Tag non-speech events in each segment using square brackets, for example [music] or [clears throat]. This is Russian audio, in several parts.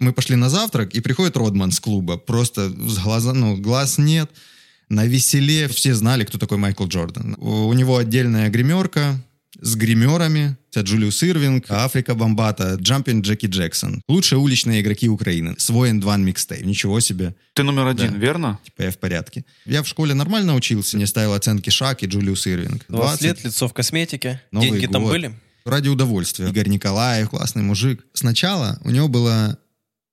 Мы пошли на завтрак, и приходит Родман с клуба. Просто с глаза, ну, глаз нет. На веселе все знали, кто такой Майкл Джордан. У него отдельная гримерка, с гримерами. Это Джулиус Ирвинг, Африка Бомбата, Джампин Джеки Джексон. Лучшие уличные игроки Украины. Свой and One микстейп. Ничего себе. Ты номер один, Да. верно? Типа я в порядке. Я в школе нормально учился. Мне ставил оценки Шак и Джулиус Ирвинг. 20 лет, лицо в косметике. Новый Деньги там год. были? Ради удовольствия. Игорь Николаев, классный мужик. Сначала у него была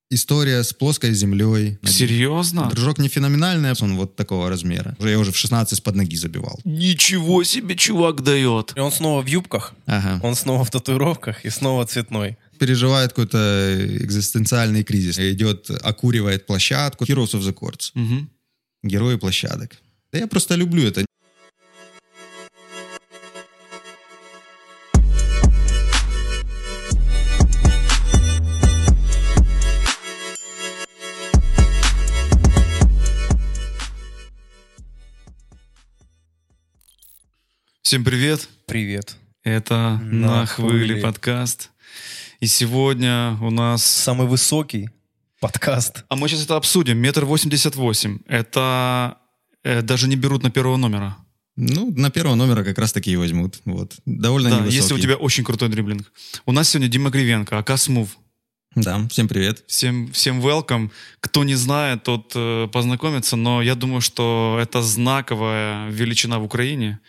история с плоской землей. Серьезно? Дружок не феноменальный, он вот такого размера. Уже я уже в 16 под ноги забивал. Ничего себе чувак дает. И он снова в юбках, Ага. он снова в татуировках и снова цветной. переживает какой-то экзистенциальный кризис. Идет, окуривает площадку. Heroes of the Courts. Мгм. Герои площадок. Да я просто люблю это. Всем привет. Привет. Это На «На хвыле» хвыле. подкаст. И сегодня у нас... Самый высокий подкаст. А мы сейчас это обсудим. Метр восемьдесят восемь. Это э, даже не берут на первого номера. Ну, на первого номера как раз таки и возьмут. Вот. Довольно да, невысокий. если у тебя очень крутой дриблинг. У нас сегодня Дима Кривенко, АК Смув. Да, всем привет. Всем, всем welcome. Кто не знает, тот э, познакомится, но я думаю, что это знаковая величина в Украине.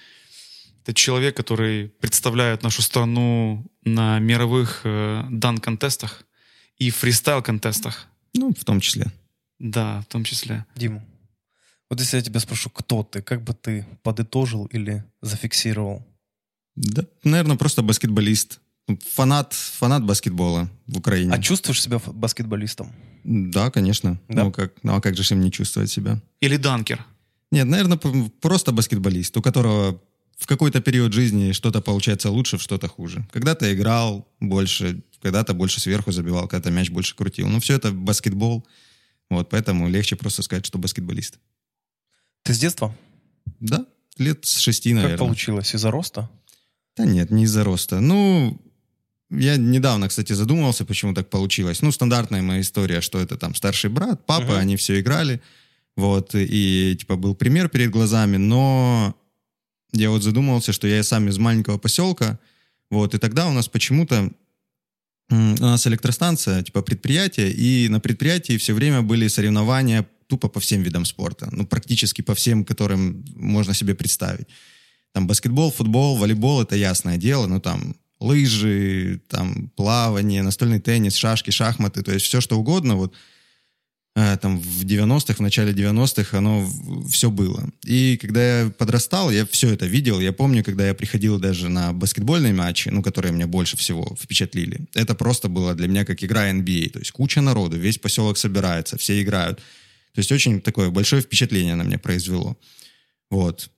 Это человек, который представляет нашу страну на мировых э, дан-контестах и фристайл-контестах. Ну, в том числе. Да, в том числе. Дима, вот если я тебя спрошу, кто ты, как бы ты подытожил или зафиксировал? Да, наверное, просто баскетболист. Фанат, фанат баскетбола в Украине. А чувствуешь себя баскетболистом? Да, конечно. Да? Ну, как, ну, а как же им не чувствовать себя? Или данкер. Нет, наверное, просто баскетболист, у которого в какой-то период жизни что-то получается лучше, что-то хуже. Когда-то играл больше, когда-то больше сверху забивал, когда-то мяч больше крутил. Ну, все это баскетбол. Вот, поэтому легче просто сказать, что баскетболист. Ты с детства? Да, лет с шести, Как наверное. получилось? Из-за роста? Да нет, не из-за роста. Ну, я недавно, кстати, задумывался, почему так получилось. Ну, стандартная моя история, что это там старший брат, папа, Мгм. они все играли. Вот, и типа был пример перед глазами, но я вот задумывался, что я сам из маленького поселка, вот, и тогда у нас почему-то у нас электростанция, типа предприятие, и на предприятии все время были соревнования тупо по всем видам спорта, ну, практически по всем, которым можно себе представить. Там баскетбол, футбол, волейбол, это ясное дело, ну, там лыжи, там плавание, настольный теннис, шашки, шахматы, то есть все, что угодно, вот там в 90-х, в начале 90-х оно все было. И когда я подрастал, я все это видел. Я помню, когда я приходил даже на баскетбольные матчи, ну, которые меня больше всего впечатлили. Это просто было для меня как игра NBA. То есть куча народу, весь поселок собирается, все играют. То есть очень такое большое впечатление на меня произвело. Вот.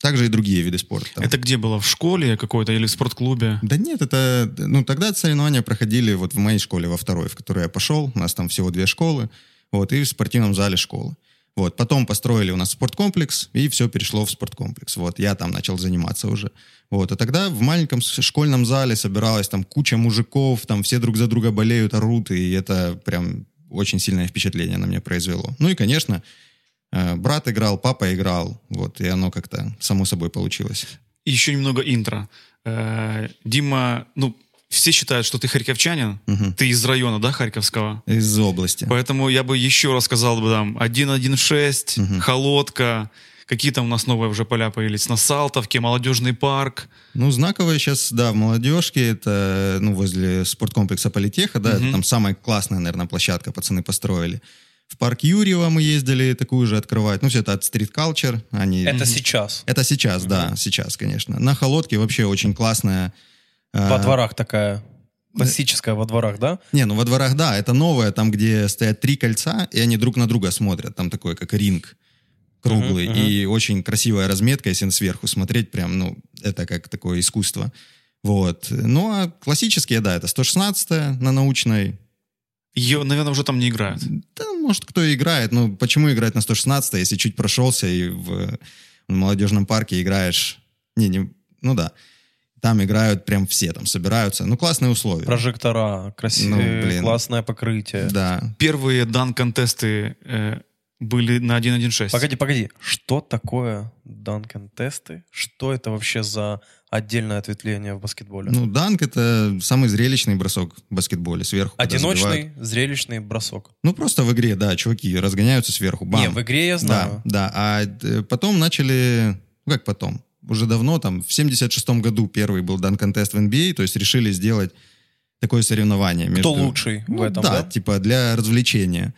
Также и другие виды спорта. Это где было? В школе какой-то или в спортклубе? Да нет, это... Ну, тогда соревнования проходили вот в моей школе, во второй, в которую я пошел. У нас там всего две школы. Вот, и в спортивном зале школы. Вот, потом построили у нас спорткомплекс, и все перешло в спорткомплекс. Вот, я там начал заниматься уже. Вот, а тогда в маленьком школьном зале собиралась там куча мужиков, там все друг за друга болеют, орут, и это прям очень сильное впечатление на меня произвело. Ну и, конечно, э, брат играл, папа играл, вот, и оно как-то само собой получилось. Еще немного интро. Э, Дима, ну, все считают, что ты харьковчанин. Мгм. Ты из района, да, Харьковского? Из области. Поэтому я бы еще раз сказал бы там 1.1.6, Мгм. Холодка, какие там у нас новые уже поля появились, на Салтовке, Молодежный парк. Ну, знаковые сейчас, да, в молодежке, это, ну, возле спорткомплекса Политеха, да, Мгм. это там самая классная, наверное, площадка пацаны построили. В парк Юрьева мы ездили такую же открывать. Ну, все это от Street Culture. Они... Это сейчас. Это сейчас, да, сейчас, конечно. На Холодке вообще очень классная... э, Во дворах такая. Классическая во дворах, да? Не, ну во дворах, да, это новое, там, где стоят три кольца, и они друг на друга смотрят. Там такой, как ринг круглый. Мгм, мгм. И очень красивая разметка, если сверху смотреть, прям, ну, это как такое искусство. Вот. Ну, а классические, да, это 116 на научной. Ее, наверное, уже там не играют. Да, может, кто и играет. Ну, почему играть на 116, если чуть прошелся и в, в молодежном парке играешь... Не, не, ну да. Там играют прям все, там собираются. Ну, классные условия. Прожектора, красивые, Ну, блин. классное покрытие. Да. Первые дан-контесты э, были на 1.1.6. Погоди, погоди. Что такое данкен-тесты? Что это вообще за отдельное ответвление в баскетболе? Ну, данк — это самый зрелищный бросок в баскетболе. Сверху. Одиночный, зрелищный бросок. Ну, просто в игре, да, чуваки разгоняются сверху. Бам. Не, в игре я знаю. Да, да. А э, потом начали... Ну, как потом? Уже давно, там, в 76-м году первый был дан-контест в NBA, то есть решили сделать такое соревнование. Между... Кто лучший в Ну, этом, да, да? типа для развлечения.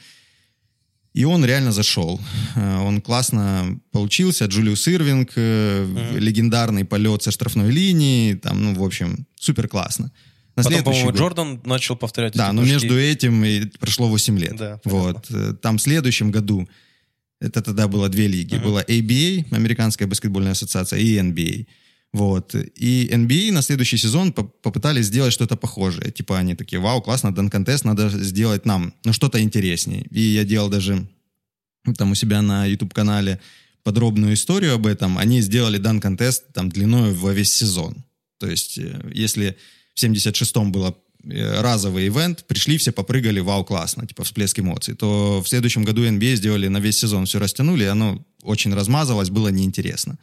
И он реально зашел. Э, Он классно получился. Джулиус Ирвинг, Мгм. легендарный полет со штрафной линии. Там, ну, в общем, супер классно. На Потом, по-моему, год- Джордан начал повторять да, но прыжки. между этим и прошло 8 лет. Да, вот. Э, Там в следующем году, это тогда было две лиги, Мгм. была ABA, Американская баскетбольная ассоциация, и NBA. Вот. И NBA на следующий сезон по- попытались сделать что-то похожее. Типа они такие, вау, классно, дан-контест, надо сделать нам, ну, что-то интереснее. И я делал даже ну, там у себя на YouTube-канале подробную историю об этом. Они сделали дан-контест там длиной во весь сезон. То есть, э, если в 76-м было разовый ивент, пришли все, попрыгали, вау, классно, типа всплеск эмоций, то в следующем году NBA сделали на весь сезон, все растянули, и оно очень размазалось, было неинтересно.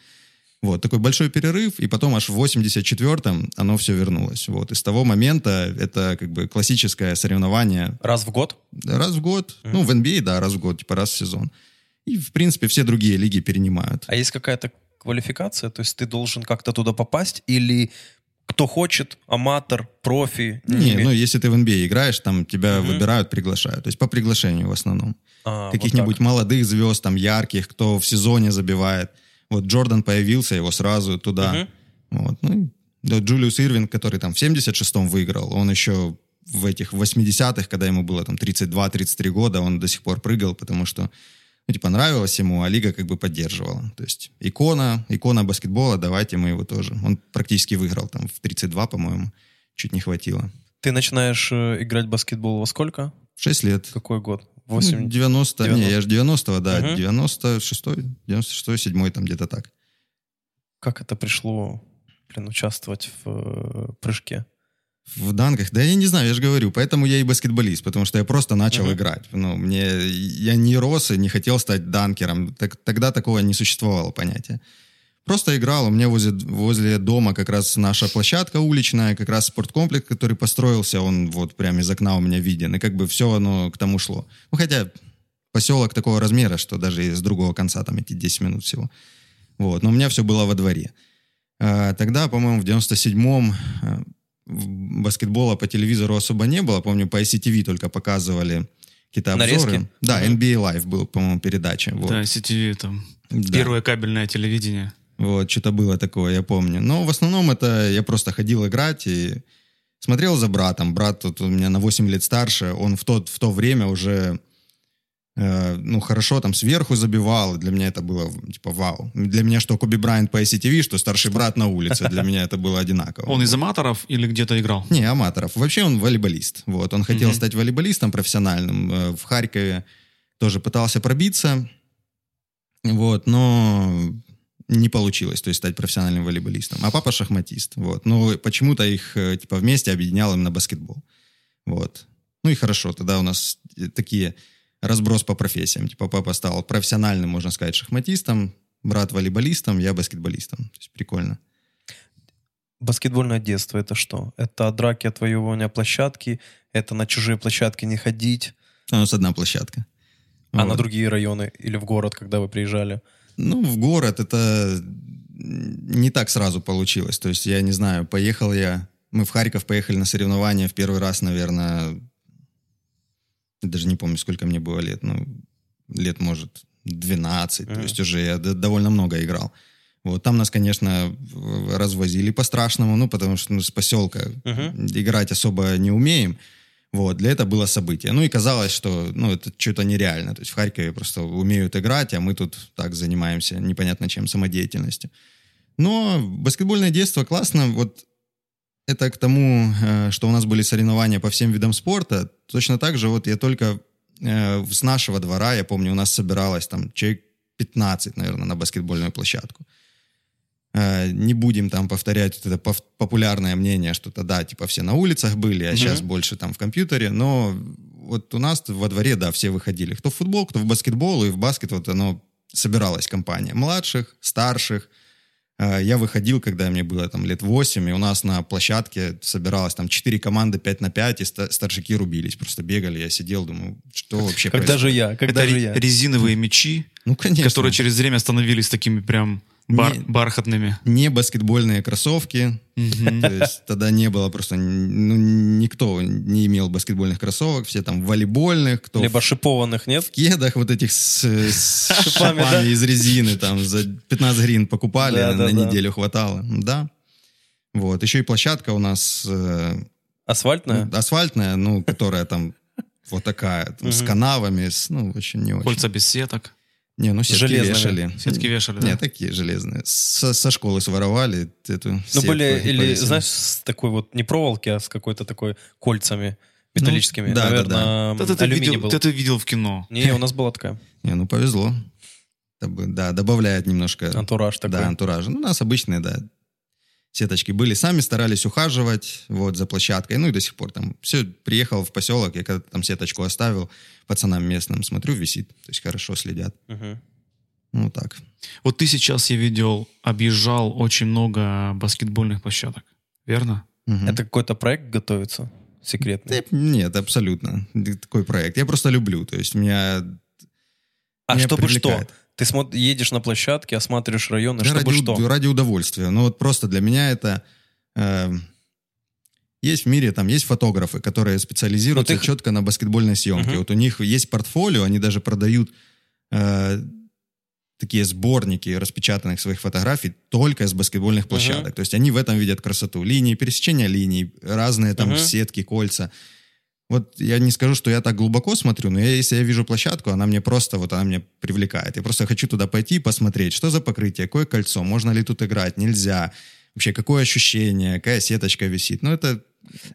Вот, такой большой перерыв, и потом аж в 84-м оно все вернулось. Вот, и с того момента это как бы классическое соревнование Раз в год? раз в год. Ну, в NBA, да, раз в год, типа раз в сезон. И, в принципе, все другие лиги перенимают. А есть какая-то квалификация? То есть ты должен как-то туда попасть? Или кто хочет, аматор, профи? Не, Или- ну, если ты в NBA играешь, там тебя Мгм. выбирают, приглашают. То есть по приглашению в основном. А, вот Каких-нибудь так. молодых звезд, там, ярких, кто в сезоне забивает. Вот Джордан появился, его сразу туда. Мгм. Вот, ну, да, Джулиус Ирвинг, который там в 76-м выиграл, он еще в этих 80-х, когда ему было там 32-33 года, он до сих пор прыгал, потому что, ну, типа, нравилось ему, а лига как бы поддерживала. То есть икона, икона баскетбола, давайте мы его тоже. Он практически выиграл там в 32, по-моему, чуть не хватило. Ты начинаешь э, играть в баскетбол во сколько? В 6 лет. Какой год? Ну, 8? 90, не, 90. я же 90-го, да, Мгм. 96-й, 96-й, 7 там где-то так. Как это пришло, блин, участвовать в э, прыжке? В данках? Да я не знаю, я же говорю, поэтому я и баскетболист, потому что я просто начал Мгм. играть. Ну, мне, я не рос и не хотел стать данкером. Так, тогда такого не существовало понятия. Просто играл, у меня возле, возле дома как раз наша площадка уличная, как раз спорткомплекс, который построился, он вот прямо из окна у меня виден, и как бы все оно к тому шло. Ну, хотя поселок такого размера, что даже из другого конца там идти 10 минут всего. Вот, но у меня все было во дворе. А, Тогда, по-моему, в 97-м а, в- баскетбола по телевизору особо не было. Помню, по ICTV только показывали какие-то обзоры. Нарезки? Да, Мгм. NBA Live был, по-моему, передача. Вот. Да, CTV там. Да. Первое кабельное телевидение. Вот, что-то было такое, я помню. Но в основном это я просто ходил играть и смотрел за братом. Брат тут у меня на 8 лет старше, он в, тот, в то время уже ну, хорошо там сверху забивал. Для меня это было, типа, вау. Для меня что Коби Брайант по ICTV, что старший брат на улице. Для меня это было одинаково. Он из аматоров или где-то играл? Не, аматоров. Вообще он волейболист. Вот, он хотел Мгм. стать волейболистом профессиональным. Э, В Харькове тоже пытался пробиться. Вот, но не получилось, то есть стать профессиональным волейболистом. А папа шахматист. Вот. Но почему-то их э, типа вместе объединял именно баскетбол. Вот. Ну и хорошо, тогда у нас э, такие разброс по профессиям. Типа папа стал профессиональным, можно сказать, шахматистом, брат волейболистом, я баскетболистом. То есть прикольно. Баскетбольное детство это что? Это драки, отвоевывание площадки, это на чужие площадки не ходить, У нас одна площадка. а на Вот. другие районы или в город, когда вы приезжали. Ну, в город это не так сразу получилось. То есть, я не знаю, поехал я... Мы в Харьков поехали на соревнования в первый раз, наверное... Даже не помню, сколько мне было лет. Ну, лет, может, 12. То Мгм. есть, уже я довольно много играл. Вот там нас, конечно, развозили по-страшному, ну, потому что ну, с поселка Мгм. играть особо не умеем. Вот, для этого было событие. Ну и казалось, что ну, это что-то нереально. То есть в Харькове просто умеют играть, а мы тут так занимаемся непонятно чем, самодеятельностью. Но баскетбольное детство классно. Вот это к тому, э, что у нас были соревнования по всем видам спорта. Точно так же вот я только э, с нашего двора, я помню, у нас собиралось там человек 15, наверное, на баскетбольную площадку. Э, не будем там повторять вот это популярное мнение, что тогда типа все на улицах были, а Мгм. сейчас больше там в компьютере, но вот у нас во дворе, да, все выходили. Кто в футбол, кто в баскетбол, и в баскет вот оно собиралась компания младших, старших. Э, Я выходил, когда мне было там лет 8, и у нас на площадке собиралось там 4 команды 5 на 5, и ста- старшики рубились, просто бегали. Я сидел, думаю, что вообще Когда происходит? же я? Когда Это же я? резиновые мячи, Ну, конечно. которые через время становились такими прям бар- Не- бархатными. Не баскетбольные кроссовки, Мгм. То есть тогда не было просто, ну, никто не имел баскетбольных кроссовок, все там в волейбольных, кто Либо в шипованных, нет? кедах вот этих с, с Шипами, [laughs] шипами да? из резины, там за 15 гривен покупали, Да, на да, да. неделю хватало. Да. Вот. Еще и площадка у нас э, Асфальтная? ну, асфальтная, ну, которая там вот такая, там, с Мгм. канавами, с, ну, очень не очень. Кольца без сеток. Не, ну сетки Железными. вешали. Сетки вешали, да? Не, такие железные. Со, со школы своровали эту Ну, были, или, повесили. знаешь, с такой вот, не проволоки, а с какой-то такой кольцами металлическими. Ну, да, да, Наверное, Вот это ты алюминий видел, был. ты это видел в кино. Не, у нас была такая. [laughs] Не, ну повезло. Это Да, добавляет немножко Антураж такой. да, антуража. Ну, у нас обычные, да, сеточки были. Сами старались ухаживать вот за площадкой. Ну и до сих пор там все, приехал в поселок, я когда там сеточку оставил, пацанам местным смотрю, висит. То есть хорошо следят. Мгм. Ну так. Вот ты сейчас, я видел, объезжал очень много баскетбольных площадок. Верно? Мгм. Это какой-то проект готовится? Секретный? Да, Нет, абсолютно. Такой проект. Я просто люблю. То есть меня... а меня чтобы привлекает. что? Ты смо- едешь на площадке, осматриваешь районы, Да, чтобы ради, что? ради удовольствия. Ну вот просто для меня это... э, есть в мире, там есть фотографы, которые специализируются Ну, ты х- четко на баскетбольной съемке. Мгм. Вот у них есть портфолио, они даже продают э, такие сборники распечатанных своих фотографий только с баскетбольных площадок. То есть они в этом видят красоту. Линии, пересечения линий, разные там Мгм. сетки, кольца. Вот я не скажу, что я так глубоко смотрю, но я, если я вижу площадку, она мне просто, вот она меня привлекает. Я просто хочу туда пойти и посмотреть, что за покрытие, какое кольцо, можно ли тут играть, нельзя. Вообще, какое ощущение, какая сеточка висит. Ну, это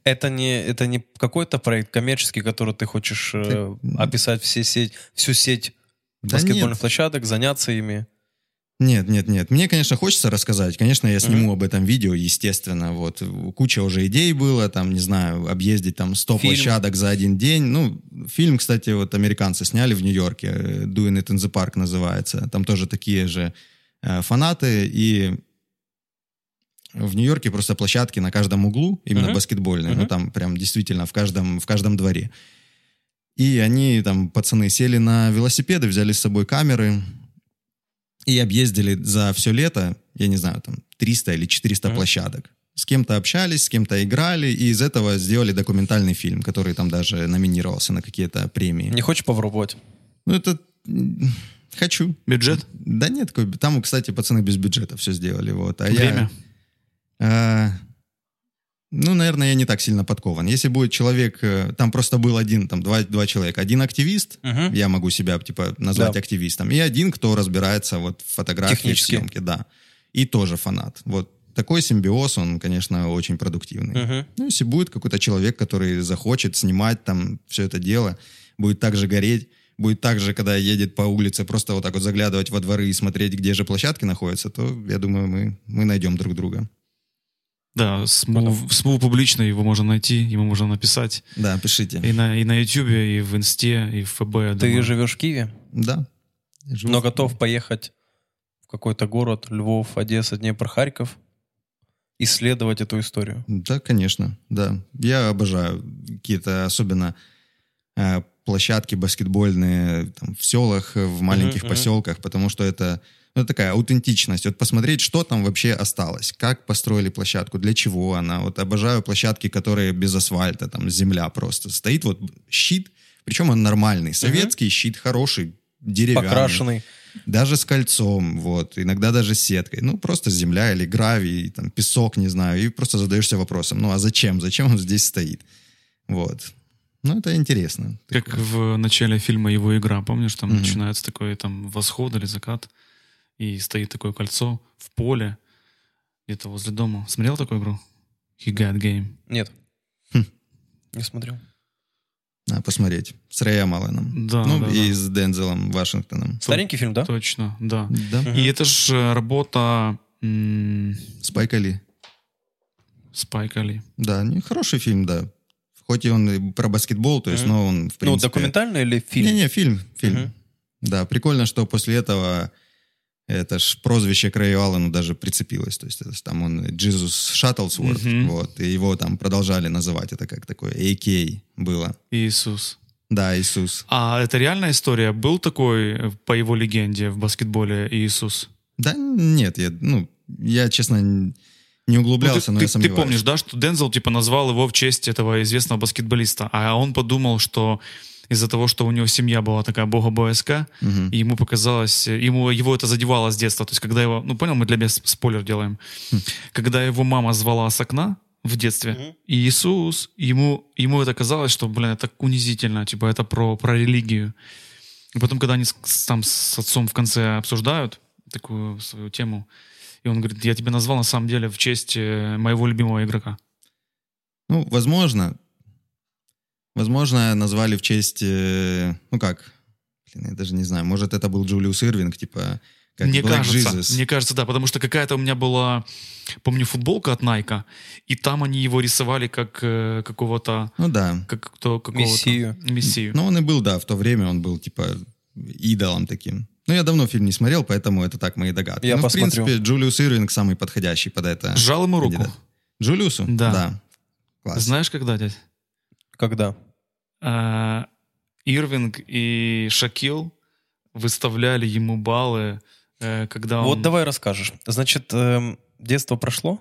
Это не, это не какой-то проект коммерческий, который ты хочешь э, описать все сеть, всю сеть Да баскетбольных нет. площадок, заняться ими. Нет, нет, нет. Мне, конечно, хочется рассказать. Конечно, я сниму об этом видео, естественно. Вот. Куча уже идей было, там, не знаю, объездить там 100 Фильм. площадок за один день. Ну, фильм, кстати, вот американцы сняли в Нью-Йорке, Doing It in the Park называется. Там тоже такие же э, фанаты. И в Нью-Йорке просто площадки на каждом углу, именно Мгм. баскетбольные. Ну, Мгм. там прям действительно в каждом, в каждом дворе. И они, там, пацаны, сели на велосипеды, взяли с собой камеры и объездили за все лето, я не знаю, там, 300 или 400 Мгм. площадок. С кем-то общались, с кем-то играли, и из этого сделали документальный фильм, который там даже номинировался на какие-то премии. Не хочешь попробовать? Ну, это... Хочу. Бюджет? Да нет, там, кстати, пацаны без бюджета все сделали. Вот. А я- Время? а, ну, наверное, я не так сильно подкован. Если будет человек, э, там просто был один, там два, два человека. Один активист, Мгм. я могу себя, типа, назвать Да. активистом, и один, кто разбирается вот в фотографии, в Технически. съемке, да. И тоже фанат. Вот такой симбиоз, он, конечно, очень продуктивный. Мгм. Ну, если будет какой-то человек, который захочет снимать там все это дело, будет также гореть, будет также, когда едет по улице, просто вот так вот заглядывать во дворы и смотреть, где же площадки находятся, то, я думаю, мы, мы найдем друг друга. Да, СМУ, СМУ публично, его можно найти, ему можно написать. Да, пишите. И на, и на YouTube, и в Инсте, и в ФБ. Ты думаю. живешь в Киеве, Да. Живу но в- готов поехать в какой-то город, Львов, Одесса, Днепр, Харьков, исследовать эту историю. Да, конечно, да. Я обожаю какие-то особенно э, площадки баскетбольные там, в селах, в маленьких мгм. поселках, потому что это ну, такая аутентичность. Вот посмотреть, что там вообще осталось, как построили площадку, для чего она. Вот обожаю площадки, которые без асфальта, там земля просто. Стоит вот щит, причем он нормальный, советский щит, хороший, деревянный. Покрашенный. Даже с кольцом, вот, иногда даже с сеткой. Ну, просто земля или гравий, там, песок, не знаю, и просто задаешься вопросом, ну, а зачем? Зачем он здесь стоит? Вот. Ну, это интересно. Как в начале фильма «Его игра», помнишь, там Мгм. начинается такой там восход или закат, и стоит такое кольцо в поле, где-то возле дома. Смотрел такую игру? He Got Game. Нет. Хм. Не смотрел. Надо посмотреть. С Рэем Алленом. Да, ну, да, и да. с Дензелом Вашингтоном. Старенький фильм, да? Точно, да. Да. Мгм. И это же работа М, Спайка Ли. Спайка Ли. Да, не, хороший фильм, да. Хоть и он и про баскетбол, то есть, Мгм. но он, в принципе... Ну, документальный или фильм? Не-не, фильм, фильм. Мгм. Да, прикольно, что после этого это ж прозвище к Рэю Аллену даже прицепилось. То есть это ж там он Джизус Шаттлсворт, Мгм. вот, и его там продолжали называть. Это как такое AK было. Иисус. Да, Иисус. А это реальная история? Был такой, э, по его легенде, в баскетболе Иисус? Да нет, я, ну, я, честно, не углублялся, Ну, но ты, я ты- ты сомневаюсь. помнишь, да, что Дензел типа назвал его в честь этого известного баскетболиста, а он подумал, что из-за того, что у него семья была такая богобоязка, Мгм. и ему показалось, ему его это задевало с детства. То есть, когда его, ну понял, мы для без спойлер делаем. Хм. Когда его мама звала с окна в детстве, Мгм. и Иисус, ему, ему это казалось, что, блин, это унизительно, типа это про, про религию. И потом, когда они с, с- там с отцом в конце обсуждают такую свою тему, и он говорит, я тебя назвал на самом деле в честь э, моего любимого игрока. Ну, возможно. Возможно, назвали в честь... э, ну как? Блин, я даже не знаю. Может, это был Джулиус Ирвинг, типа... Как мне Black кажется, Jesus. мне кажется, да, потому что какая-то у меня была, помню, футболка от Найка, и там они его рисовали как э, какого-то, Ну да. как кто, какого-то Мессию. мессию. Ну, он и был, да, в то время он был, типа, идолом таким. Ну, я давно фильм не смотрел, поэтому это так мои догадки. Я ну, посмотрю. в принципе, Джулиус Ирвинг самый подходящий под это. Сжал ему руку. кандидат. Джулиусу? Да. Класс. Знаешь, когда, дядь? Когда? Э, Ирвинг и Шакил выставляли ему баллы, э, когда он... Вот давай расскажешь. Значит, эм, детство прошло?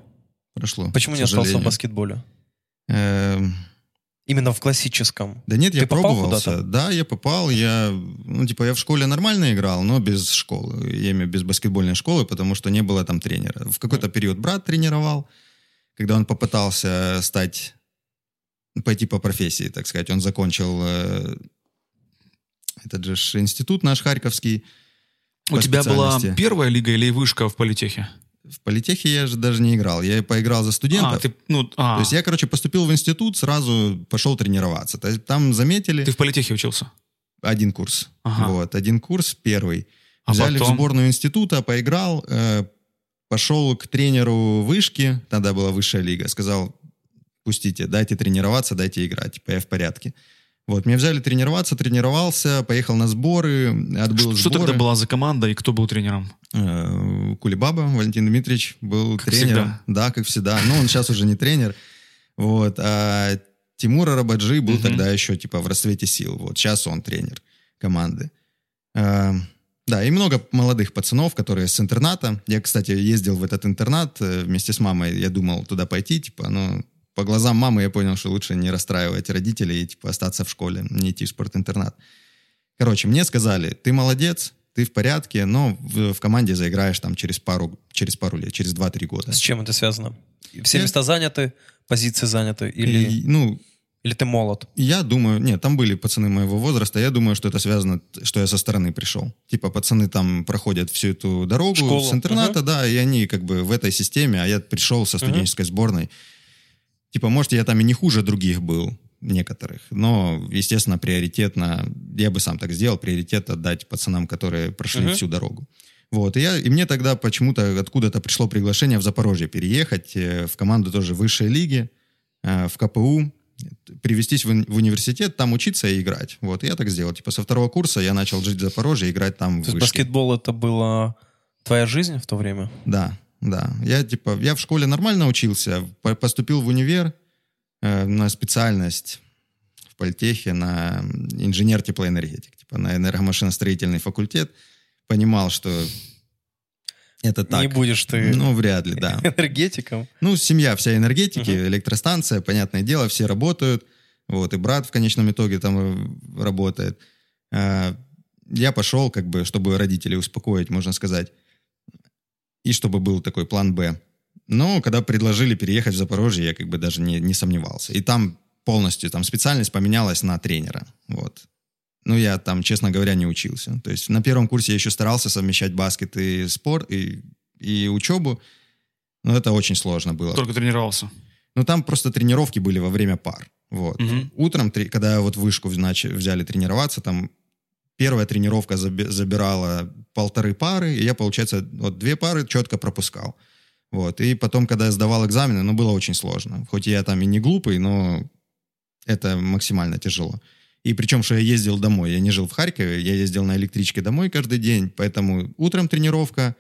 Прошло. Почему не остался в баскетболе? Эм, Именно в классическом. Да нет, я Ты попал пробовался. Да, я попал. Я, ну, типа, я в школе нормально играл, но без школы. Я имею без баскетбольной школы, потому что не было там тренера. В какой-то период брат тренировал, когда он попытался стать, пойти по профессии, так сказать. Он закончил э, этот же институт наш харьковский. У тебя была первая лига или вышка в политехе? В политехе я же даже не играл. Я поиграл за студентов. А, ты, ну, а, То есть я, короче, поступил в институт, сразу пошел тренироваться. То есть там заметили... ты в политехе учился? Один курс. Ага. Вот, один курс, первый. А Взяли потом? в сборную института, поиграл, э, пошел к тренеру вышки, тогда была высшая лига, сказал, пустите, дайте тренироваться, дайте играть, типа я в порядке. Вот, меня взяли тренироваться, тренировался, поехал на сборы, отбыл Что, что сборы. тогда была за команда и кто был тренером? Э, Кулебаба Валентин Дмитриевич был Как тренером. всегда. Да, как всегда. Но он сейчас уже не тренер. Вот. А Тимур Арабаджи был тогда еще типа в расцвете сил. Вот сейчас он тренер команды. А, Да, и много молодых пацанов, которые с интерната. Я, кстати, ездил в этот интернат э, вместе с мамой. Я думал туда пойти, типа, но по глазам мамы я понял, что лучше не расстраивать родителей и, типа, остаться в школе, не идти в спортинтернат. Короче, мне сказали, ты молодец, ты в порядке, но в, в команде заиграешь там через пару, через пару лет, через 2-3 года. С чем это связано? Все Я- места заняты, позиции заняты? Или, И, ну, или ты молод? я думаю, нет, там были пацаны моего возраста, я думаю, что это связано, что я со стороны пришел. Типа пацаны там проходят всю эту дорогу Школу, с интерната, да, и они как бы в этой системе, а я пришел со студенческой сборной. Типа, может, я там и не хуже других был, некоторых, но, естественно, приоритетно, я бы сам так сделал, приоритет отдать пацанам, которые прошли Мгм. всю дорогу. Вот, и, я, и мне тогда почему-то откуда-то пришло приглашение в Запорожье переехать э, в команду тоже высшей лиги, э, в КПУ, привестись в, в университет, там учиться и играть. Вот, и я так сделал. Типа со второго курса я начал жить в Запорожье, играть там в То есть вышке. баскетбол это была твоя жизнь в то время? Да, да. Я типа, я в школе нормально учился, по- поступил в универ э, на специальность в политехе на инженер теплоэнергетик, типа на энергомашиностроительный факультет. Понимал, что это так. Не будешь ты Ну, вряд ли, да. энергетиком. Ну, семья вся энергетики, Мгм. электростанция, понятное дело, все работают. Вот, и брат в конечном итоге там э, работает. А, Я пошел, как бы, чтобы родителей успокоить, можно сказать. И чтобы был такой план «Б». Но когда предложили переехать в Запорожье, я как бы даже не, не сомневался. И там полностью, там специальность поменялась на тренера. Вот. Ну, я там, честно говоря, не учился. То есть на первом курсе я еще старался совмещать баскет и спорт, и, и учебу. Но это очень сложно было. Только тренировался. Ну, там просто тренировки были во время пар. Вот. Мгм. Утром, когда вот вышку нач- взяли тренироваться, там первая тренировка заби- забирала полторы пары, и я, получается, вот две пары четко пропускал. Вот. И потом, когда я сдавал экзамены, ну, было очень сложно. Хоть я там и не глупый, но это максимально тяжело. И причем, что я ездил домой, я не жил в Харькове, я ездил на электричке домой каждый день, поэтому утром тренировка,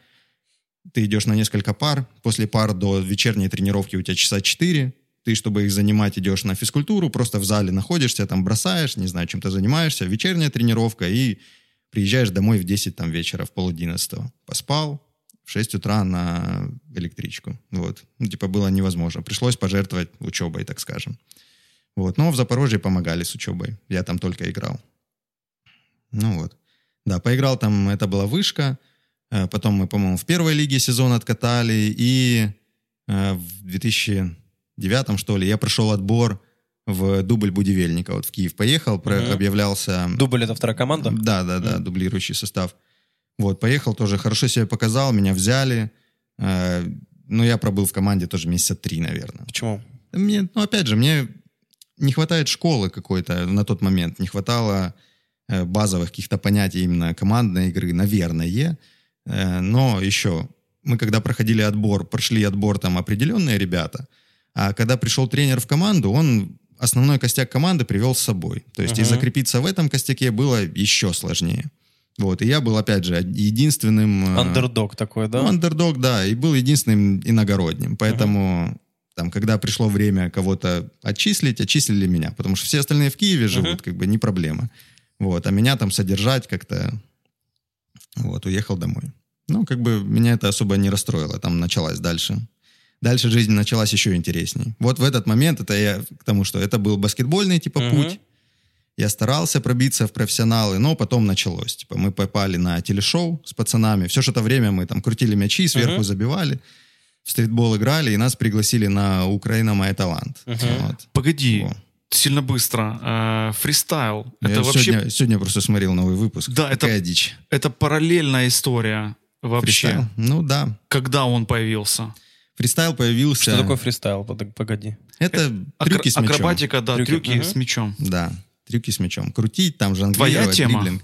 ты идешь на несколько пар, после пар до вечерней тренировки у тебя часа 4, ты, чтобы их занимать, идешь на физкультуру, просто в зале находишься, там бросаешь, не знаю, чем ты занимаешься, вечерняя тренировка, и приезжаешь домой в 10 там, вечера, в пол 11 Поспал, в 6 утра на электричку. Вот. Ну, типа было невозможно. Пришлось пожертвовать учебой, так скажем. Вот. Но в Запорожье помогали с учебой. Я там только играл. Ну вот. Да, поиграл там, это была вышка. Э, потом мы, по-моему, в первой лиге сезон откатали. И э, в 2000 девятом, что ли, я прошел отбор в дубль Будивельника. Вот в Киев поехал, про, mm-hmm. объявлялся... Дубль — это вторая команда? Да, да, да, mm-hmm. дублирующий состав. Вот, поехал тоже, хорошо себя показал, меня взяли. Э, ну, я пробыл в команде тоже месяца три, наверное. Почему? Мне, ну, опять же, мне не хватает школы какой-то на тот момент, не хватало э, базовых каких-то понятий именно командной игры, наверное. Э, но еще мы когда проходили отбор, прошли отбор там определенные ребята — а когда пришел тренер в команду, он основной костяк команды привел с собой. То есть и Мгм. закрепиться в этом костяке было еще сложнее. Вот, и я был, опять же, единственным... э, Андердог такой, да? ну, андердог, да, и был единственным иногородним. Поэтому там, когда пришло время кого-то отчислить, отчислили меня, потому что все остальные в Киеве живут, Мгм. как бы не проблема. Вот, а меня там содержать как-то, вот, уехал домой. Ну, как бы меня это особо не расстроило, там началась дальше. Дальше жизнь началась еще интересней. Вот в этот момент, это я к тому, что это был баскетбольный типа Мгм. путь. Я старался пробиться в профессионалы, но потом началось. Типа мы попали на телешоу с пацанами. Все же это время мы там крутили мячи, сверху Мгм. забивали, в стритбол играли, и нас пригласили на Україна має талант. Мгм. Вот. Погоди, Во. сильно быстро. Э, фристайл. Я Это вообще... сегодня, сегодня просто смотрел новый выпуск. Да, это- Какая дичь. Это параллельная история вообще. Фристайл? Ну да. Когда он появился? Фристайл появился... Что такое фристайл? Погоди. Это Акр- трюки с мячом. Акробатика, да, Трюки, трюки, мгм. с мячом. Да, трюки с мячом. Крутить, там Твоя жонглировать, тема? дриблинг.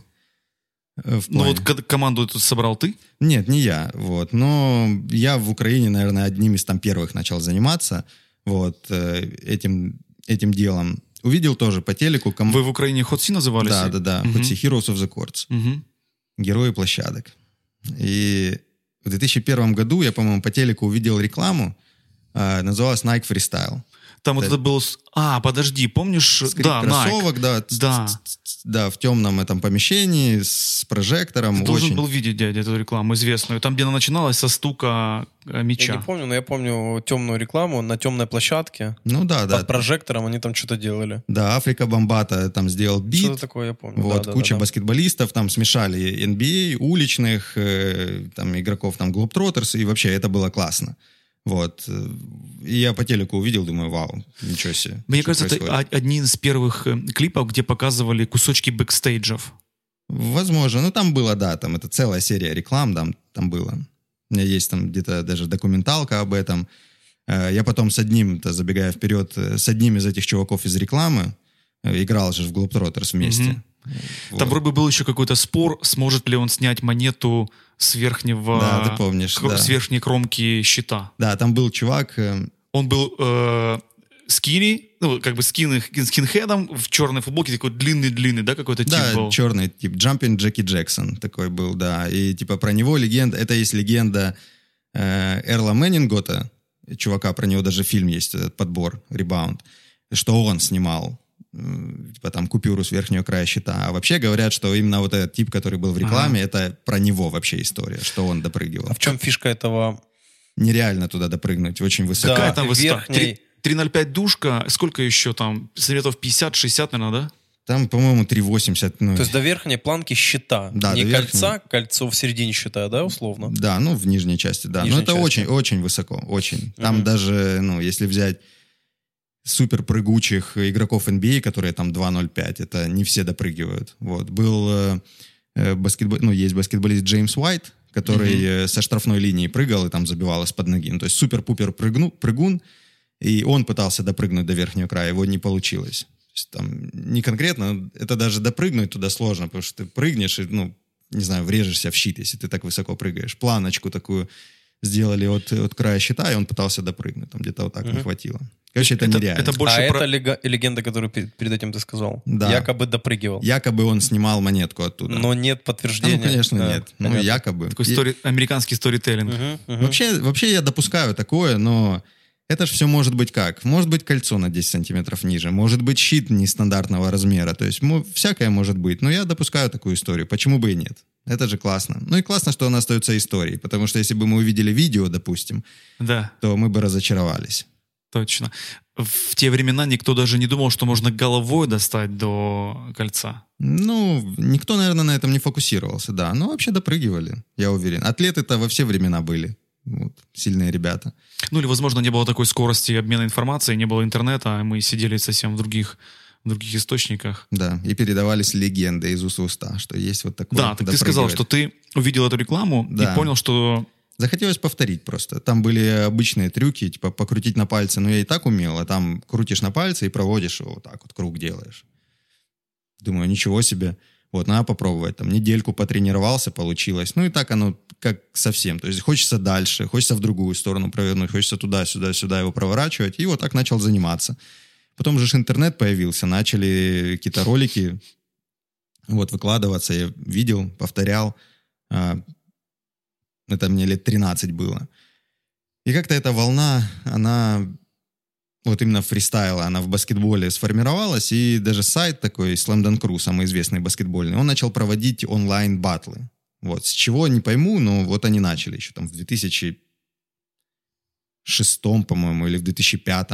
Э, Ну вот команду тут собрал ты? Нет, не я, вот. Но я в Украине, наверное, одним из там первых начал заниматься вот э, этим, этим делом. Увидел тоже по телеку... ком- Вы в Украине Хотси назывались? Да, да, да. Мгм. Хоть и Heroes of the Courts. Мгм. Герои площадок. И в 2001 году я, по-моему, по телеку увидел рекламу, э, называлась Nike Freestyle. Там вот Да. это было... А, подожди, помнишь? Скрип да, кроссовок, да, Да. да, в темном этом помещении с прожектором. Ты должен был видеть, дядя, эту рекламу известную. Там, где она начиналась со стука э, Я мяча. не помню, но я помню темную рекламу на темной площадке. Ну да, да. Под прожектором они там что-то делали. Да, Африка Бомбата там сделал бит. Что-то такое я помню. Вот, да, куча да, да. баскетболистов там смешали NBA, уличных, э, там игроков, там Globetrotters, и вообще это было классно. Вот. И я по телеку увидел, думаю, вау, ничего себе. Мне кажется, это происходит. о- одни из первых э, клипов, где показывали кусочки бэкстейджев. Возможно. Ну, там было, да, там это целая серия реклам, там, там было. У меня есть там где-то даже документалка об этом. Э, Я потом с одним, то забегая вперед, э, с одним из этих чуваков из рекламы играл же в Globetrotters вместе. Мгм. Вот. Там вроде бы был еще какой-то спор, сможет ли он снять монету с верхнего... Да, ты помнишь, кро- да. С верхней кромки щита. Да, там был чувак, э, Он был э, скини, ну, как бы скин, скинхедом в черной футболке, такой длинный-длинный, да, какой-то тип да, был? черный тип, Jumping Джеки Джексон такой был, да. И типа про него легенда, это есть легенда э, Эрла Меннингота, чувака, про него даже фильм есть, этот подбор, ребаунд, что он снимал типа там купюру с верхнего края щита. А вообще говорят, что именно вот этот тип, который был в рекламе, это про него вообще история, что он допрыгивал. А в чем фишка этого? Нереально туда допрыгнуть, очень высоко. Какая Да, там высота? Три- 3,05 душка, сколько еще там? Сантиметров 50-60, наверное, да? Там, по-моему, 3,80. Ну, То есть до верхней планки щита. Да, Не верхней. кольца, кольцо в середине щита, да, условно? Да, ну, в нижней части, да. Нижней Но это части. очень, очень высоко, очень. Там Мгм. даже, ну, если взять супер прыгучих игроков NBA, которые там 2.05, это не все допрыгивают. Вот. Был э, э, баскетбол, ну, есть баскетболист Джеймс Уайт, который э, со штрафной линии прыгал и там забивал из-под ноги. Ну, то есть супер-пупер прыгну, прыгун, и он пытался допрыгнуть до верхнего края, его не получилось. есть там не конкретно, это даже допрыгнуть туда сложно, потому что ты прыгнешь и, ну, не знаю, врежешься в щит, если ты так высоко прыгаешь. Планочку такую сделали от, от края щита, и он пытался допрыгнуть. Там где-то вот так не хватило. Короче, это, Это- нереально. это больше а про- это лега- легенда, которую пе- перед этим ты сказал. Да. Якобы допрыгивал. Якобы он снимал монетку оттуда. Но нет А, подтверждения. ну, конечно, Да, нет. Ну, понятно. якобы. Такой И- стори- американский сторителлинг. Мгм, мгм. Вообще, вообще я допускаю такое, но это же все может быть как? Может быть кольцо на 10 сантиметров ниже, может быть щит нестандартного размера, то есть мо- всякое может быть. Но я допускаю такую историю, почему бы и нет? Это же классно. Ну и классно, что она остается историей, потому что если бы мы увидели видео, допустим, Да, то мы бы разочаровались. точно. В те времена никто даже не думал, что можно головой достать до кольца. Ну, никто, наверное, на этом не фокусировался, да. Но вообще допрыгивали, я уверен. Атлеты-то во все времена были. Вот, сильные ребята. Ну или, возможно, не было такой скорости обмена информацией, не было интернета, а мы сидели совсем в других, в других источниках. Да, и передавались легенды из уст в уста, что есть вот такое. Да, так ты сказал, что ты увидел эту рекламу Да. и понял, что Захотелось повторить просто. Там были обычные трюки, типа покрутить на пальце. Ну, я и так умел, а там крутишь на пальце и проводишь его вот так вот, круг делаешь. Думаю, ничего себе. Вот, надо попробовать. Там недельку потренировался, получилось. Ну, и так оно как совсем. То есть хочется дальше, хочется в другую сторону провернуть, хочется туда, сюда, сюда его проворачивать. И вот так начал заниматься. Потом же интернет появился, начали какие-то ролики вот выкладываться. Я видел, повторял. А, это мне лет 13 было. И как-то эта волна, она вот именно фристайла, она в баскетболе сформировалась, и даже сайт такой, Slam Crew, самый известный баскетбольный, он начал проводить онлайн-батлы. Вот, с чего, не пойму, но вот они начали еще там в 2006, по-моему, или в 2005.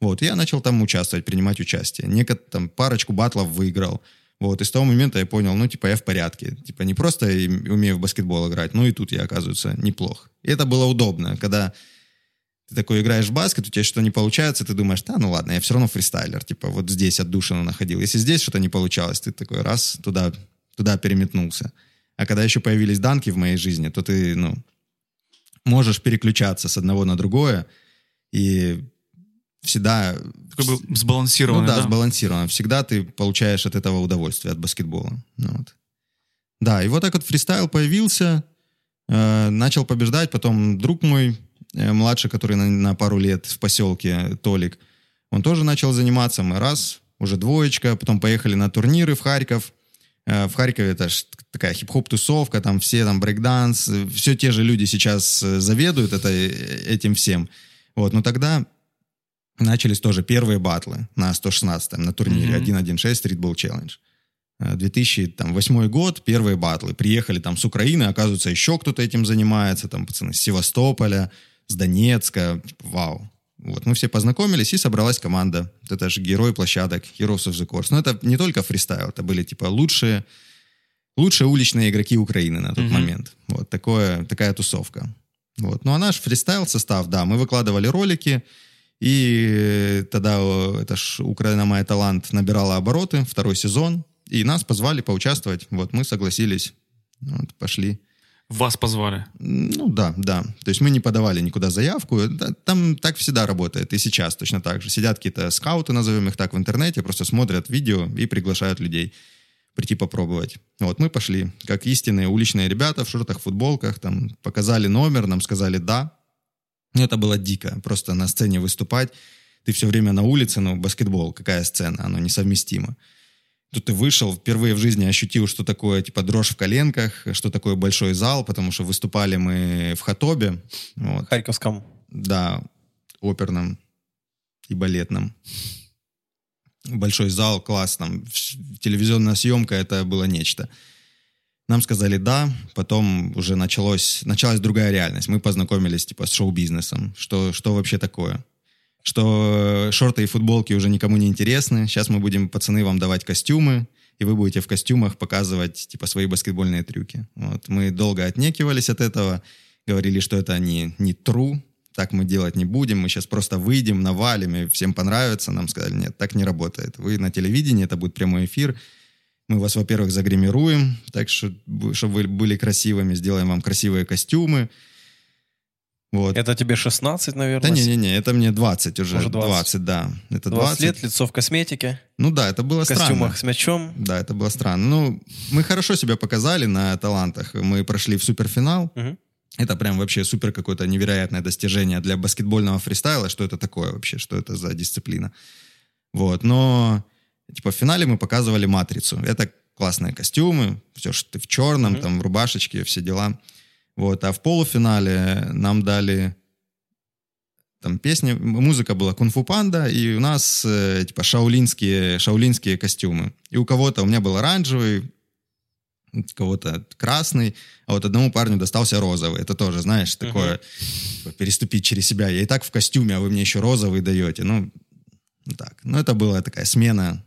Вот, я начал там участвовать, принимать участие. Некотор, там парочку батлов выиграл. Вот, и с того момента я понял, ну, типа, я в порядке. Типа, не просто умею в баскетбол играть, но и тут я, оказывается, неплох. И это было удобно, когда ты такой играешь в баскет, у тебя что-то не получается, ты думаешь, да, ну ладно, я все равно фристайлер, типа, вот здесь отдушину находил. Если здесь что-то не получалось, ты такой раз туда, туда переметнулся. А когда еще появились данки в моей жизни, то ты, ну, можешь переключаться с одного на другое, и всегда... такой был сбалансированный, Ну да, да? сбалансировано. Всегда ты получаешь от этого удовольствие, от баскетбола. Ну, вот. Да, и вот так вот фристайл появился, э, начал побеждать, потом друг мой, младший, который на, на пару лет в поселке, Толик, он тоже начал заниматься, мы раз, уже двоечка, потом поехали на турниры в Харьков, Э, в Харькове это ж такая хип-хоп-тусовка, там все там брейкданс, э, все те же люди сейчас э, заведуют это, э, этим всем. Вот, но тогда начались тоже первые батлы на 116 на турнире Мгм. 1.1.6 Streetball Challenge. Э, 2008 год, первые батлы. Приехали там с Украины, оказывается, еще кто-то этим занимается, там пацаны с Севастополя, с Донецка. Типа, вау. Вот, мы все познакомились, и собралась команда. Вот Это же герой площадок, Heroes of the Course. Но это не только фристайл, это были типа лучшие, лучшие уличные игроки Украины на тот Мгм. момент. Вот такое, такая тусовка. Вот. Ну а наш фристайл состав, да, мы выкладывали ролики, и тогда о, это ж Украина моя талант набирала обороты, второй сезон, и нас позвали поучаствовать. Вот мы согласились, вот, пошли. Вас позвали. Ну да, да. То есть мы не подавали никуда заявку. Там так всегда работает. И сейчас точно так же. Сидят какие-то скауты, назовем их так, в интернете, просто смотрят видео и приглашают людей прийти попробовать. Вот мы пошли, как истинные уличные ребята в шортах, футболках, там показали номер, нам сказали «да». Ну, это было дико. Просто на сцене выступать. Ты все время на улице, ну, баскетбол, какая сцена, оно несовместимо. Тут ты вышел, впервые в жизни ощутил, что такое, типа, дрожь в коленках, что такое большой зал, потому что выступали мы в Хатобе, вот, Харьковском. да, оперном и балетном. Большой зал, класс, там, телевизионная съемка, это было нечто. Нам сказали «да», потом уже началось, началась другая реальность. Мы познакомились, типа, с шоу-бизнесом, что, что вообще такое. Что шорты и футболки уже никому не интересны. Сейчас мы будем, пацаны, вам давать костюмы, и вы будете в костюмах показывать, типа, свои баскетбольные трюки. Вот. Мы долго отнекивались от этого, говорили, что это не, не true, так мы делать не будем, мы сейчас просто выйдем, навалим, и всем понравится. Нам сказали, нет, так не работает. Вы на телевидении, это будет прямой эфир. Мы вас, во-первых, загримируем, так что, чтобы вы были красивыми, сделаем вам красивые костюмы. Вот. Это тебе 16, наверное? Да не-не-не, это мне 20 уже. Уже 20. 20. да. Это 20, 20. лет, лицо в косметике, Ну да, это было в костюмах странно. с мячом. Да, это было странно. Ну, мы хорошо себя показали на талантах. Мы прошли в суперфинал. Мгм. Это прям вообще супер какое-то невероятное достижение для баскетбольного фристайла. Что это такое вообще? Что это за дисциплина? Вот, но типа в финале мы показывали матрицу. Это классные костюмы, все, что ты в черном, Мгм. там в рубашечке, все дела. Вот, а в полуфинале нам дали там песни, музыка была кунг-фу панда, и у нас э, типа шаулинские, шаулинские костюмы. И у кого-то, у меня был оранжевый, у кого-то красный, а вот одному парню достался розовый. Это тоже, знаешь, такое типа, переступить через себя. Я и так в костюме, а вы мне еще розовый даете. Ну так. Ну, это была такая смена,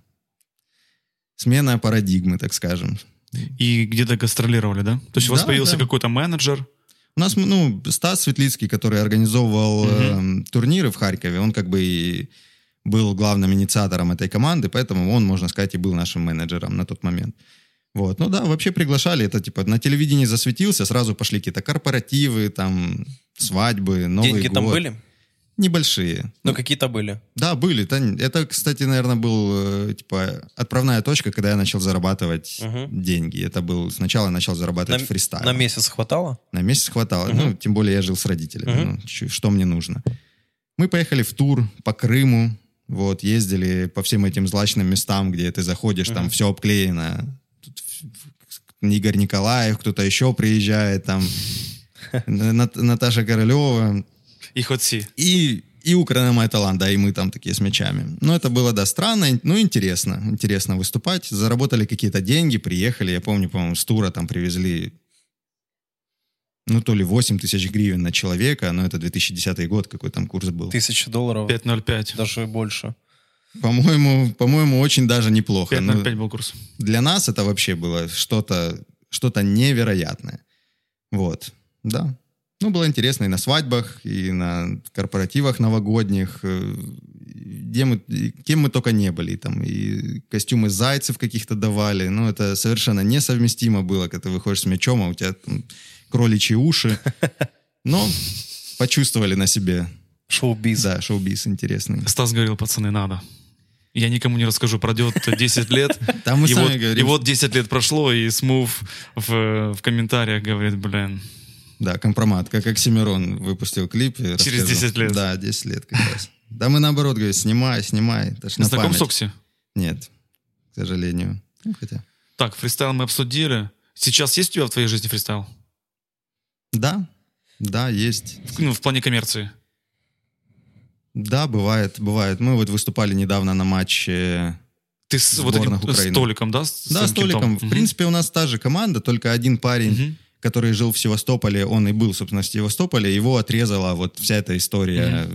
смена парадигмы, так скажем. И где-то гастролировали, да? То есть у вас Да, появился да. какой-то менеджер. У нас, ну, Стас Светлицкий, который организовывал э, турниры в Харькове, он как бы и был главным инициатором этой команды, поэтому он, можно сказать, и был нашим менеджером на тот момент. Вот. Ну да, вообще приглашали, это типа на телевидении засветился, сразу пошли какие-то корпоративы, там, свадьбы, Новый Деньги год. там были? Небольшие. Ну, какие-то были. Да, были. Это, кстати, наверное, был э, типа отправная точка, когда я начал зарабатывать Мгм. деньги. Это был сначала я начал зарабатывать На, фристайлом. на месяц хватало? На месяц хватало. Мгм. Ну, тем более я жил с родителями. Мгм. Ну, что мне нужно? Мы поехали в тур по Крыму. Вот, ездили по всем этим злачным местам, где ты заходишь, там Мгм. все обклеено. Тут Игорь Николаев, кто-то еще приезжает, там [laughs] Нат- Наташа Королева. И Хотси. И, и Украина мой талант, да, и мы там такие с мячами. Ну, это было, да, странно, ну, интересно. Интересно выступать. Заработали какие-то деньги, приехали. Я помню, по-моему, с тура там привезли, ну, то ли 8 тысяч гривен на человека, но это 2010 год, какой там курс был. Тысяча долларов, 5.05. даже больше. По-моему, по-моему, очень даже неплохо. Ну, 5.05 был курс. для нас это вообще было что-то что невероятное. Вот, да. Ну, было интересно и на свадьбах, и на корпоративах новогодних, э, где мы, кем мы только не были. Там и костюмы зайцев каких-то давали. Ну, это совершенно несовместимо было, когда ты выходишь с мячом, а у тебя там кроличьи уши. Но почувствовали на себе. Шоу-биз. Да, шоу-биз интересный. Стас говорил, пацаны, надо. Я никому не расскажу, пройдет 10 лет. [laughs] Там мы и, сами вот, говорим. и вот 10 лет прошло, и Смув в, в комментариях говорит, блин, Да, компромат. Как Оксимирон выпустил клип. Через рассказал. 10 лет. Да, 10 лет как раз. Да мы наоборот говорим, снимай, снимай. Это ж на знаком память. с Окси? Нет, к сожалению. Ну, хотя... Так, фристайл мы обсудили. Сейчас есть у тебя в твоей жизни фристайл? Да, да, есть. В- Ну, в плане коммерции. Да, бывает, бывает. Мы вот выступали недавно на матче... Ты с вот этим Украины. столиком, да? с Да, с Толиком. кентом? В принципе, у нас та же команда, только один парень, Мгм. Который жил в Севастополе, он и был, собственно, в Севастополе, его отрезала вот вся эта история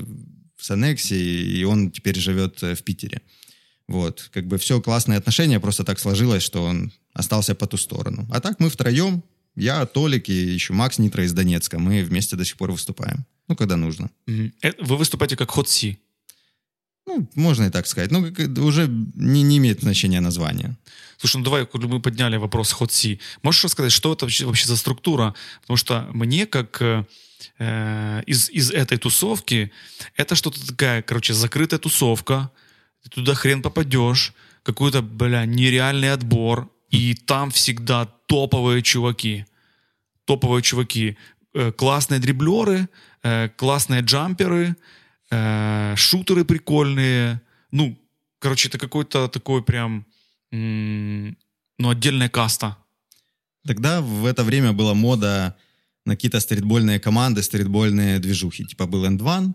с аннексией, и он теперь живет э, в Питере. Вот, как бы все классные отношения, просто так сложилось, что он остался по ту сторону. А так мы втроем, я, Толик и еще Макс Нитро из Донецка, мы вместе до сих пор выступаем. Ну, когда нужно. Э, Вы выступаете как Хотси. Ну, можно и так сказать. Ну, уже не, не имеет значения название. Слушай, ну давай, мы подняли вопрос Хотси. Можешь рассказать, что это вообще, вообще за структура? Потому что мне, как э, э, из, из этой тусовки, это что-то такая, короче, закрытая тусовка. Ты туда хрен попадешь. Какой-то, бля, нереальный отбор. И там всегда топовые чуваки. Топовые чуваки. Э, классные дриблеры, э, классные джамперы, э, шутеры прикольные. Ну, короче, это какой-то такой прям ну, отдельная каста. Тогда в это время была мода на какие-то стритбольные команды, стритбольные движухи. Типа был End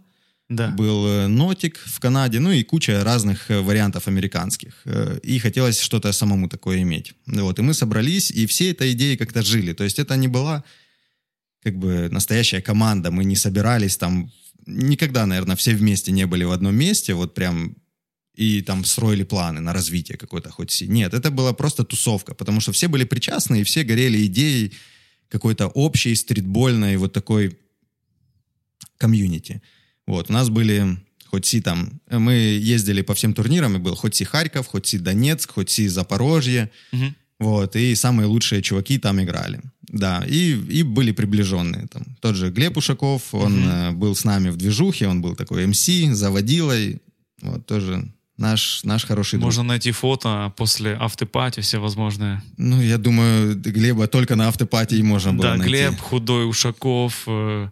Да. был э, Нотик в Канаде, ну и куча разных э, вариантов американских. Э, И хотелось что-то самому такое иметь. Вот, и мы собрались, и все этой идеи как-то жили. То есть это не была как бы настоящая команда, мы не собирались там, никогда, наверное, все вместе не были в одном месте, вот прям и там строили планы на развитие какой-то хоть си. Нет, это была просто тусовка, потому что все были причастны, и все горели идеей какой-то общей стритбольной вот такой комьюнити. Вот, у нас были хоть си там, э, мы ездили по всем турнирам, и был хоть си Харьков, хоть си Донецк, хоть си Запорожье, Мгм. вот, и самые лучшие чуваки там играли. Да, и, и были приближенные. Там, тот же Глеб Ушаков, он э, был с нами в движухе, он был такой МС, заводилой. Вот тоже наш, наш хороший друг. Можно найти фото после автопати всевозможные. Ну, я думаю, Глеба только на автопатии можно было Да, найти. Глеб, Худой, Ушаков, э,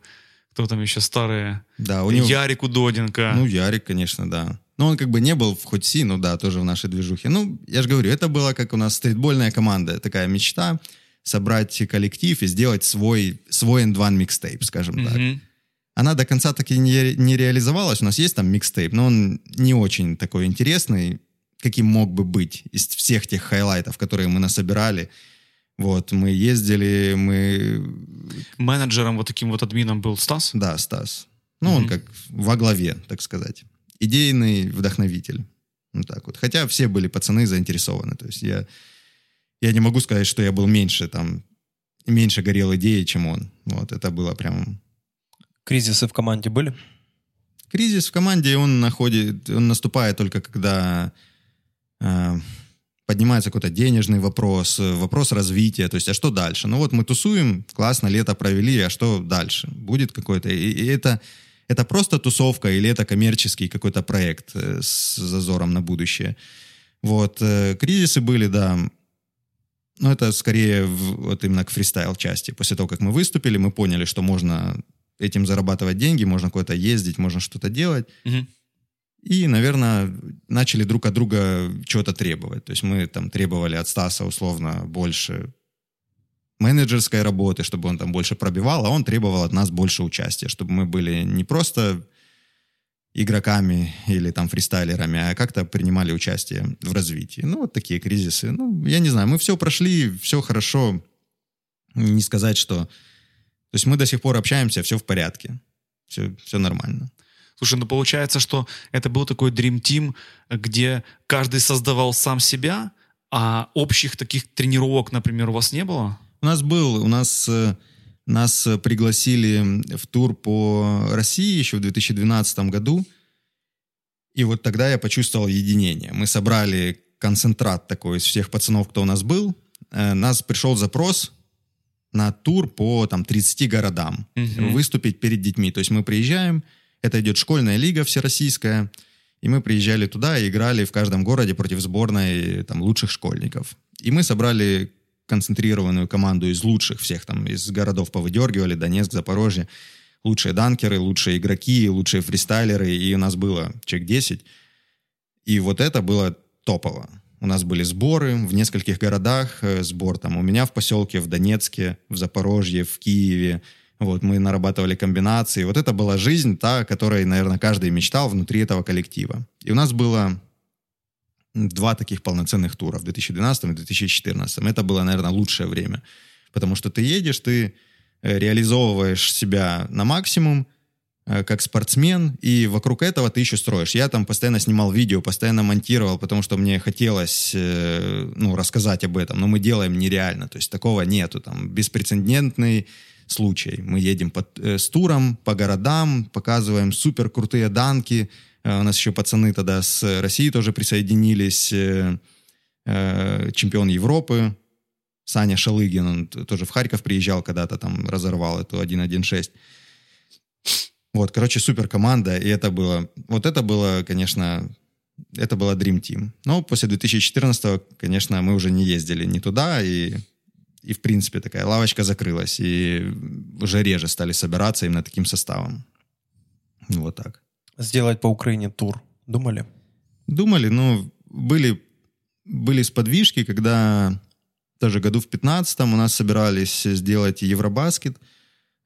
кто там еще старые? Да, у него... Ярик Удоденко. Ну, Ярик, конечно, да. Но он как бы не был в хоть си, ну да, тоже в нашей движухе. Ну, я же говорю, это была как у нас стритбольная команда, такая мечта собрать коллектив и сделать свой, свой N2 микстейп, скажем так. Она до конца таки не, не реализовалась. У нас есть там микстейп, но он не очень такой интересный, каким мог бы быть из всех тех хайлайтов, которые мы насобирали. Вот, мы ездили, мы... Менеджером, вот таким вот админом был Стас. Да, Стас. Ну, он Мгм. как во главе, так сказать. Идейный вдохновитель. Вот так вот. Хотя все были пацаны заинтересованы. То есть я, я не могу сказать, что я был меньше там, меньше горел идеей, чем он. Вот, это было прям Кризисы в команде были? Кризис в команде, он находит, он наступает только когда э, поднимается какой-то денежный вопрос, вопрос развития, то есть, а что дальше? Ну вот мы тусуем, классно, лето провели, а что дальше? Будет какой-то... И, и это, это просто тусовка или это коммерческий какой-то проект э, с зазором на будущее? Вот, э, кризисы были, да, но это скорее в- вот именно к фристайл части. После того, как мы выступили, мы поняли, что можно этим зарабатывать деньги, можно куда-то ездить, можно что-то делать. И, наверное, начали друг от друга чего-то требовать. То есть мы там требовали от Стаса условно больше менеджерской работы, чтобы он там больше пробивал, а он требовал от нас больше участия, чтобы мы были не просто игроками или там фристайлерами, а как-то принимали участие в развитии. Ну, вот такие кризисы. Ну, я не знаю, мы все прошли, все хорошо. Не сказать, что... То есть мы до сих пор общаемся, все в порядке. Все, все нормально. Слушай, ну получается, что это был такой Dream Team, где каждый создавал сам себя, а общих таких тренировок, например, у вас не было? У нас был, у нас э, нас э, пригласили в тур по России еще в 2012 году, и вот тогда я почувствовал единение. Мы собрали концентрат такой из всех пацанов, кто у нас был. Э, Нас пришел запрос на тур по там 30 городам Мгм. выступить перед детьми. То есть мы приезжаем, это идет школьная лига всероссийская, и мы приезжали туда и играли в каждом городе против сборной там, лучших школьников. И мы собрали концентрированную команду из лучших всех там, из городов повыдергивали, Донецк, Запорожье, лучшие данкеры, лучшие игроки, лучшие фристайлеры, и у нас было человек 10. И вот это было топово. У нас были сборы в нескольких городах, э, сбор там у меня в поселке, в Донецке, в Запорожье, в Киеве. Вот мы нарабатывали комбинации. Вот это была жизнь, та, о которой, наверное, каждый мечтал внутри этого коллектива. И у нас было два таких полноценных тура в 2012 и 2014. Это было, наверное, лучшее время. Потому что ты едешь, ты э, реализовываешь себя на максимум, как спортсмен, и вокруг этого ты еще строишь. Я там постоянно снимал видео, постоянно монтировал, потому что мне хотелось э, ну, рассказать об этом, но мы делаем нереально, то есть такого нету, там беспрецедентный случай. Мы едем под, э, с туром по городам, показываем супер крутые данки, Э, у нас еще пацаны тогда с России тоже присоединились, э, э, чемпион Европы, Саня Шалыгин, он тоже в Харьков приезжал когда-то, там разорвал эту 1.1.6. Вот, короче, супер команда, и это было, вот это было, конечно, это была Dream Team. Но после 2014, конечно, мы уже не ездили ни туда, и, и в принципе такая лавочка закрылась, и уже реже стали собираться именно таким составом. Вот так. Сделать по Украине тур. Думали? Думали, ну, были, были сподвижки, когда тоже году в 15 у нас собирались сделать Евробаскет.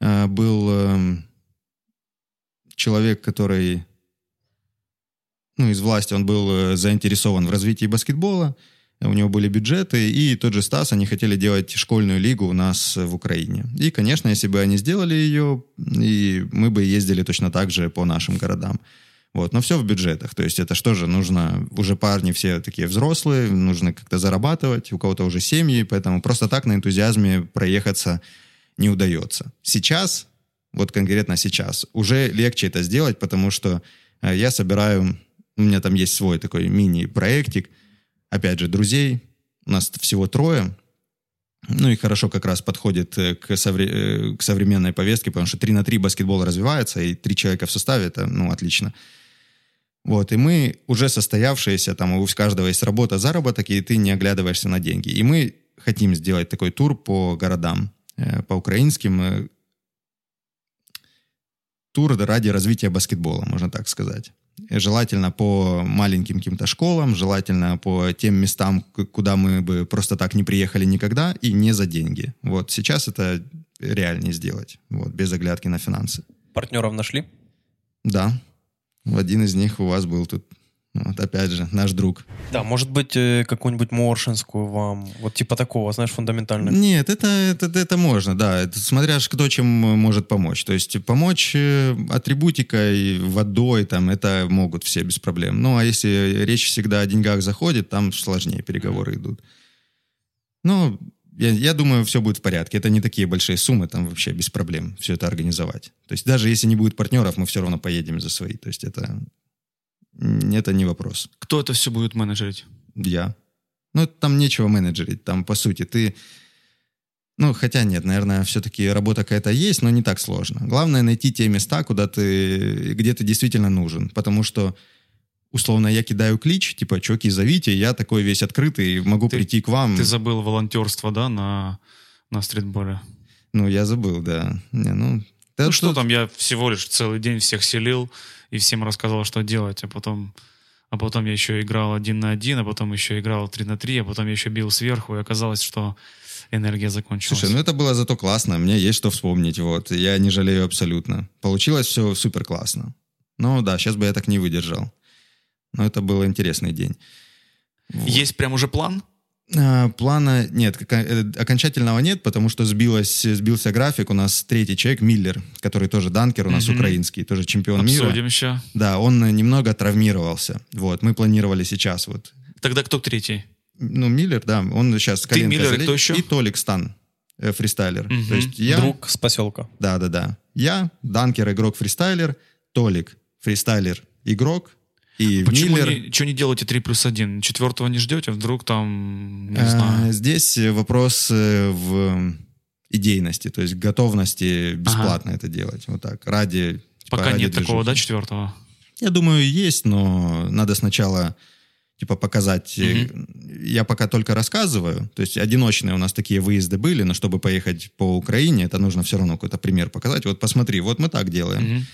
Э, Был эм, человек, который, ну, из власти, он был э, заинтересован в развитии баскетбола, у него были бюджеты, и тот же Стас, они хотели делать школьную лигу у нас в Украине. И, конечно, если бы они сделали ее, и мы бы ездили точно так же по нашим городам. Вот, но все в бюджетах. То есть это что же нужно? Уже парни все такие взрослые, нужно как-то зарабатывать, у кого-то уже семьи, поэтому просто так на энтузиазме проехаться не удается. Сейчас, вот конкретно сейчас, уже легче это сделать, потому что э, я собираю, у меня там есть свой такой мини-проектик, опять же, друзей, у нас всего трое, Ну и хорошо как раз подходит э, к, совре- э, к современной повестке, потому что 3 на 3 баскетбол развивается, и три человека в составе, это, ну, отлично. Вот, и мы уже состоявшиеся, там у каждого есть работа, заработок, и ты не оглядываешься на деньги. И мы хотим сделать такой тур по городам, по украинским, тур ради развития баскетбола, можно так сказать. Желательно по маленьким каким-то школам, желательно по тем местам, куда мы бы просто так не приехали никогда, и не за деньги. Вот сейчас это реальнее сделать, вот, без оглядки на финансы. Партнеров нашли? Да, один из них у вас был тут, вот опять же, наш друг. Да, может быть, э, какую-нибудь Моршинскую вам, вот типа такого, знаешь, фундаментально. Нет, это, это, это можно, да. Это смотря кто чем может помочь. То есть помочь э, атрибутикой, водой, там, это могут все без проблем. Ну, а если речь всегда о деньгах заходит, там сложнее переговоры идут. Ну, я, я думаю, все будет в порядке. Это не такие большие суммы, там вообще без проблем все это организовать. То есть даже если не будет партнеров, мы все равно поедем за свои. То есть это, это не вопрос. Кто это все будет менеджерить? Я. Ну, там нечего менеджерить. Там, по сути, ты... Ну, хотя нет, наверное, все-таки работа какая-то есть, но не так сложно. Главное найти те места, куда ты, где ты действительно нужен. Потому что, условно, я кидаю клич, типа, чуваки, зовите, я такой весь открытый, могу Ты- прийти к вам. Ты забыл волонтерство, да, на, на стритболе? Ну, я забыл, да. Не, ну, да Ну что тут- там, я всего лишь целый день всех селил и всем рассказывал, что делать, а потом, а потом я еще играл один на один, а потом еще играл три на три, а потом я еще бил сверху, и оказалось, что энергия закончилась. Слушай, ну это было зато классно, мне есть что вспомнить, вот, я не жалею абсолютно. Получилось все супер классно. Ну да, сейчас бы я так не выдержал. Но это был интересный день. Вот. Есть прям уже план? А, Плана нет, э, окончательного нет, потому что сбилось, сбился график. У нас третий человек, Миллер, который тоже данкер, у нас Мгм. украинский, тоже чемпион мира. Обсудим еще. Да, он э, немного травмировался. Вот, мы планировали сейчас вот. Тогда кто третий? Ну, Миллер, да, он сейчас Ты, Миллер, и залез- кто еще? И Толик Стан, э, фристайлер. Мгм. То есть я... Друг с поселка. Да, да, да. Я, данкер, игрок, фристайлер, Толик, фристайлер, игрок, и Почему Миллер. не, что не делаете 3 плюс 1? Четвертого не ждете? Вдруг там, не А, знаю. Здесь вопрос э, в идейности, то есть готовности бесплатно это делать. Вот так, ради... типа, Пока ради нет такого, да, движухи. четвертого? Я думаю, есть, но надо сначала типа показать. э, Я пока только рассказываю. То есть одиночные у нас такие выезды были, но чтобы поехать по Украине, это нужно все равно какой-то пример показать. Вот посмотри, вот мы так делаем. Мгм.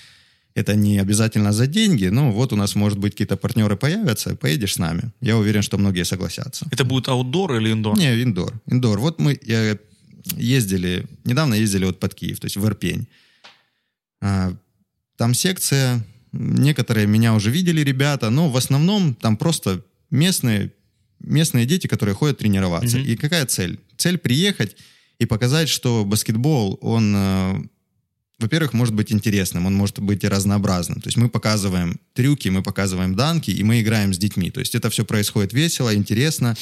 Это не обязательно за деньги, но вот у нас, может быть, какие-то партнеры появятся, поедешь с нами. Я уверен, что многие согласятся. Это будет аутдор или индор? Не, индор. Индор. Вот мы я, ездили, недавно ездили вот под Киев, то есть в Ирпень. А, там секция, некоторые меня уже видели ребята, но в основном там просто местные, местные дети, которые ходят тренироваться. Мгм. И какая цель? Цель приехать и показать, что баскетбол, он, э, во-первых, может быть интересным, он может быть и разнообразным. То есть мы показываем трюки, мы показываем данки, и мы играем с детьми. То есть это все происходит весело, интересно,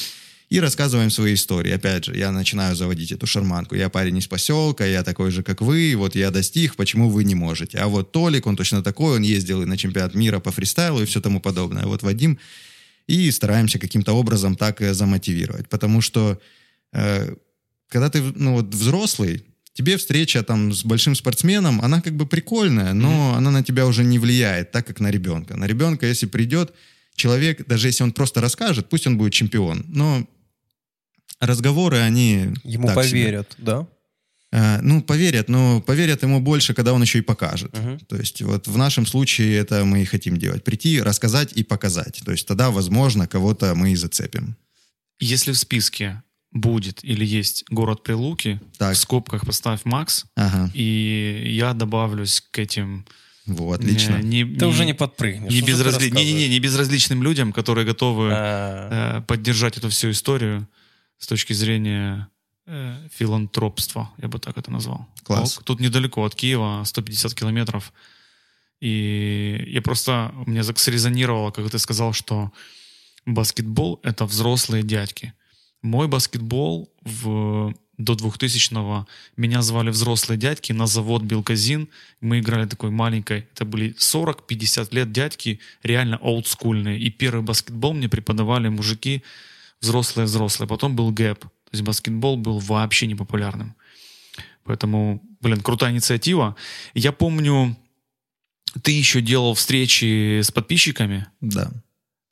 и рассказываем свои истории. Опять же, я начинаю заводить эту шарманку. Я парень из поселка, я такой же, как вы, вот я достиг, почему вы не можете? А вот Толик, он точно такой, он ездил и на чемпионат мира по фристайлу и все тому подобное. Вот Вадим, и стараемся каким-то образом так замотивировать. Потому что э, когда ты ну, вот, взрослый, тебе встреча там с большим спортсменом, она как бы прикольная, но она на тебя уже не влияет так, как на ребенка. На ребенка, если придет человек, даже если он просто расскажет, пусть он будет чемпион, но разговоры, они... Ему так себе. поверят, да? Э, ну, поверят, но поверят ему больше, когда он еще и покажет. Мгм. То есть вот в нашем случае это мы и хотим делать. Прийти, рассказать и показать. То есть тогда, возможно, кого-то мы и зацепим. Если в списке будет или есть город Прилуки, Так. в скобках поставь Макс, Ага, и я добавлюсь к этим... во, отлично. э, Не, Ты уже не подпрыгнешь. не, безразли... не, не, не, не безразличным людям, которые готовы А, э, поддержать эту всю историю с точки зрения э, филантропства, я бы так это назвал. Класс. Ок, Тут недалеко от Киева, 150 километров. И я просто, мне срезонировало, как ты сказал, что баскетбол — это взрослые дядьки. Мой баскетбол в, до 2000-го меня звали взрослые дядьки на завод Белказин. Мы играли такой маленькой. Это были 40-50 лет дядьки, реально олдскульные. И первый баскетбол мне преподавали мужики взрослые-взрослые. Потом был гэп. То есть баскетбол был вообще непопулярным. Поэтому, блин, крутая инициатива. Я помню, ты еще делал встречи с подписчиками. Да.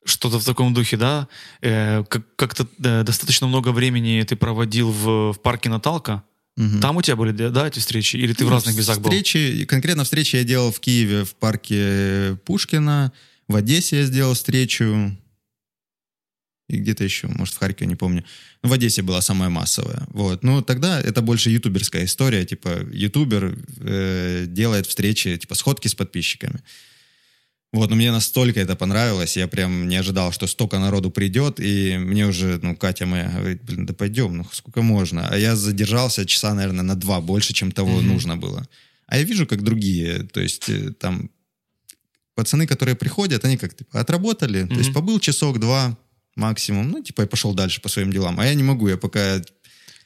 Что-то в таком духе, да? Э, как- как-то э, достаточно много времени ты проводил в, в парке Наталка. Мгм. Там у тебя были, да, эти встречи? Или ты в Ну, разных местах был? встречи, Конкретно встречи я делал в Киеве в парке Пушкина. В Одессе я сделал встречу. И где-то еще, может, в Харькове, не помню. Ну, в Одессе была самая массовая. Вот. Ну, тогда это больше ютуберская история. Типа, ютубер э, делает встречи, типа, сходки с подписчиками. Вот, но мне настолько это понравилось, я прям не ожидал, что столько народу придет, и мне уже, ну, Катя моя говорит, блин, да пойдем, ну, сколько можно. А я задержался часа, наверное, на два больше, чем того Мгм. нужно было. А я вижу, как другие, то есть э, там пацаны, которые приходят, они как, типа, отработали, то есть побыл часок-два максимум, ну, типа, и пошел дальше по своим делам. А я не могу, я пока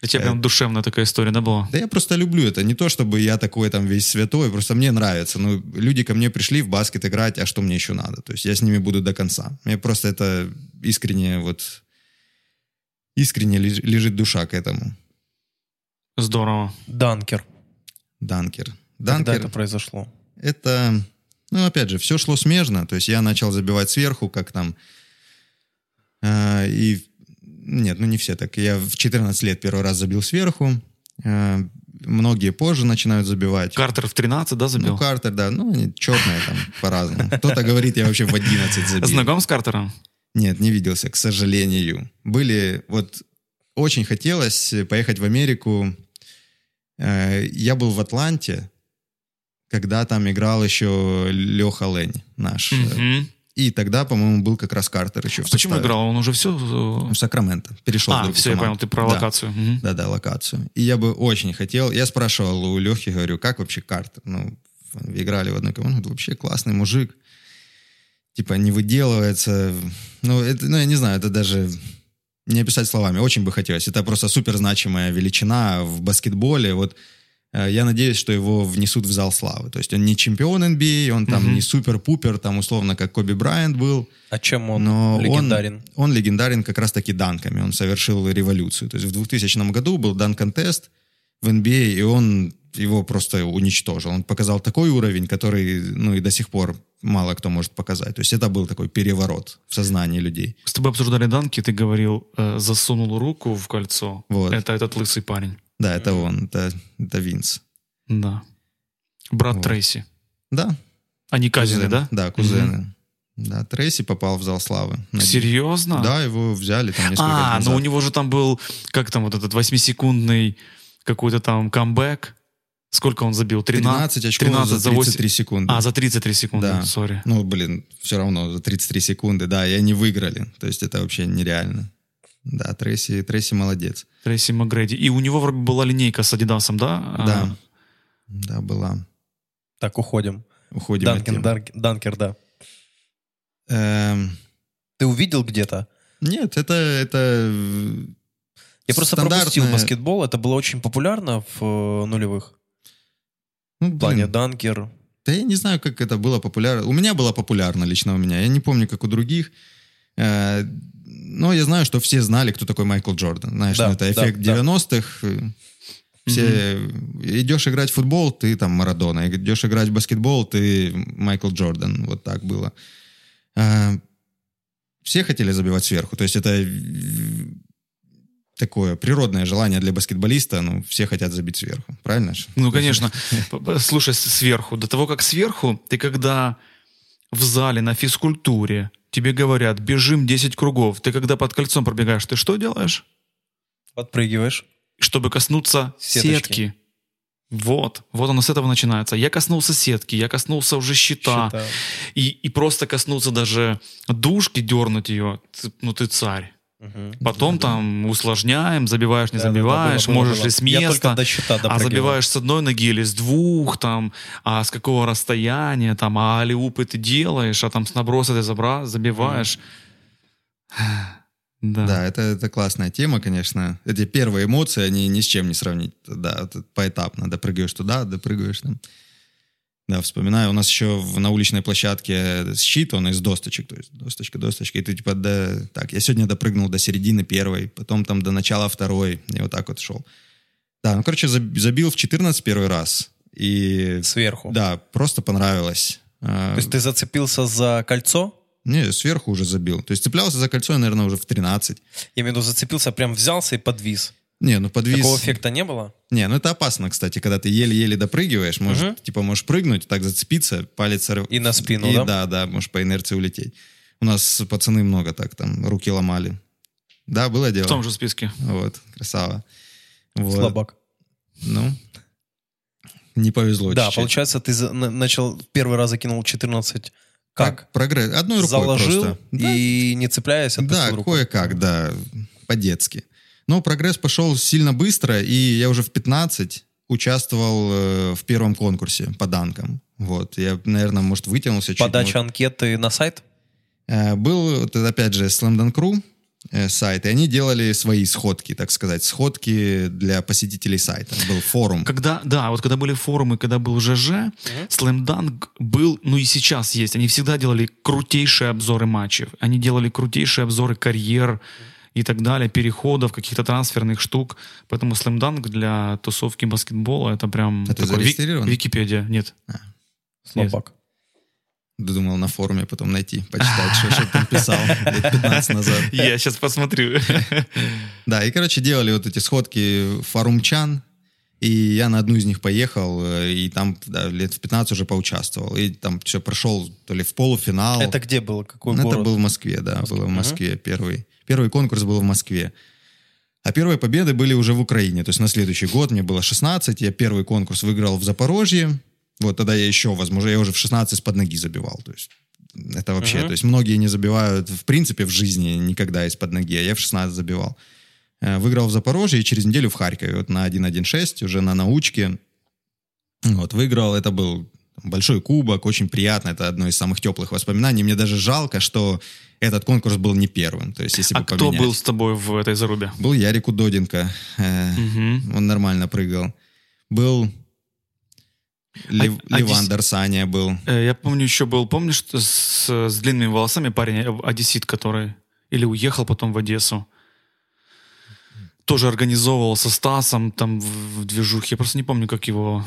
Для тебя Э, прям душевная такая история, да, была? да я просто люблю это. Не то, чтобы я такой там весь святой, просто мне нравится. Ну, люди ко мне пришли в баскет играть, а что мне еще надо? То есть я с ними буду до конца. Мне просто это искренне вот... Искренне леж- лежит душа к этому. Здорово. Данкер. Данкер. Когда Данкер это произошло? это, ну, опять же, все шло смежно. То есть я начал забивать сверху, как там... э, и нет, ну не все так. Я в 14 лет первый раз забил сверху. э, многие позже начинают забивать. Картер в 13, да, забил? Ну, Картер, да. Ну, они черные там по-разному. Кто-то говорит, я вообще в 11 забил. Знаком с Картером? Нет, не виделся, к сожалению. Были, вот, очень хотелось поехать в Америку. Э, Я был в Атланте, когда там играл еще Леха Лень наш. Мгм. И тогда, по-моему, был как раз Картер еще в Почему составе. играл? Он уже все... В Сакраменто. Перешел А, все, я команду. понял, ты про Да. локацию. Мгм. Да-да, локацию. И я бы очень хотел. Я спрашивал у Лехи, говорю, как вообще карта? Ну, играли в одной команде. Говорит, вообще классный мужик. Типа не выделывается. Ну, это, ну, я не знаю, это даже не описать словами. Очень бы хотелось. Это просто супер значимая величина в баскетболе. Вот э, я надеюсь, что его внесут в зал славы. То есть он не чемпион NBA, он там Мгм. не супер-пупер, там условно как Коби Брайант был. А чем он Но легендарен? Он, он легендарен как раз-таки данками. Он совершил революцию. То есть в 2000 году был дан-контест в NBA, и он его просто уничтожил. Он показал такой уровень, который, ну, и до сих пор мало кто может показать. То есть это был такой переворот в сознании людей. С тобой обсуждали данки, ты говорил, э, засунул руку в кольцо. Вот. Это этот лысый парень. Да, это он, это, это Винс. Да. Брат Вот. Трейси. Да. Они казины, кузены. да? Да, кузены. Да, Трейси попал в зал славы. Серьезно? Да, его взяли там несколько А, назад. ну у него же там был, как там вот этот восьмисекундный какой-то там камбэк. Сколько он забил? 13? 13 очков 13 за 33 секунды. А, за 33 секунды, Да. сори. Ну, блин, все равно за 33 секунды, да, и они выиграли. То есть это вообще нереально. Да, Трейси, Трейси молодец. Трейси Макгрейди. И у него вроде была линейка с Адидасом, да? А, Да. Да, была. Так, уходим. Уходим Данкер. Дар- Данкер, да. Эм, Ты увидел где-то? нет, это, это э, Я просто пропустил стандартная- баскетбол. Это было очень популярно в э, нулевых. Ну, В плане блин, данкер. да я не знаю, как это было популярно. У меня было популярно лично у меня. Я не помню, как у других. Но я знаю, что все знали, кто такой Майкл Джордан. Знаешь, Да, ну, это эффект да. 90-х. э, Все идешь играть в футбол, ты там Марадона. Идешь играть в баскетбол, ты Майкл Джордан. Вот так было. Э, все хотели забивать сверху. То есть это э, такое природное желание для баскетболиста. Ну, все хотят забить сверху. Правильно? Ну, конечно. Слушай, сверху. До того, как сверху, ты когда в зале на физкультуре тебе говорят, бежим 10 кругов, ты когда под кольцом пробегаешь, ты что делаешь? Подпрыгиваешь. Чтобы коснуться Сеточки. сетки. Вот, вот оно с этого начинается. Я коснулся сетки, я коснулся уже щита, Считаю. И, и просто коснуться даже душки, дернуть ее, ты- ну ты царь. Потом там усложняем, забиваешь, не Да, да, да, забиваешь, было, можешь было. ли с места, до счета а забиваешь с одной ноги или с двух, там, а с какого расстояния, там, а алиупы ты делаешь, а там с наброса ты забра- забиваешь. [sighs] Да. Да, это, это классная тема, конечно. Эти первые эмоции, они ни с чем не сравнить. Да, поэтапно. Допрыгаешь туда, допрыгаешь там. Да, вспоминаю, у нас еще в, на уличной площадке щит, он из досточек, то есть досточка, досточка, и ты типа, да, так, я сегодня допрыгнул до середины первой, потом там до начала второй, и вот так вот шел. Да, ну, короче, заб- забил в 14 первый раз, и... Сверху. Да, просто понравилось. А, То есть ты зацепился за кольцо? Не, сверху уже забил. То есть цеплялся за кольцо, я, наверное, уже в 13. Я имею в виду, зацепился, прям взялся и подвис. Не, ну подвис... Такого эффекта не было? Не, ну это опасно, кстати, когда ты еле-еле допрыгиваешь, можешь, Мгм. типа, можешь прыгнуть, так зацепиться, палец И на спину, И да? Да, да, можешь по инерции улететь. У нас пацаны много так, там, руки ломали. Да, было дело. В том же списке. Вот, красава. Вот. Слабак. Ну, не повезло Да, чуть-чуть. получается, ты начал первый раз закинул 14. Как? Так, прогресс. Одной рукой Заложил просто. Да, и не цепляясь, Да, кое-как, да, по-детски. Но прогресс пошел сильно быстро, и я уже в 15 участвовал э, в первом конкурсе по данкам. Вот, я, наверное, может, вытянулся чуть. Подача может. анкеты на сайт? Э, Был, вот, опять же, Slam Dunk Crew э, сайт, и они делали свои сходки, так сказать, сходки для посетителей сайта. Был форум. Когда, да, вот когда были форумы, когда был ЖЖ, Slam Dunk был, ну и сейчас есть, они всегда делали крутейшие обзоры матчев, они делали крутейшие обзоры карьер и так далее, переходов, каких-то трансферных штук. Поэтому Dunk для тусовки баскетбола это прям... А ты зарегистрирован? Википедия, нет. Слабак. Думал на форуме потом найти, почитать, что, что там писал лет 15 назад. [laughs] Я сейчас посмотрю. [laughs] Да, и, короче, делали вот эти сходки форумчан, и я на одну из них поехал, э, и там да, лет в 15 уже поучаствовал. И там все, прошел то ли в полуфинал. Это где было? Какой Ну, город? Это был в Москве, да, было в. Москве первый. Первый конкурс был в Москве. А первые победы были уже в Украине. То есть на следующий год мне было 16, я первый конкурс выиграл в Запорожье. Вот тогда я еще, возможно, я уже в 16 с-под ноги забивал. То есть это вообще, Мгм. то есть многие не забивают, в принципе, в жизни никогда из-под ноги, а я в 16 забивал. Э, Выиграл в Запорожье и через неделю в Харькове, вот на 1.1.6, уже на научке. Вот, выиграл, это был большой кубок, очень приятно, это одно из самых теплых воспоминаний. Мне даже жалко, что этот конкурс был не первым. То есть, если А бы кто поменять. был с тобой в этой зарубе? Был Ярик Удоденко, э, Мгм. он нормально прыгал. Был Лев- а Ливан дес- Дарсания был. Э, Я помню, еще был, помнишь, что с, с длинными волосами парень, э, одессит, который или уехал потом в Одессу. Тоже организовывал со Стасом там в, в движухе. Я просто не помню, как его...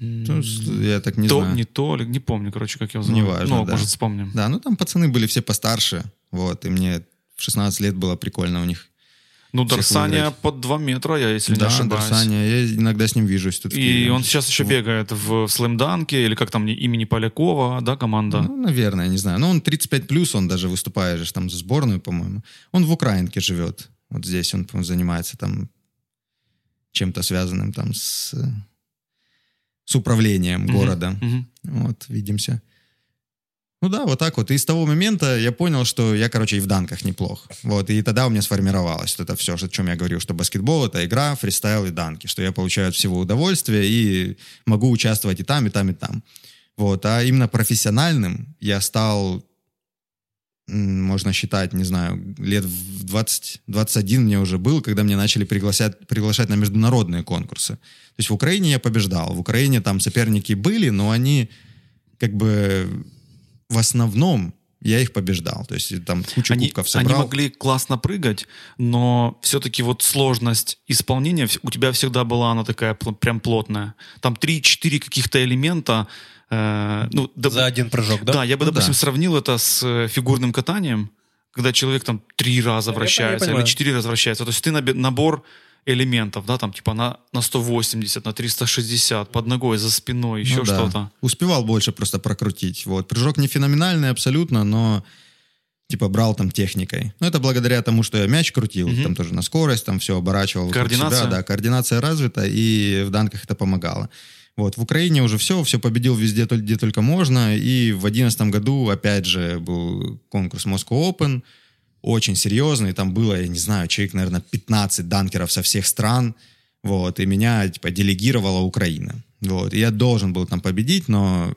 Ну, я так не то, знаю. Не то, не помню, короче, как его зовут. Неважно, Ну, да. может, вспомним. Да, ну там пацаны были все постарше. Вот, и мне в 16 лет было прикольно у них. Ну, Дарсания под 2 метра, я, если не да, ошибаюсь. Дарсания, я иногда с ним вижусь. Тут И он сейчас еще бегает в слэмданке, или как там, имени Полякова, да, команда? Ну, наверное, не знаю. Но он 35 плюс, он даже выступает же там за сборную, по-моему. Он в Украинке живет. Вот здесь он по-моему, занимается там чем-то связанным там с, с управлением города. мгм. Вот, видимся. Ну да, вот так вот. И с того момента я понял, что я, короче, и в данках неплох. Вот, и тогда у меня сформировалось вот это все, о чем я говорил, что баскетбол — это игра, фристайл и данки, что я получаю от всего удовольствие и могу участвовать и там, и там, и там. Вот, а именно профессиональным я стал, можно считать, не знаю, лет в 20, 21 мне уже был, когда меня начали приглашать, приглашать на международные конкурсы. То есть в Украине я побеждал. В Украине там соперники были, но они как бы в основном я их побеждал. То есть там кучу Они, кубков они собрал. могли классно прыгать, но все-таки вот сложность исполнения у тебя всегда была она такая прям плотная. Там 3-4 каких-то элемента. Э, ну, доп- За один прыжок, да? да, я бы, Ну допустим, да. сравнил это с фигурным катанием, когда человек там три раза Я вращается или понимаю. четыре раза вращается. То есть ты наби- набор элементов, да, там типа на, на 180, на 360, под ногой, за спиной, еще Ну да. что-то. Успевал больше просто прокрутить. Вот. Прыжок не феноменальный абсолютно, но типа брал там техникой. Ну, это благодаря тому, что я мяч крутил, Мгм. там тоже на скорость, там все оборачивал. Координация? себя. Да, координация развита, и в данках это помогало. Вот, в Украине уже все, все победил везде, где только можно, и в 2011 году, опять же, был конкурс Moscow Open, очень серьезный, там было, я не знаю, человек, наверное, 15 данкеров со всех стран, вот, и меня, типа, делегировала Украина, вот, и я должен был там победить, но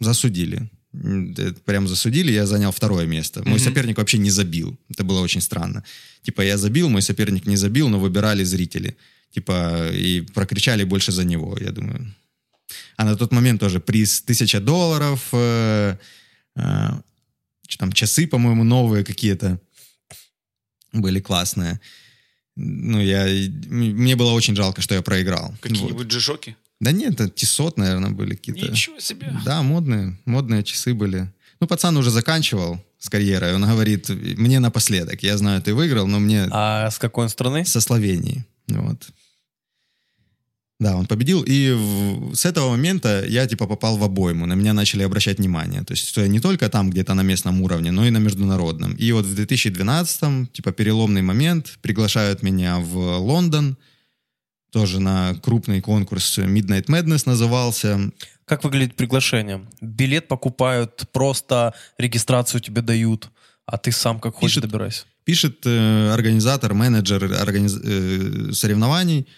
засудили, прям засудили, я занял второе место. Мой Мгм. соперник вообще не забил, это было очень странно. Типа, я забил, мой соперник не забил, но выбирали зрители, типа, и прокричали больше за него, я думаю... А на тот момент тоже приз 1000 долларов, э, э, что там, часы, по-моему, новые какие-то были классные. Ну, я, мне было очень жалко, что я проиграл. Какие-нибудь Вот. джишоки? Да нет, это тесот, наверное, были какие-то. Ничего себе. Да, модные, модные часы были. Ну, пацан уже заканчивал с карьерой. Он говорит, мне напоследок. Я знаю, ты выиграл, но мне А с какой он страны? со Словении. Вот. Да, он победил. И в- с этого момента я, типа, попал в обойму. На меня начали обращать внимание. То есть, что я не только там где-то на местном уровне, но и на международном. И вот в 2012-м, типа, переломный момент, приглашают меня в Лондон, тоже на крупный конкурс Midnight Madness назывался. Как выглядит приглашение? Билет покупают, просто регистрацию тебе дают, а ты сам как хочешь Пишет- добирайся. Пишет э, организатор, менеджер организ- э, соревнований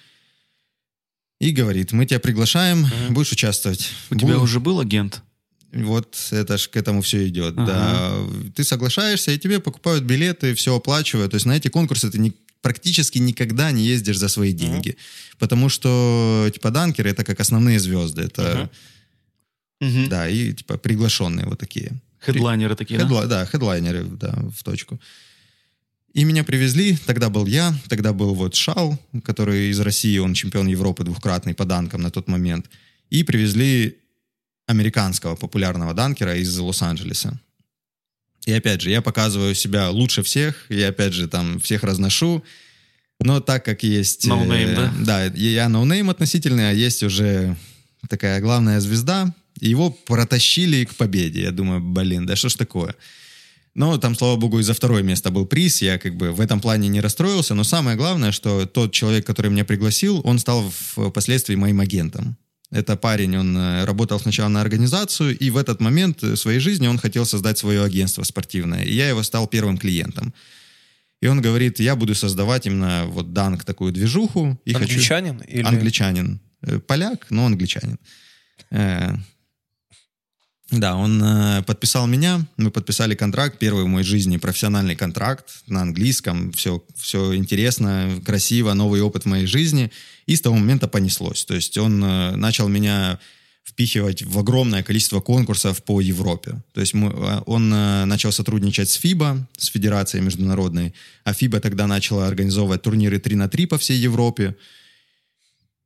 и говорит, мы тебя приглашаем, будешь участвовать. У тебя Буду- уже был агент? Вот это ж к этому все идет. Ага. Да. Ты соглашаешься, и тебе покупают билеты, все оплачивают. То есть на эти конкурсы ты не- практически никогда не ездишь за свои деньги. Потому что, типа, данкеры — это как основные звезды. Это, Мгм. да, и, типа, приглашенные вот такие. Хедлайнеры такие, да? Хедла- да, хедлайнеры, да, в точку. И меня привезли, тогда был я, тогда был вот Шал, который из России, он чемпион Европы двухкратный по данкам на тот момент. И привезли американского популярного данкера из Лос-Анджелеса. И опять же, я показываю себя лучше всех, я опять же там всех разношу, но так как есть... No name, э, да? Да, я no name относительный, а есть уже такая главная звезда, и его протащили к победе. Я думаю, блин, да что ж такое? Но там, слава богу, и за второе место был приз. Я как бы в этом плане не расстроился. Но самое главное, что тот человек, который меня пригласил, он стал впоследствии моим агентом. Это парень, он э, работал сначала на организацию, и в этот момент э, своей жизни он хотел создать свое агентство спортивное. И я его стал первым клиентом. И он говорит, я буду создавать именно вот данк такую движуху. И хочу... Англичанин или... Англичанин. Э, Поляк, но англичанин. Да, он э, подписал меня, мы подписали контракт, первый в моей жизни профессиональный контракт на английском, все, все интересно, красиво, новый опыт в моей жизни, и с того момента понеслось. То есть он э, начал меня впихивать в огромное количество конкурсов по Европе. То есть мы, э, он э, начал сотрудничать с ФИБА, с Федерацией международной, а ФИБА тогда начала организовывать турниры 3 на 3 по всей Европе.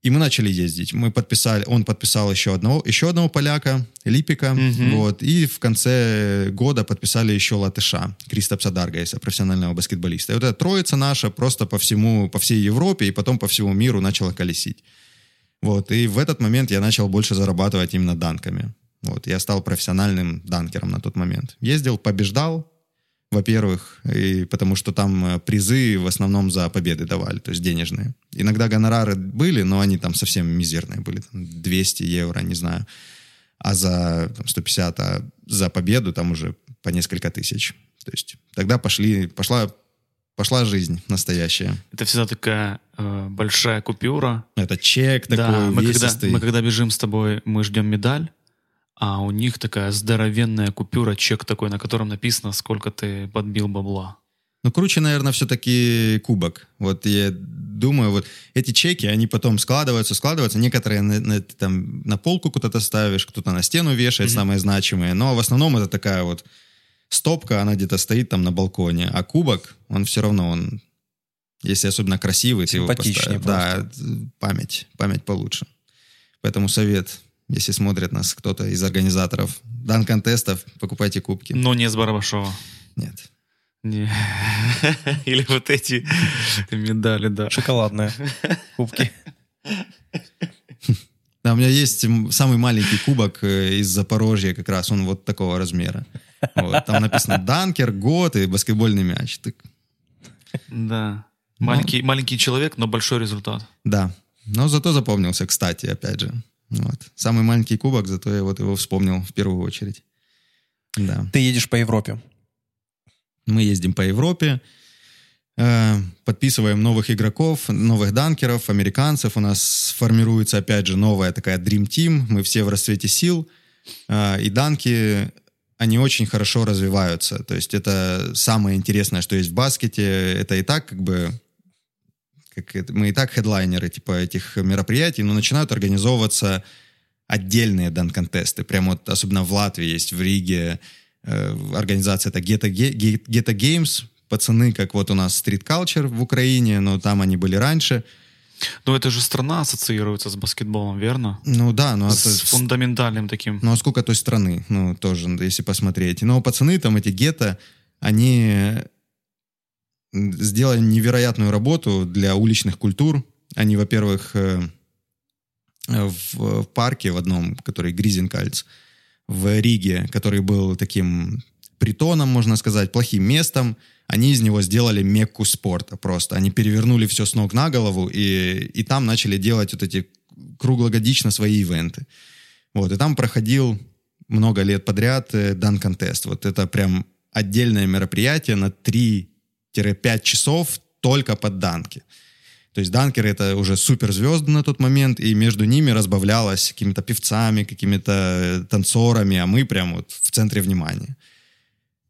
И мы начали ездить. Мы подписали, он подписал еще одного, еще одного поляка, Липика, Мгм. вот. И в конце года подписали еще латыша, Кристопса Даргайса, профессионального баскетболиста. И вот эта троица наша просто по всему, по всей Европе и потом по всему миру начала колесить. Вот. И в этот момент я начал больше зарабатывать именно данками. Вот. Я стал профессиональным данкером на тот момент. Ездил, побеждал, во-первых, и потому что там э, призы в основном за победы давали, то есть денежные. Иногда гонорары были, но они там совсем мизерные были, там 200 евро, не знаю. А за там, 150, а за победу там уже по несколько тысяч. То есть тогда пошли, пошла, пошла жизнь настоящая. Это всегда такая э, большая купюра. Это чек такой да, мы когда, мы когда бежим с тобой, мы ждем медаль, а у них такая здоровенная купюра, чек такой, на котором написано, сколько ты подбил бабла. Ну, круче, наверное, все-таки кубок. Вот я думаю, вот эти чеки, они потом складываются, складываются. Некоторые на, на- там на полку куда-то ставишь, кто-то на стену вешает, Мгм. самые значимые. Но в основном это такая вот стопка, она где-то стоит там на балконе. А кубок, он все равно, он, если особенно красивый, ты его поставишь. Да, память, память получше. Поэтому совет, если смотрит нас кто-то из организаторов дан-контестов, покупайте кубки. Но не с Барабашова. Нет. Не. [laughs] Или вот эти медали, да. Шоколадные кубки. Да, у меня есть самый маленький кубок э, из Запорожья как раз, он вот такого размера. Вот, там написано «Данкер», «Год» и баскетбольный мяч. Так, Да. Маленький, маленький человек, но большой результат. да, но зато запомнился, кстати, опять же. Вот. Самый маленький кубок, зато я вот его вспомнил в первую очередь. Да. Ты едешь по Европе. Мы ездим по Европе, э, подписываем новых игроков, новых данкеров, американцев. У нас формируется, опять же, новая такая Dream Team. Мы все в расцвете сил. Э, и данки, они очень хорошо развиваются. То есть это самое интересное, что есть в баскете. Это и так как бы... Как это, мы и так хедлайнеры типа этих мероприятий, но начинают организовываться отдельные дан-контесты. Прямо вот, особенно в Латвии есть, в Риге э, организация это Geta, Ge- Geta Games. Пацаны, как вот у нас Street Culture в Украине, но там они были раньше. Но это же страна ассоциируется с баскетболом, верно? Ну да, ну С это... фундаментальным таким. Ну а сколько той страны, ну тоже, если посмотреть. Но пацаны там, эти гетто, они сделали невероятную работу для уличных культур. Они, во-первых, э, в, в парке в одном, который Гризенкальц, в Риге, который был таким притоном, можно сказать, плохим местом, они из него сделали мекку спорта просто. Они перевернули все с ног на голову и, и там начали делать вот эти круглогодично свои ивенты. Вот, и там проходил много лет подряд дан контест. Вот это прям отдельное мероприятие на 3-5 часов только под данки. То есть данкеры это уже суперзвезды на тот момент, и между ними разбавлялось какими-то певцами, какими-то танцорами, а мы прям вот в центре внимания.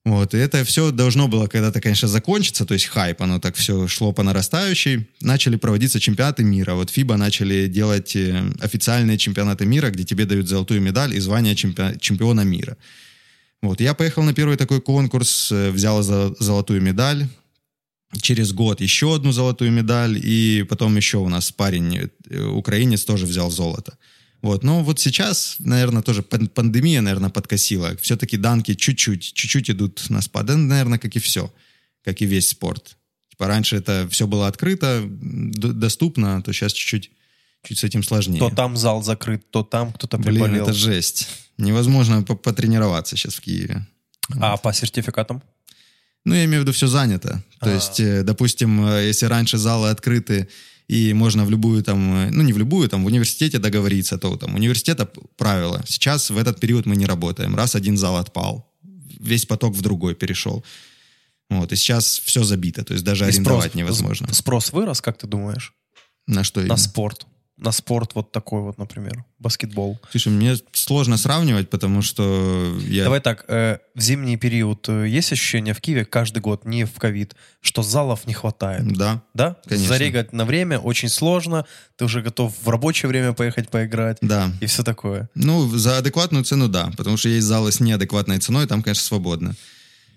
Вот, и это все должно было когда-то, конечно, закончиться, то есть хайп, оно так все шло по нарастающей. Начали проводиться чемпионаты мира. Вот ФИБА начали делать э, официальные чемпионаты мира, где тебе дают золотую медаль и звание чемпиона, чемпиона мира. Вот, я поехал на первый такой конкурс, э, взял золотую медаль, через год еще одну золотую медаль, и потом еще у нас парень, э, украинец, тоже взял золото. Вот. Но вот сейчас, наверное, тоже пандемия, наверное, подкосила. Все-таки данки чуть-чуть, чуть-чуть идут на спад. Наверное, как и все, как и весь спорт. Типа раньше это все было открыто, доступно, то сейчас чуть-чуть чуть с этим сложнее. То там зал закрыт, то там кто-то приболел. Блин, это жесть. Невозможно потренироваться сейчас в Киеве. А вот. по сертификатам? Ну, я имею в виду, все занято. То А-а-а. есть, э, допустим, э, если раньше залы открыты, и можно в любую там, э, ну не в любую, там в университете договориться, то там университета правила. Сейчас в этот период мы не работаем. Раз один зал отпал, весь поток в другой перешел. Вот, и сейчас все забито, то есть даже и арендовать спрос, невозможно. Спрос вырос, как ты думаешь? На что именно? На спорт на спорт вот такой вот, например, баскетбол? Слушай, мне сложно сравнивать, потому что я... Давай так, э, в зимний период э, есть ощущение в Киеве каждый год, не в ковид, что залов не хватает? Да, Да? конечно. Зарегать на время очень сложно, ты уже готов в рабочее время поехать поиграть. Да. И все такое. Ну, за адекватную цену, да, потому что есть залы с неадекватной ценой, там, конечно, свободно.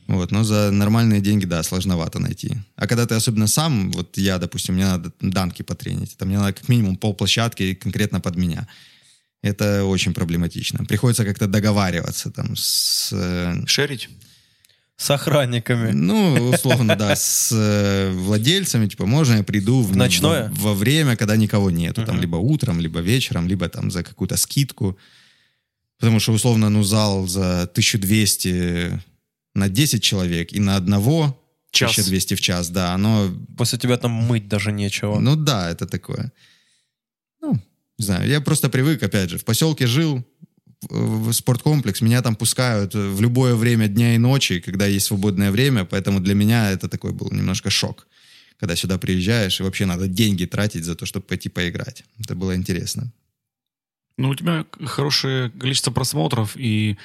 Вот, но за нормальные деньги, да, сложновато найти. А когда ты особенно сам, вот я, допустим, мне надо данки потренить, там мне надо как минимум полплощадки конкретно под меня. Это очень проблематично. Приходится как-то договариваться там с... Э, Шерить? С охранниками. Ну, условно, да, с э, владельцами, типа, можно я приду в, Ночное? В, во время, когда никого нету, uh-huh. там, либо утром, либо вечером, либо там за какую-то скидку. Потому что, условно, ну, зал за 1200 на 10 человек и на одного час. 1200 в час, да, оно... После тебя там мыть даже нечего. Ну да, это такое. Ну, не знаю, я просто привык, опять же, в поселке жил, в спорткомплекс, меня там пускают в любое время дня и ночи, когда есть свободное время, поэтому для меня это такой был немножко шок, когда сюда приезжаешь, и вообще надо деньги тратить за то, чтобы пойти поиграть. Это было интересно. Ну, у тебя хорошее количество просмотров, и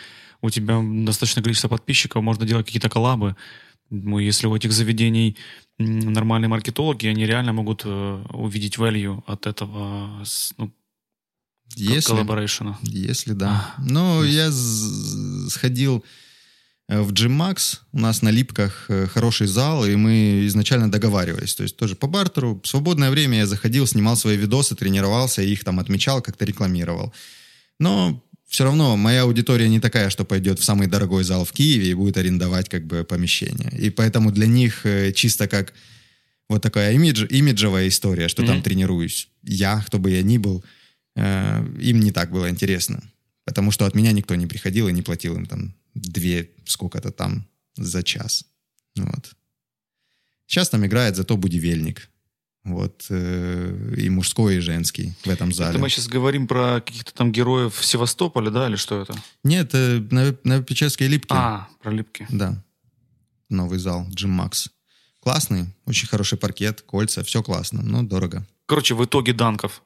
у тебя достаточное количество подписчиков, можно делать какие-то коллабы. Ну, если у этих заведений нормальные маркетологи, они реально могут э, увидеть value от этого ну, если, коллаборейшена. Если да. А, ну, я сходил э, в Gmax, у нас на Липках э, хороший зал, и мы изначально договаривались, то есть тоже по бартеру. В свободное время я заходил, снимал свои видосы, тренировался, их там отмечал, как-то рекламировал. Но все равно моя аудитория не такая, что пойдет в самый дорогой зал в Киеве и будет арендовать как бы помещение. И поэтому для них э, чисто как вот такая имидж, имиджевая история, что mm-hmm. там тренируюсь я, кто бы я ни был, э, им не так было интересно. Потому что от меня никто не приходил и не платил им там две, сколько-то там за час. Вот. Сейчас там играет зато будивельник. Вот, э, и мужской, и женский в этом зале. Это мы сейчас говорим про каких-то там героев Севастополя, да, или что это? Нет, э, на, на Печерской Липке. А, про Липки. Да. Новый зал, Джим Макс. Классный, очень хороший паркет, кольца, все классно, но дорого. Короче, в итоге данков.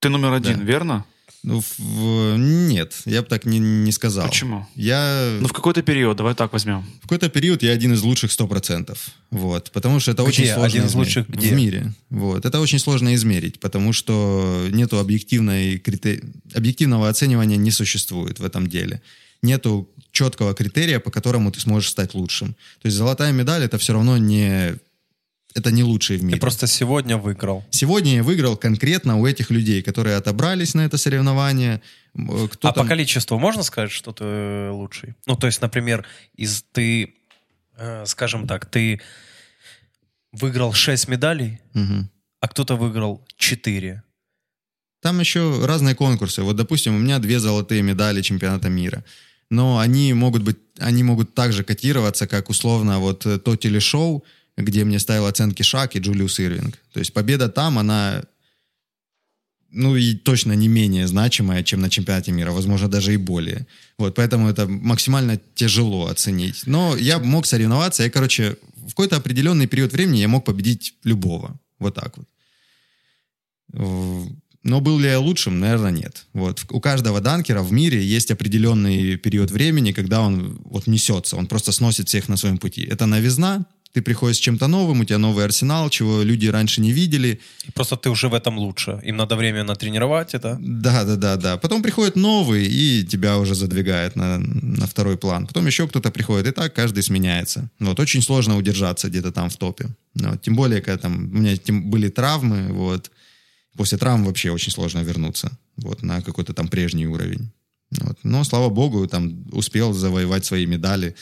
Ты номер один, да. верно? Ну, в- нет, я бы так не, не сказал. Почему? Я Ну, в какой-то период, давай так возьмем. в какой-то период я один из лучших 100%. Вот, потому что это Где? очень сложно Один из лучших где? В мире. Вот. Это очень сложно измерить, потому что нету объективной крите- объективного оценивания не существует в этом деле. Нету четкого критерия, по которому ты сможешь стать лучшим. То есть золотая медаль это все равно не это не лучший в мире. Ты просто сегодня выиграл. Сегодня я выиграл конкретно у этих людей, которые отобрались на это соревнование. М, Кто а там- по количеству можно сказать, что ты э, лучший? Ну, то есть, например, из ты, э, скажем так, ты выиграл 6 медалей, Мгм. а кто-то выиграл 4. Там еще разные конкурсы. Вот, допустим, у меня две золотые медали чемпионата мира. Но они могут быть, они могут также котироваться, как условно вот э, то телешоу, где мне ставил оценки Шак и Джулиус Ирвинг. То есть победа там, она ну и точно не менее значимая, чем на чемпионате мира, возможно, даже и более. Вот, поэтому это максимально тяжело оценить. Но я мог соревноваться, я, короче, в какой-то определенный период времени я мог победить любого. Вот так вот. Но был ли я лучшим? Наверное, нет. Вот. У каждого данкера в мире есть определенный период времени, когда он вот несется, он просто сносит всех на своем пути. Это новизна, ты приходишь с чем-то новым, у тебя новый арсенал, чего люди раньше не видели. И просто ты уже в этом лучше. Им надо время натренировать это. Да, да, да, да. Потом приходит новый, и тебя уже задвигает на, на второй план. Потом еще кто-то приходит, и так каждый сменяется. Вот, очень сложно удержаться где-то там в топе. Вот, тем более, когда там у меня тем, были травмы, вот. После травм вообще очень сложно вернуться вот, на какой-то там прежний уровень. Вот. Но, слава богу, там успел завоевать свои медали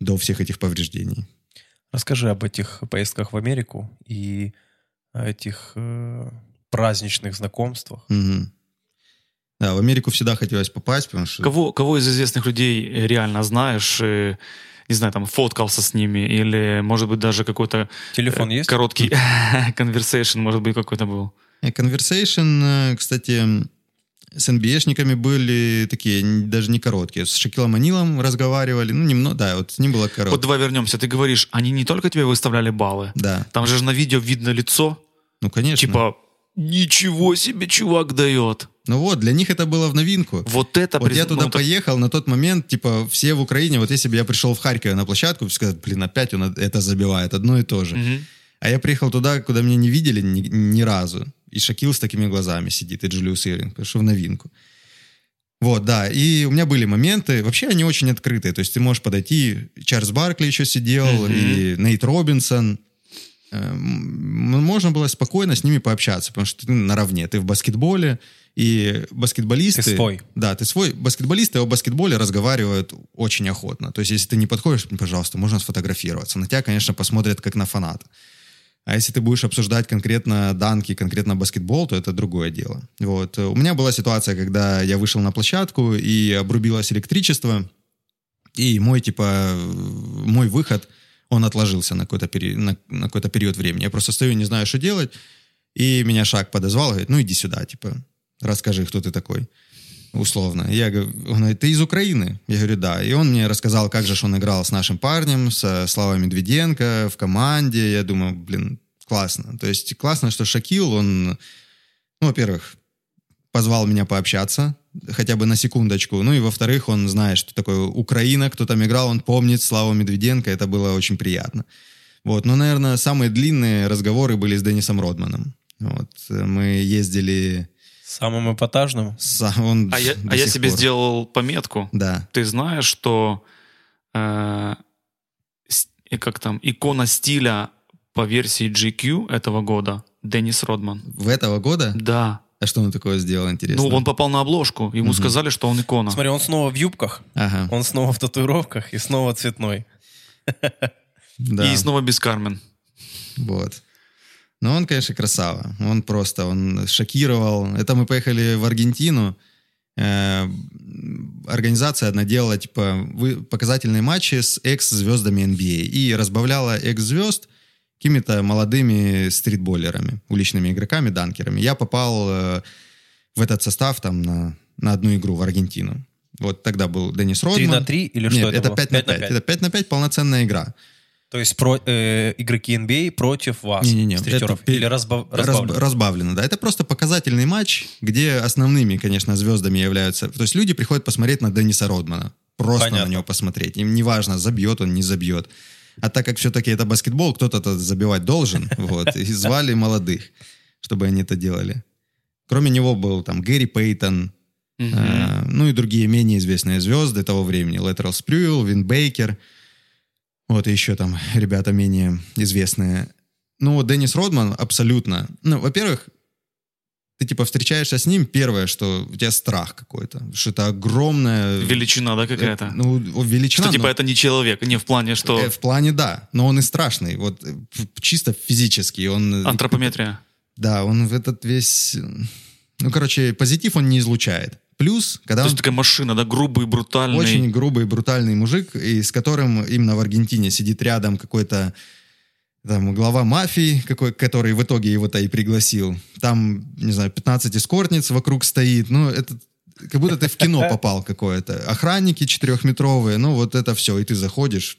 до всех этих повреждений. Расскажи об этих поездках в Америку и о этих э, праздничных знакомствах. Мгм. Да, в Америку всегда хотелось попасть, потому что... Кого, кого из известных людей реально знаешь, э, не знаю, там, фоткался с ними, или, может быть, даже какой-то Телефон э, есть? короткий conversation, [laughs] может быть, какой-то был. Э, э, кстати, с NBA-шниками были такие, даже не короткие. С Шакилом Анилом разговаривали, ну, немного, да, вот с ним было Вот короткое. давай вернемся. Ты говоришь, они не только тебе выставляли баллы, Да, там же на видео видно лицо, ну, конечно. типа, ничего себе чувак дает. Ну вот, для них это было в новинку. Вот это... Вот приз- я туда ну, поехал, на тот момент, типа, все в Украине, вот если бы я пришел в Харькове на площадку, сказать, блин, опять он это забивает, одно и то же. Мгм. А я приехал туда, куда меня не видели ни, ни разу. И Шакил с такими глазами сидит, и Джулиус Ирвинг, что в новинку. Вот, да. И у меня были моменты. Вообще они очень открытые. То есть ты можешь подойти. Чарльз Баркли еще сидел, Мгм. и Нейт Робинсон. Эм, Можно было спокойно с ними пообщаться, потому что ты наравне. Ты в баскетболе, и баскетболисты... Ты свой. Да, ты свой. Баскетболисты о баскетболе разговаривают очень охотно. То есть если ты не подходишь, пожалуйста, можно сфотографироваться. На тебя, конечно, посмотрят как на фаната. А если ты будешь обсуждать конкретно данки, конкретно баскетбол, то это другое дело. Вот. У меня была ситуация, когда я вышел на площадку и обрубилось электричество, и мой, типа, мой выход, он отложился на какой-то, пери- на, на какой-то период времени. Я просто стою, не знаю, что делать, и меня Шаг подозвал, говорит, ну иди сюда, типа, расскажи, кто ты такой, условно. Я говорю, он говорит, ты из Украины? Я говорю, да. И он мне рассказал, как же он играл с нашим парнем, со Славой Медведенко в команде. Я думаю, блин, классно. То есть классно, что Шакил, он, ну, во-первых, позвал меня пообщаться, хотя бы на секундочку. Ну и во-вторых, он знает, что такое Украина, кто там играл, он помнит Славу Медведенко, это было очень приятно. Вот, ну, наверное, самые длинные разговоры были с Денисом Родманом. Вот, мы ездили... Самым эпатажным? с- он А я, а я себе пор- сделал пометку. Да. Ты знаешь, что э, как там икона стиля по версии GQ этого года Деннис Родман. В этого года? Да. А что он такое сделал, интересно? Ну, он попал на обложку. Ему Мгм. сказали, что он икона. Смотри, он снова в юбках, Ага, он снова в татуировках и снова цветной. [laughs] да. И снова без Кармен. Вот. Но он, конечно, красава. Он просто, он шокировал. Это мы поехали в Аргентину. Э, Организация одна делала, типа, вы- показательные матчи с экс-звездами NBA. И разбавляла экс-звезд какими-то молодыми стритболерами, уличными игроками, данкерами. Я попал э, в этот состав там на, на одну игру в Аргентину. Вот тогда был Денис Родман. 3 на 3 или что Нет, это это было? 5 на 5 на 5. 5. Это 5 на 5 полноценная игра. То есть про, э, игроки NBA против вас, Не-не-не, стритеров? это пе- Или разбав- Разб- разбавлено? разбавлено, да. Это просто показательный матч, где основными, конечно, звездами являются... То есть люди приходят посмотреть на Денниса Родмана. Просто Понятно. на него посмотреть. Им не важно, забьет он, не забьет. А так как все-таки это баскетбол, кто-то забивать должен. [laughs] Вот. И звали молодых, чтобы они это делали. Кроме него был там Гэри Пейтон, э, ну и другие менее известные звезды того времени. Летерал Спрюэл, Вин Бейкер. Вот и еще там ребята менее известные. Ну, Деннис Родман абсолютно... Ну, во-первых, ты типа встречаешься с ним, первое, что у тебя страх какой-то. Что это огромная... Величина, да, какая-то? э, Ну, величина... что типа но- это не человек, не в плане, что э, В плане да, но он и страшный. Вот э, чисто физически. Он... антропометрия. Да, он в этот весь... Ну, короче, позитив он не излучает. Плюс, когда То он есть такая машина, да, грубый, брутальный. очень грубый, брутальный мужик, и с которым именно в Аргентине сидит рядом какой-то там глава мафии, какой, который в итоге его-то и пригласил. Там, не знаю, 15 эскортниц вокруг стоит. Ну, это как будто ты в кино [laughs] попал какое-то. Охранники четырехметровые, ну, вот это все. И ты заходишь,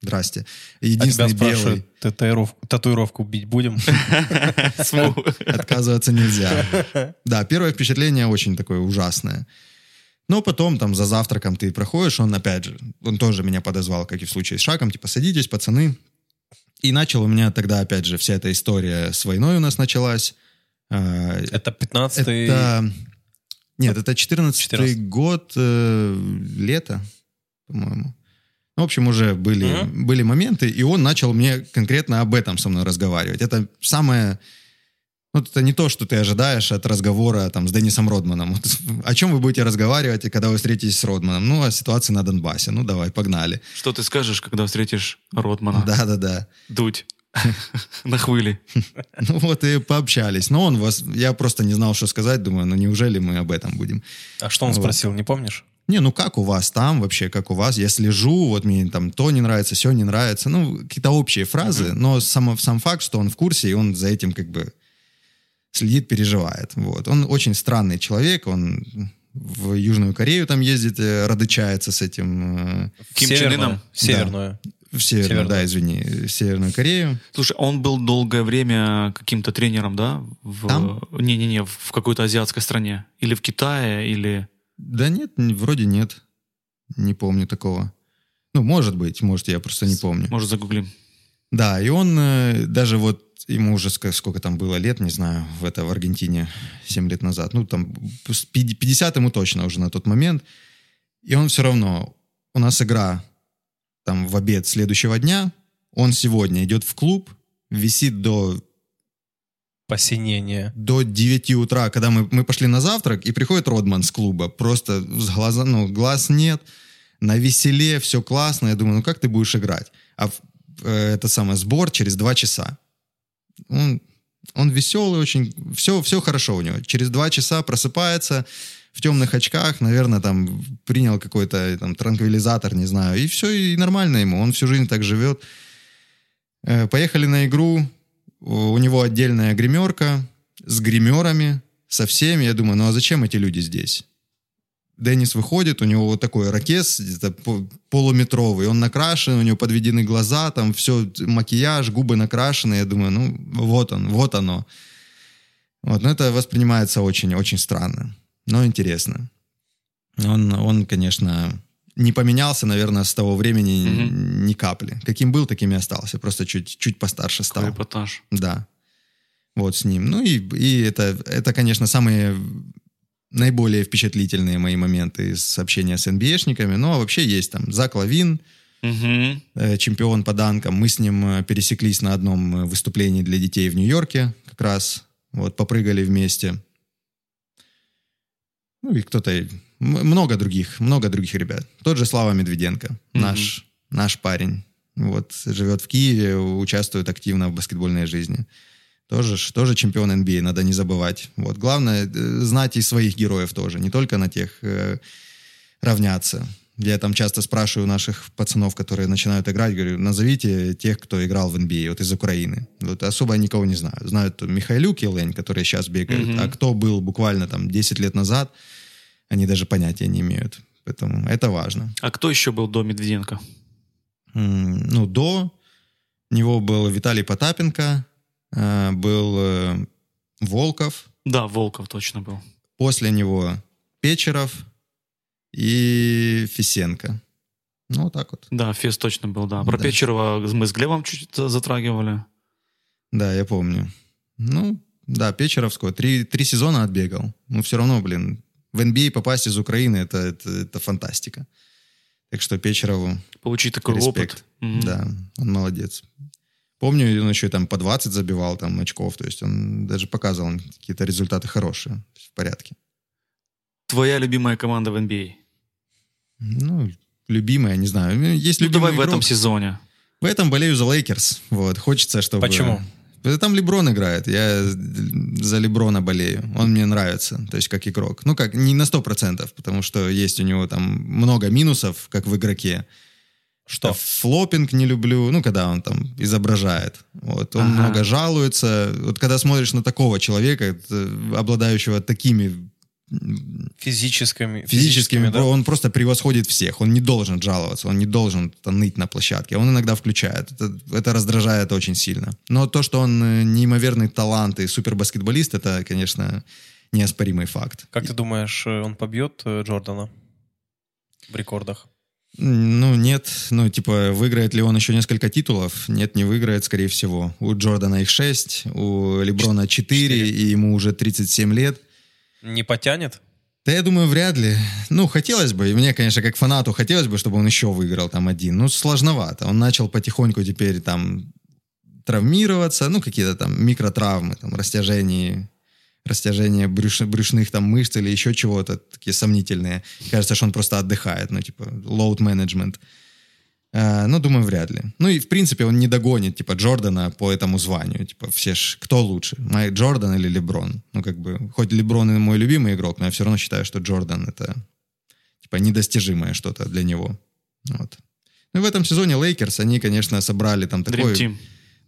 здрасте. А тебя Единственный белый. татуировку, татуировку бить будем? [laughs] Отказываться нельзя. [laughs] Да, первое впечатление очень такое ужасное. Но потом там за завтраком ты проходишь, он опять же, он тоже меня подозвал, как и в случае с Шаком, типа садитесь, пацаны. И начал у меня тогда, опять же, вся эта история с войной у нас началась. А, Это 15-й... Это... Нет, это 14 14. год, э, лето, по-моему. Ну, В общем, уже были, Мгм. были моменты, и он начал мне конкретно об этом со мной разговаривать. Это самое... Вот это не то, что ты ожидаешь от разговора там, с Деннисом Родманом. Вот о чем вы будете разговаривать, когда вы встретитесь с Родманом? Ну, о ситуации на Донбассе. Ну, давай, погнали. Что ты скажешь, когда встретишь Ротмана? Да-да-да. Дуть. [laughs] На хвыли. [laughs] Ну вот и пообщались. Но он вас... Я просто не знал, что сказать. Думаю, ну неужели мы об этом будем? А что он спросил, не помнишь? Не, ну как у вас там вообще, как у вас? Я слежу, вот мне там то не нравится, все не нравится. Ну, какие-то общие фразы, но сам, сам факт, что он в курсе, и он за этим как бы следит, переживает. Вот. Он очень странный человек, он в Южную Корею там ездит, э, радычается с этим, э, Ким Чен Северную. Ыном? Северную. в Северную, Северную. да, извини, в Северную Корею. Слушай, он был долгое время каким-то тренером, да? В... Там? Не-не-не, в какой-то азиатской стране. Или в Китае, или... Да нет, вроде нет. Не помню такого. Ну, может быть, может, я просто не помню. Может, загуглим. Да, и он э, даже вот, ему уже сколько там было лет, не знаю, в это в Аргентине 7 лет назад. Ну, там с пи- 50 ему точно уже на тот момент. И он все равно, у нас игра там в обед следующего дня, он сегодня идет в клуб, висит до, Посинение. до 9 утра, когда мы, мы пошли на завтрак, и приходит Родман с клуба, просто с глаза, ну, глаз нет, на веселе, все классно. Я думаю, ну как ты будешь играть? А э, это самое, сбор через 2 часа. Он, он веселый очень, все, все хорошо у него. Через 2 часа просыпается в темных очках, наверное, там принял какой-то там транквилизатор, не знаю, и все, и нормально ему, он всю жизнь так живет. Э, Поехали на игру, у него отдельная гримерка с гримерами, со всеми. Я думаю, ну а зачем эти люди здесь? Деннис выходит, у него вот такой ракес, полуметровый, он накрашен, у него подведены глаза, там все, макияж, губы накрашены. Я думаю, ну вот он, вот оно. Вот, но это воспринимается очень-очень странно, но интересно. Он, он, конечно, не поменялся, наверное, с того времени Мгм. ни капли. Каким был, таким и остался. Просто чуть, чуть постарше стал. Эпатаж. Да. Вот с ним. Ну и, и это, это, конечно, самые наиболее впечатлительные мои моменты из общения с NBA-шниками. Ну, а вообще есть там Зак Лавин, э, чемпион по данкам. Мы с ним э, пересеклись на одном э, выступлении для детей в Нью-Йорке как раз. Вот, попрыгали вместе. Ну и кто-то... Много других, много других ребят. Тот же Слава Медведенко, Мгм. наш, наш парень. Вот, живет в Киеве, участвует активно в баскетбольной жизни. Тоже, тоже чемпион NBA, надо не забывать. Вот, главное э, знать и своих героев тоже, не только на тех э, равняться. Я там часто спрашиваю наших пацанов, которые начинают играть, говорю, назовите тех, кто играл в NBA, вот из Украины. Вот особо я никого не знаю. Знают Михайлюк и Лень, которые сейчас бегают, Мгм. а кто был буквально там 10 лет назад, они даже понятия не имеют. Поэтому это важно. А кто еще был до Медведенко? Ну, до... Него был Виталий Потапенко, э, был э, Волков, Да, Волков точно был. после него Печеров и Фисенко. Ну, вот так вот. Да, Фес точно был, да. Про Да. Печерова мы с Глебом чуть затрагивали. Да, я помню. Ну, да, Печеровского. Три, три сезона отбегал. Но все равно, блин, в NBA попасть из Украины это, это, это фантастика. Так что Печерову Получить такой респект. опыт. Мгм. Да, он молодец. Помню, он еще там по 20 забивал там очков. То есть он даже показывал какие-то результаты хорошие. В порядке. Твоя любимая команда в NBA? Ну, любимая, не знаю. Есть Ну, любимый давай в игрок. этом сезоне. В этом болею за Лейкерс. Вот, хочется, чтобы... Почему? Там Леброн играет. Я за Леброна болею. Он мне нравится, то есть как игрок. Ну как, не на 100%, потому что есть у него там много минусов, как в игроке. Что? Флопинг не люблю, ну, когда он там изображает. Вот, он Ага. много жалуется. Вот когда смотришь на такого человека, обладающего такими м, Физическими. физическими, да? он просто превосходит всех. Он не должен жаловаться, он не должен ныть на площадке. Он иногда включает. Это, это раздражает очень сильно. Но то, что он э, неимоверный талант и супербаскетболист, это, конечно, неоспоримый факт. Как ты думаешь, э, он побьет э, Джордана в рекордах? Ну, нет. Ну, типа, выиграет ли он еще несколько титулов? Нет, не выиграет, скорее всего. У Джордана их 6, у Леброна 4, Четыре. и ему уже 37 лет. Не потянет? Да я думаю, вряд ли. Ну, хотелось бы, и мне, конечно, как фанату хотелось бы, чтобы он еще выиграл там один. Ну, сложновато. Он начал потихоньку теперь там травмироваться, ну, какие-то там микротравмы, там, растяжение, растяжение брюш- брюшных там мышц или еще чего-то, такие сомнительные. Кажется, что он просто отдыхает, ну, типа, load management. А, ну, думаю, вряд ли. Ну, и, в принципе, он не догонит, типа, Джордана по этому званию. Типа, все ж, кто лучше, Майк Джордан или Леброн? Ну, как бы, хоть Леброн и мой любимый игрок, но я все равно считаю, что Джордан — это, типа, недостижимое что-то для него. Вот. Ну, и в этом сезоне Лейкерс, они, конечно, собрали там Dream такой... Team.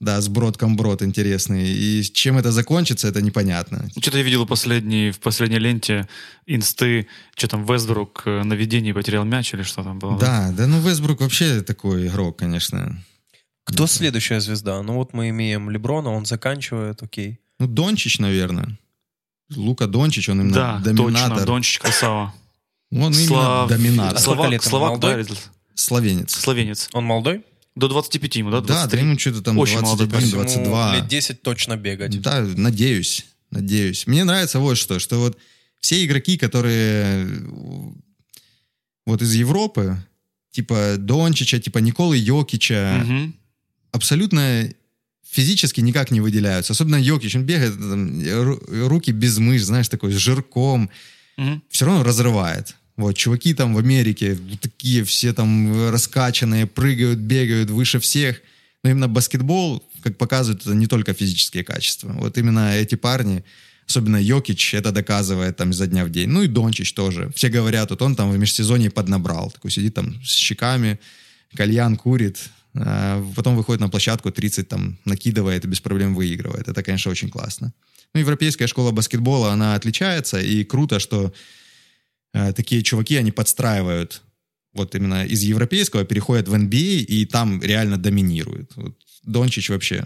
Да, сброд-комброд интересный. И с чем это закончится, это непонятно. Что-то я видел последний, в последней ленте инсты, что там Вестбрук э, на ведении потерял мяч или что там было. Да, да, ну Вестбрук вообще такой игрок, конечно. Кто следующая звезда? Ну вот мы имеем Леброна, он заканчивает, окей. Ну, Дончич, наверное. Лука Дончич, он именно Да, доминатор. точно, Дончич красава. Он именно Слав- доминатор. Слава- Словак, Словак, да, Словенец. словенец. Он молодой? До 25 ему, да? Да, да 23? ему что-то там Очень молодой 21, парень. Ему 22. лет 10 точно бегать. Да, надеюсь, надеюсь. Мне нравится вот что, что вот все игроки, которые вот из Европы, типа Дончича, типа Николы Йокича, Мгм. абсолютно физически никак не выделяются. Особенно Йокич, он бегает, там, ру- руки без мышц, знаешь, такой с жирком. Мгм. все равно разрывает. Вот, чуваки там в Америке такие все там раскачанные, прыгают, бегают выше всех. Но именно баскетбол, как показывают, это не только физические качества. Вот именно эти парни, особенно Йокич, это доказывает там изо дня в день. Ну и Дончич тоже. Все говорят, вот он там в межсезонье поднабрал. Такой сидит там с щеками, кальян курит, а потом выходит на площадку, 30 там накидывает и без проблем выигрывает. Это, конечно, очень классно. Ну, европейская школа баскетбола, она отличается, и круто, что такие чуваки, они подстраивают вот именно из европейского, переходят в NBA, и там реально доминируют. Вот Дончич вообще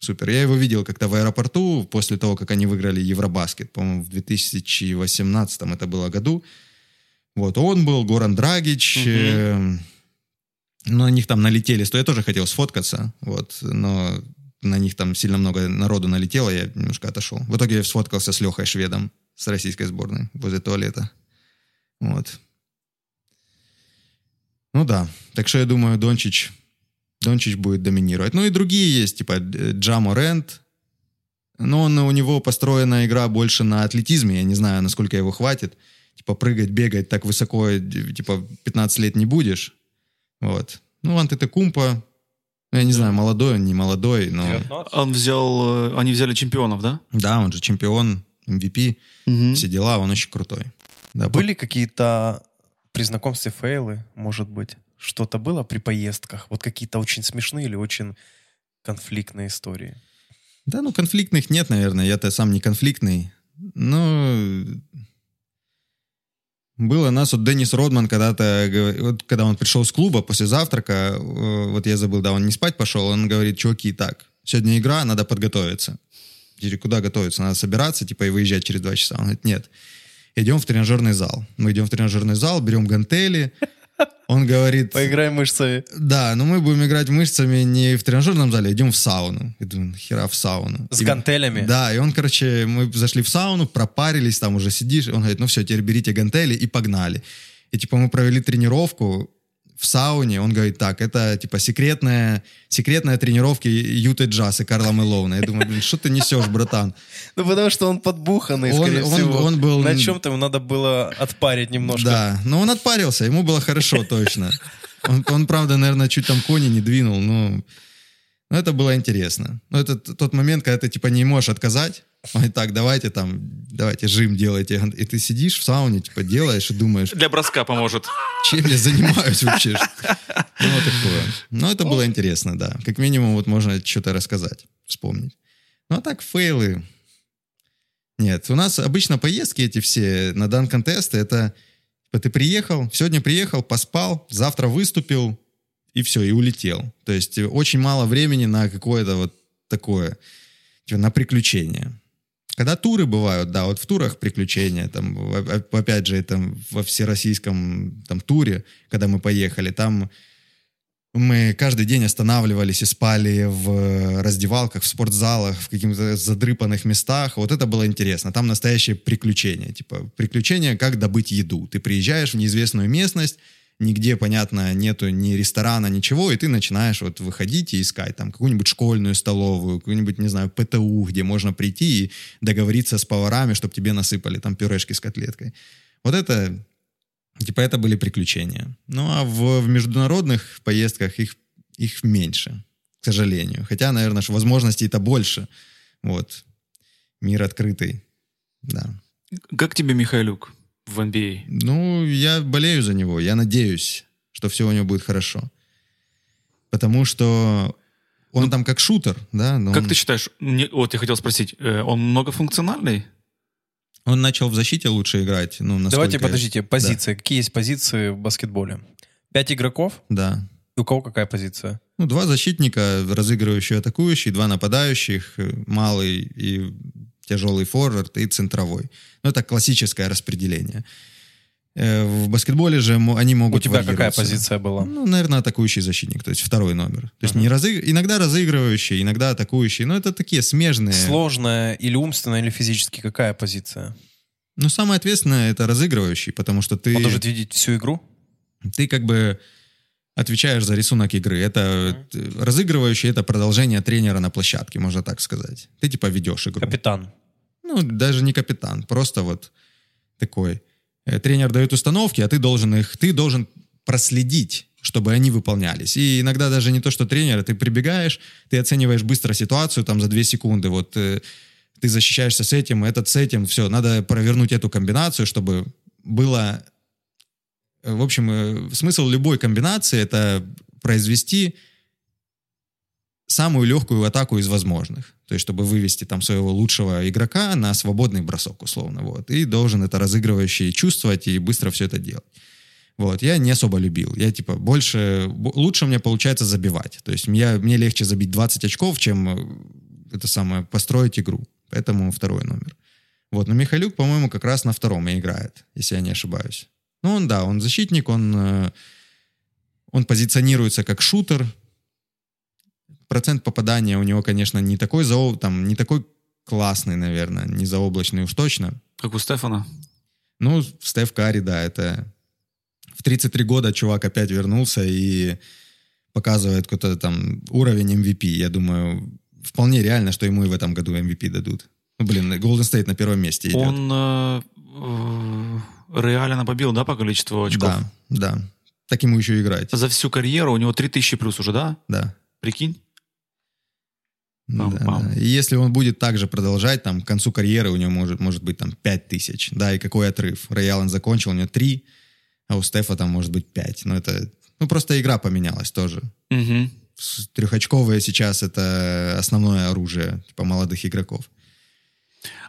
супер. Я его видел как-то в аэропорту после того, как они выиграли Евробаскет, по-моему, в 2018 это было году. Вот, он был, Горан Драгич, Мгм. э, ну, на них там налетели, что я тоже хотел сфоткаться, вот, но на них там сильно много народу налетело, я немножко отошел. В итоге я сфоткался с Лехой Шведом, с российской сборной, возле туалета. Вот. Ну да, так что я думаю, Дончич, Дончич будет доминировать. Ну и другие есть, типа э, Джамо Рент, но он, у него построена игра больше на атлетизме, я не знаю, насколько его хватит. Типа прыгать, бегать так высоко, э, типа 15 лет не будешь. Вот. Ну, Антетокумпо, ну, я не знаю, молодой он, не молодой, но... 19? Он взял, э, они взяли чемпионов, да? Да, он же чемпион, MVP, все дела, он очень крутой. Да, Были какие-то при знакомстве фейлы, может быть? Что-то было при поездках? Вот какие-то очень смешные или очень конфликтные истории? Да, ну конфликтных нет, наверное. Я-то сам не конфликтный. Но Было нас вот Деннис Родман когда-то, вот когда он пришел с клуба после завтрака, э, вот я забыл, да, он не спать пошел, он говорит, чуваки, так, сегодня игра, надо подготовиться. Я говорю, куда готовиться? Надо собираться, типа, и выезжать через два часа. Он говорит, нет, идем в тренажерный зал. Мы идем в тренажерный зал, берем гантели. Он говорит, [laughs] Поиграй мышцами. да, но мы будем играть мышцами не в тренажерном зале, идем в сауну. Я думаю, хера в сауну. С И- гантелями? Да, и он, короче, мы зашли в сауну, пропарились, там уже сидишь. Он говорит, ну все, теперь берите гантели и погнали. И типа мы провели тренировку в сауне. Он говорит, так, это типа секретная, секретная тренировка Юты Джаз и Карла Мелоуна. Я думаю, блин, что ты несешь, братан? Ну, потому что он подбуханный, Он- скорее он- всего. он был- На чем-то ему надо было отпарить немножко. Да, но он отпарился, ему было хорошо точно. Он, он, правда, наверное, чуть там кони не двинул, но, но это было интересно. Но это т- тот момент, когда ты типа не можешь отказать. Говорит, так, давайте там, давайте жим делайте. И ты сидишь в сауне, типа делаешь и думаешь, Для броска поможет. чем я занимаюсь вообще? Ну, вот такое. Но это было интересно, да. Как минимум, вот можно что-то рассказать, вспомнить. Ну, а так, фейлы. Нет, у нас обычно поездки эти все на дан-контесты, это типа, ты приехал, сегодня приехал, поспал, завтра выступил, и все, и улетел. То есть э, очень мало времени на какое-то вот такое, типа, на приключения. Когда туры бывают, да, вот в турах приключения, там, в- опять же, там, во всероссийском там, туре, когда мы поехали, там мы каждый день останавливались и спали в раздевалках, в спортзалах, в каких-то задрыпанных местах. Вот это было интересно. Там настоящее приключение. Типа приключение, как добыть еду. Ты приезжаешь в неизвестную местность, нигде, понятно, нету ни ресторана, ничего, и ты начинаешь вот выходить и искать там какую-нибудь школьную столовую, какую-нибудь, не знаю, ПТУ, где можно прийти и договориться с поварами, чтобы тебе насыпали там пюрешки с котлеткой. Вот это, типа, это были приключения. Ну, а в, в международных поездках их, их меньше, к сожалению. Хотя, наверное, возможностей-то больше. Вот. Мир открытый. Да. Как тебе Михайлюк в А? NBA? Ну, я болею за него. Я надеюсь, что все у него будет хорошо. Потому что он там как шутер, да? но Как он, ты считаешь, мне- вот я хотел спросить, э, он многофункциональный? он начал в защите лучше играть. Ну, Давайте, я- подождите, позиции. Какие есть позиции в баскетболе? Пять игроков? Да. И у кого какая позиция? Ну, два защитника, разыгрывающий, атакующий, два нападающих, э, малый и тяжелый форвард и центровой. Ну, это классическое распределение. Э, В баскетболе же они могут У тебя какая позиция была? Ну, наверное, атакующий защитник, то есть второй номер. То есть не разы... иногда разыгрывающий, иногда атакующий, но это такие смежные. Сложная или умственная, или физически какая позиция? Но самое ответственное это разыгрывающий, потому что ты, Он должен видеть всю игру? ты как бы отвечаешь за рисунок игры. Это э, разыгрывающий это продолжение тренера на площадке, можно так сказать. Ты типа ведешь игру. Капитан. Ну, даже не капитан, просто вот такой. Э, Тренер дает установки, а ты должен их, ты должен проследить, чтобы они выполнялись. И иногда даже не то, что тренер, ты прибегаешь, ты оцениваешь быстро ситуацию там за две секунды, вот э, ты защищаешься с этим, этот с этим, все, надо провернуть эту комбинацию, чтобы было... э, В общем, смысл любой комбинации — это произвести самую легкую атаку из возможных. То есть, чтобы вывести там своего лучшего игрока на свободный бросок, условно. Вот. И должен это разыгрывающий чувствовать и быстро все это делать. Вот. Я не особо любил. Я, типа, больше... бо- Лучше мне получается забивать. То есть, я, мне легче забить 20 очков, чем э, это самое, построить игру. Поэтому второй номер. Вот. Но Михалюк, по-моему, как раз на втором и играет, если я не ошибаюсь. Ну, он, да, он защитник, он, э, он позиционируется как шутер, процент попадания у него, конечно, не такой, зао- там, не такой классный, наверное, не заоблачный уж точно. Как у Стефана? Ну, Стеф Карри, да, это... В 33 года чувак опять вернулся и показывает какой-то там уровень MVP. Я думаю, вполне реально, что ему и в этом году MVP дадут. Ну, блин, Golden State на первом месте идет. Он э, э, реально побил, да, по количеству очков? Да, да. Так ему еще играть. За всю карьеру у него 3000 плюс уже, да? Да. Прикинь? Да, Пам-пам. да. И если он будет так же продолжать, там, к концу карьеры у него может, может быть там 5 тысяч. Да, и какой отрыв. Рэй Аллен закончил, у него 3, а у Стефа там может быть 5. Ну, это... Ну, просто игра поменялась тоже. С- Трехочковые сейчас это основное оружие, типа, молодых игроков.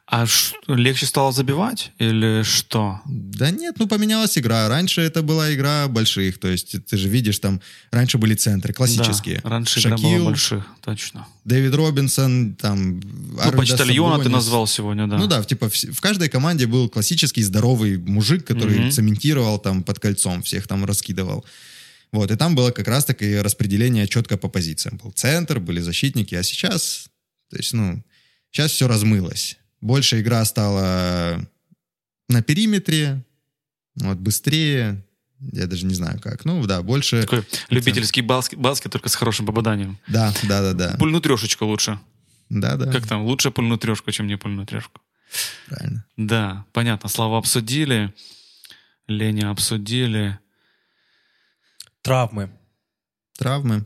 А ш- легче стало забивать или что? Да нет, ну поменялась игра. Раньше это была игра больших, то есть ты же видишь, там раньше были центры классические. Да, раньше игра была Шакил, больших, точно. Дэвид Робинсон, там... Ну, Арвидас почтальона ты назвал сегодня, да. Ну да, типа в, в каждой команде был классический здоровый мужик, который Мгм. цементировал там под кольцом, всех там раскидывал. Вот, и там было как раз-таки распределение четко по позициям. Был центр, были защитники, а сейчас, то есть, ну, сейчас все размылось. Больше игра стала на периметре, вот, быстрее, я даже не знаю как. Ну, да, больше... Такой любительский баскет, баскет, только с хорошим попаданием. Да, да, да, да. Пульну трешечку лучше. Да, да, Как там? Лучше пульну трешку, чем не пульну трешку. правильно. Да, понятно. Славу обсудили. Леня обсудили. Травмы. Травмы.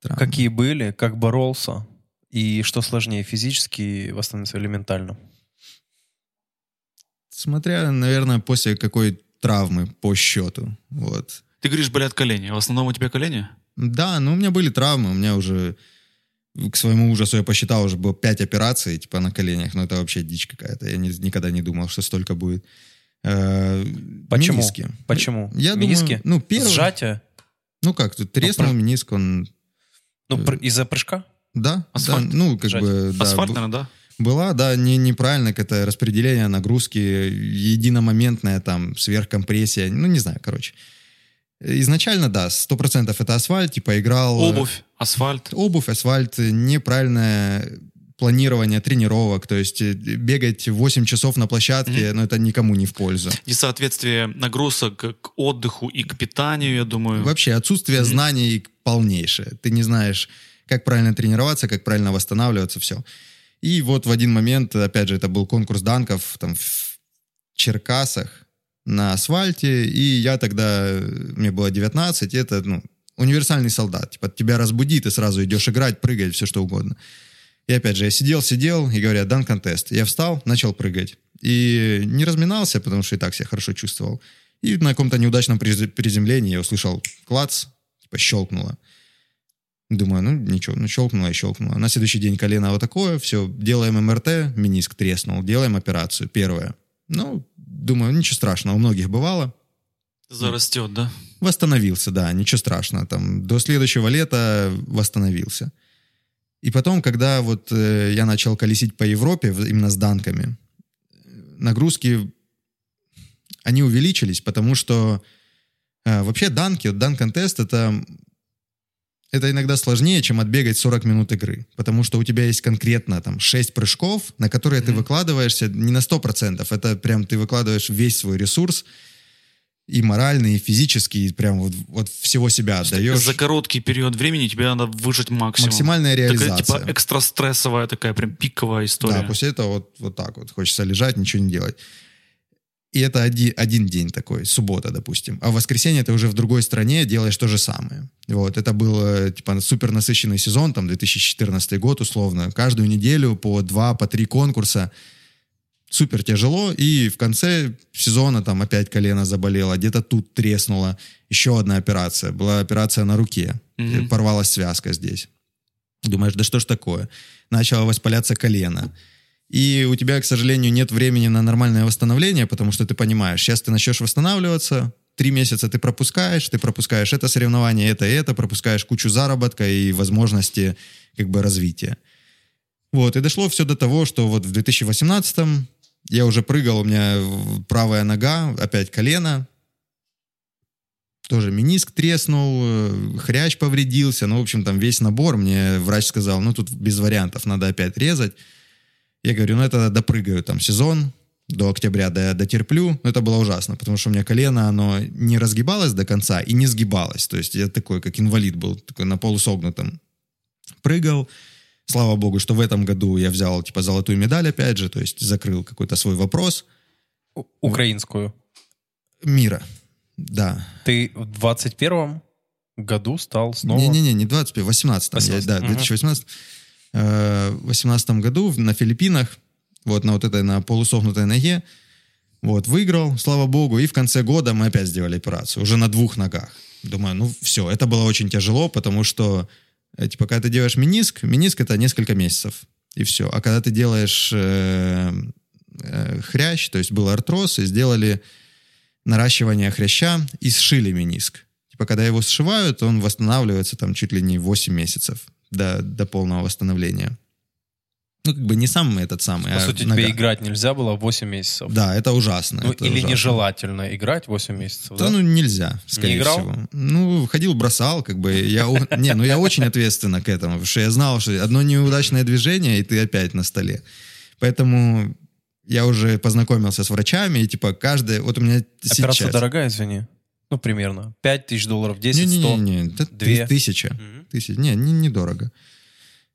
Травмы. Какие были, как боролся, и что сложнее, физически восстановиться или ментально? Смотря, наверное, после какой травмы по счету. Вот. Ты говоришь, болят колени. В основном у тебя колени? Да, ну у меня были травмы, у меня уже к своему ужасу я посчитал, уже было 5 операций, типа на коленях, но это вообще дичь какая-то. Я не- никогда не думал, что столько будет. Э, Почему? Мениски. Почему? Я Мениски? думаю, ну, первый, Сжатие? ну как, тут треснул про- мениск, он, Ну, пр- из-за прыжка? Да, Асфальт? да, ну, как Сжать. бы, да, Асфальт, наверное, да? была, да, не, неправильно это распределение нагрузки, единомоментная там сверхкомпрессия, ну, не знаю, короче. Изначально, да, сто процентов это асфальт, типа играл... Обувь, асфальт. обувь, асфальт, неправильное планирование тренировок, то есть э, бегать 8 часов на площадке, ну это никому не в пользу. Несоответствие нагрузок к отдыху и к питанию, я думаю. Вообще отсутствие знаний полнейшее. Ты не знаешь, как правильно тренироваться, как правильно восстанавливаться, все. И вот в один момент, опять же, это был конкурс данков там в Черкасах на асфальте, и я тогда, мне было 19, и это, ну, универсальный солдат. Типа, тебя разбудит, и сразу идешь играть, прыгать, все что угодно. И опять же, я сидел, сидел, и говорят, дан контест. Я встал, начал прыгать. И не разминался, потому что и так себя хорошо чувствовал. И на каком-то неудачном приз- приземлении я услышал клац, типа щелкнуло. Думаю, ну ничего, ну щелкнуло и щелкнуло. На следующий день колено вот такое, все, делаем МРТ, мениск треснул, делаем операцию, первая. Ну, думаю, ничего страшного, у многих бывало. Зарастет, да? Восстановился, да, ничего страшного. Там, до следующего лета восстановился. И потом, когда вот э, я начал колесить по Европе, именно с данками, нагрузки, они увеличились, потому что э, вообще данки, вот дан-контест, это, это иногда сложнее, чем отбегать 40 минут игры. Потому что у тебя есть конкретно там 6 прыжков, на которые ты Мгм. выкладываешься не на 100%, это прям ты выкладываешь весь свой ресурс, и моральный, и физический, и прям вот, вот всего себя отдаешь. За короткий период времени тебе надо выжать максимум. Максимальная Такая, реализация. типа экстра стрессовая такая прям пиковая история. Да, после этого вот, вот так вот. Хочется лежать, ничего не делать. И это один, один день такой, суббота, допустим. А в воскресенье ты уже в другой стране делаешь то же самое. Вот, это был, э, типа, супер насыщенный сезон, там, 2014 год, условно. Каждую неделю по два, по три конкурса. Супер тяжело. И в конце сезона там опять колено заболело, где-то тут треснуло. Еще одна операция. Была операция на руке. Мгм. Порвалась связка здесь. Думаешь, да что ж такое? Начало воспаляться колено. И у тебя, к сожалению, нет времени на нормальное восстановление, потому что ты понимаешь, сейчас ты начнешь восстанавливаться, три месяца ты пропускаешь, ты пропускаешь это соревнование, это и это, пропускаешь кучу заработка и возможности как бы развития. Вот, и дошло все до того, что вот в 2018 я уже прыгал, у меня правая нога, опять колено, тоже мениск треснул, хрящ повредился, ну, в общем, там весь набор. Мне врач сказал, ну, тут без вариантов, надо опять резать. Я говорю, ну, это допрыгаю там сезон, до октября до, дотерплю. Но это было ужасно, потому что у меня колено, оно не разгибалось до конца и не сгибалось. То есть я такой, как инвалид был, такой на полусогнутом. Прыгал. Слава богу, что в этом году я взял, типа, золотую медаль опять же, то есть закрыл какой-то свой вопрос Украинскую. мира. Да. Ты в 21 году стал снова... Не-не-не, не 25, 18 я, 18, да, мгм. 2018. В 18 году на Филиппинах, вот на вот этой, на полусогнутой ноге, вот, выиграл, слава богу, и в конце года мы опять сделали операцию, уже на двух ногах. Думаю, ну все, это было очень тяжело, потому что, э, типа, когда ты делаешь мениск, мениск это несколько месяцев. и все. А когда ты делаешь э, э, хрящ, то есть был артроз, и сделали наращивание хряща и сшили мениск. Типа, когда его сшивают, он восстанавливается там чуть ли не 8 месяцев до, до полного восстановления. Ну, как бы не сам этот самый. По а сути, нога. тебе играть нельзя было 8 месяцев. Да, это ужасно. Ну, это или ужасно. нежелательно играть 8 месяцев, Да, да? ну нельзя, скорее играл? всего. Ну, ходил, бросал, как бы. Я, не, ну я очень ответственно к этому, потому что я знал, что одно неудачное движение, и ты опять на столе. Поэтому я уже познакомился с врачами, и типа каждая... Вот у меня Операция сейчас... дорогая, извини. Ну, примерно. 5 тысяч долларов, 10, 100. Не-не-не, это Две. тысяча. Мгм. Тысяч. Не, не, недорого.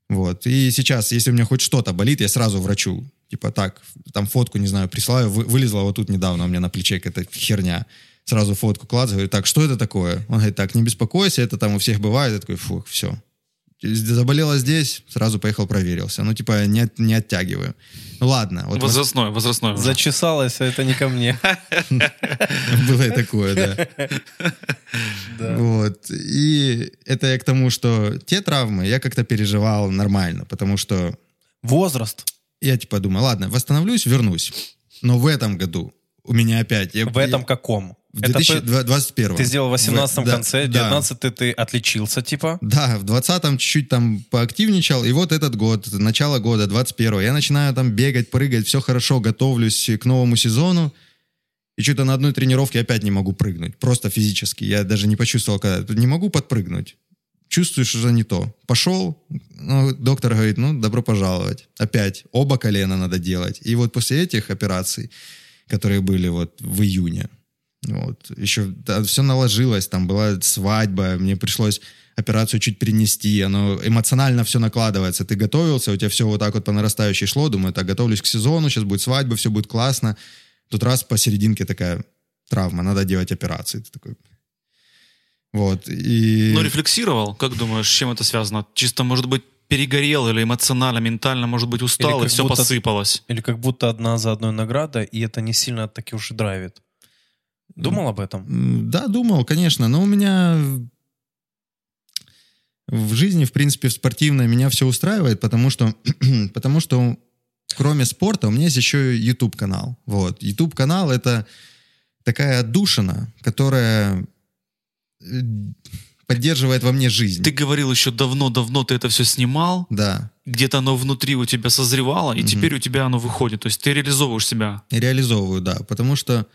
Вот. И сейчас, если у меня хоть что-то болит, я сразу врачу. Типа так, там фотку, не знаю, присылаю, вы- вылезла вот тут недавно у меня на плече какая-то херня. Сразу фотку кладу, говорю, так, что это такое? Он говорит, так, не беспокойся, это там у всех бывает. Я такой, фух, все. Заболела здесь, сразу поехал, проверился. Ну, типа, не, от- не оттягиваю. Ну, ладно. Вот Возрастной, возрастной. уже. Зачесалось, а это не ко мне. [laughs] было и такое, да. [laughs] Да. Вот. И это я к тому, что те травмы я как-то переживал нормально, потому что Возраст. я типа думаю, ладно, восстановлюсь, вернусь. Но в этом году у меня опять... Я, В этом я- каком? В Это 2021. Ты сделал в 18 В- да, конце, в да. 19 ты отличился, типа. Да, в 20-м чуть-чуть там поактивничал, и вот этот год, начало года, 21 я начинаю там бегать, прыгать, все хорошо, готовлюсь к новому сезону, и что-то на одной тренировке опять не могу прыгнуть, просто физически. Я даже не почувствовал, когда не могу подпрыгнуть. Чувствуешь, что не то. Пошел, ну, доктор говорит, ну, добро пожаловать. Опять оба колена надо делать. И вот после этих операций, которые были вот в июне, вот, еще все наложилось, там была свадьба, мне пришлось операцию чуть перенести, оно эмоционально все накладывается. Ты готовился, у тебя все вот так вот по нарастающей шло, думаю, так, готовлюсь к сезону, сейчас будет свадьба, все будет классно. Тут раз посерединке такая травма, надо делать операцию. Ты такой... Вот, и... Ну, рефлексировал, как думаешь, с чем это связано? Чисто, может быть, перегорел или эмоционально, ментально, может быть, устал, Или и все будто- посыпалось. Или как будто одна за одной награда, и это не сильно таки уж и драйвит. Думал об этом? Да, думал, конечно, но у меня в жизни, в принципе, в спортивной меня все устраивает, потому что, [clears throat] потому что кроме спорта у меня есть еще YouTube-канал. Вот. YouTube-канал — это такая отдушина, которая э, поддерживает во мне жизнь. Ты говорил еще давно-давно, ты это все снимал, Да, где-то оно внутри у тебя созревало, и Мгм. теперь у тебя оно выходит. То есть ты реализовываешь себя. реализовываю, да, потому что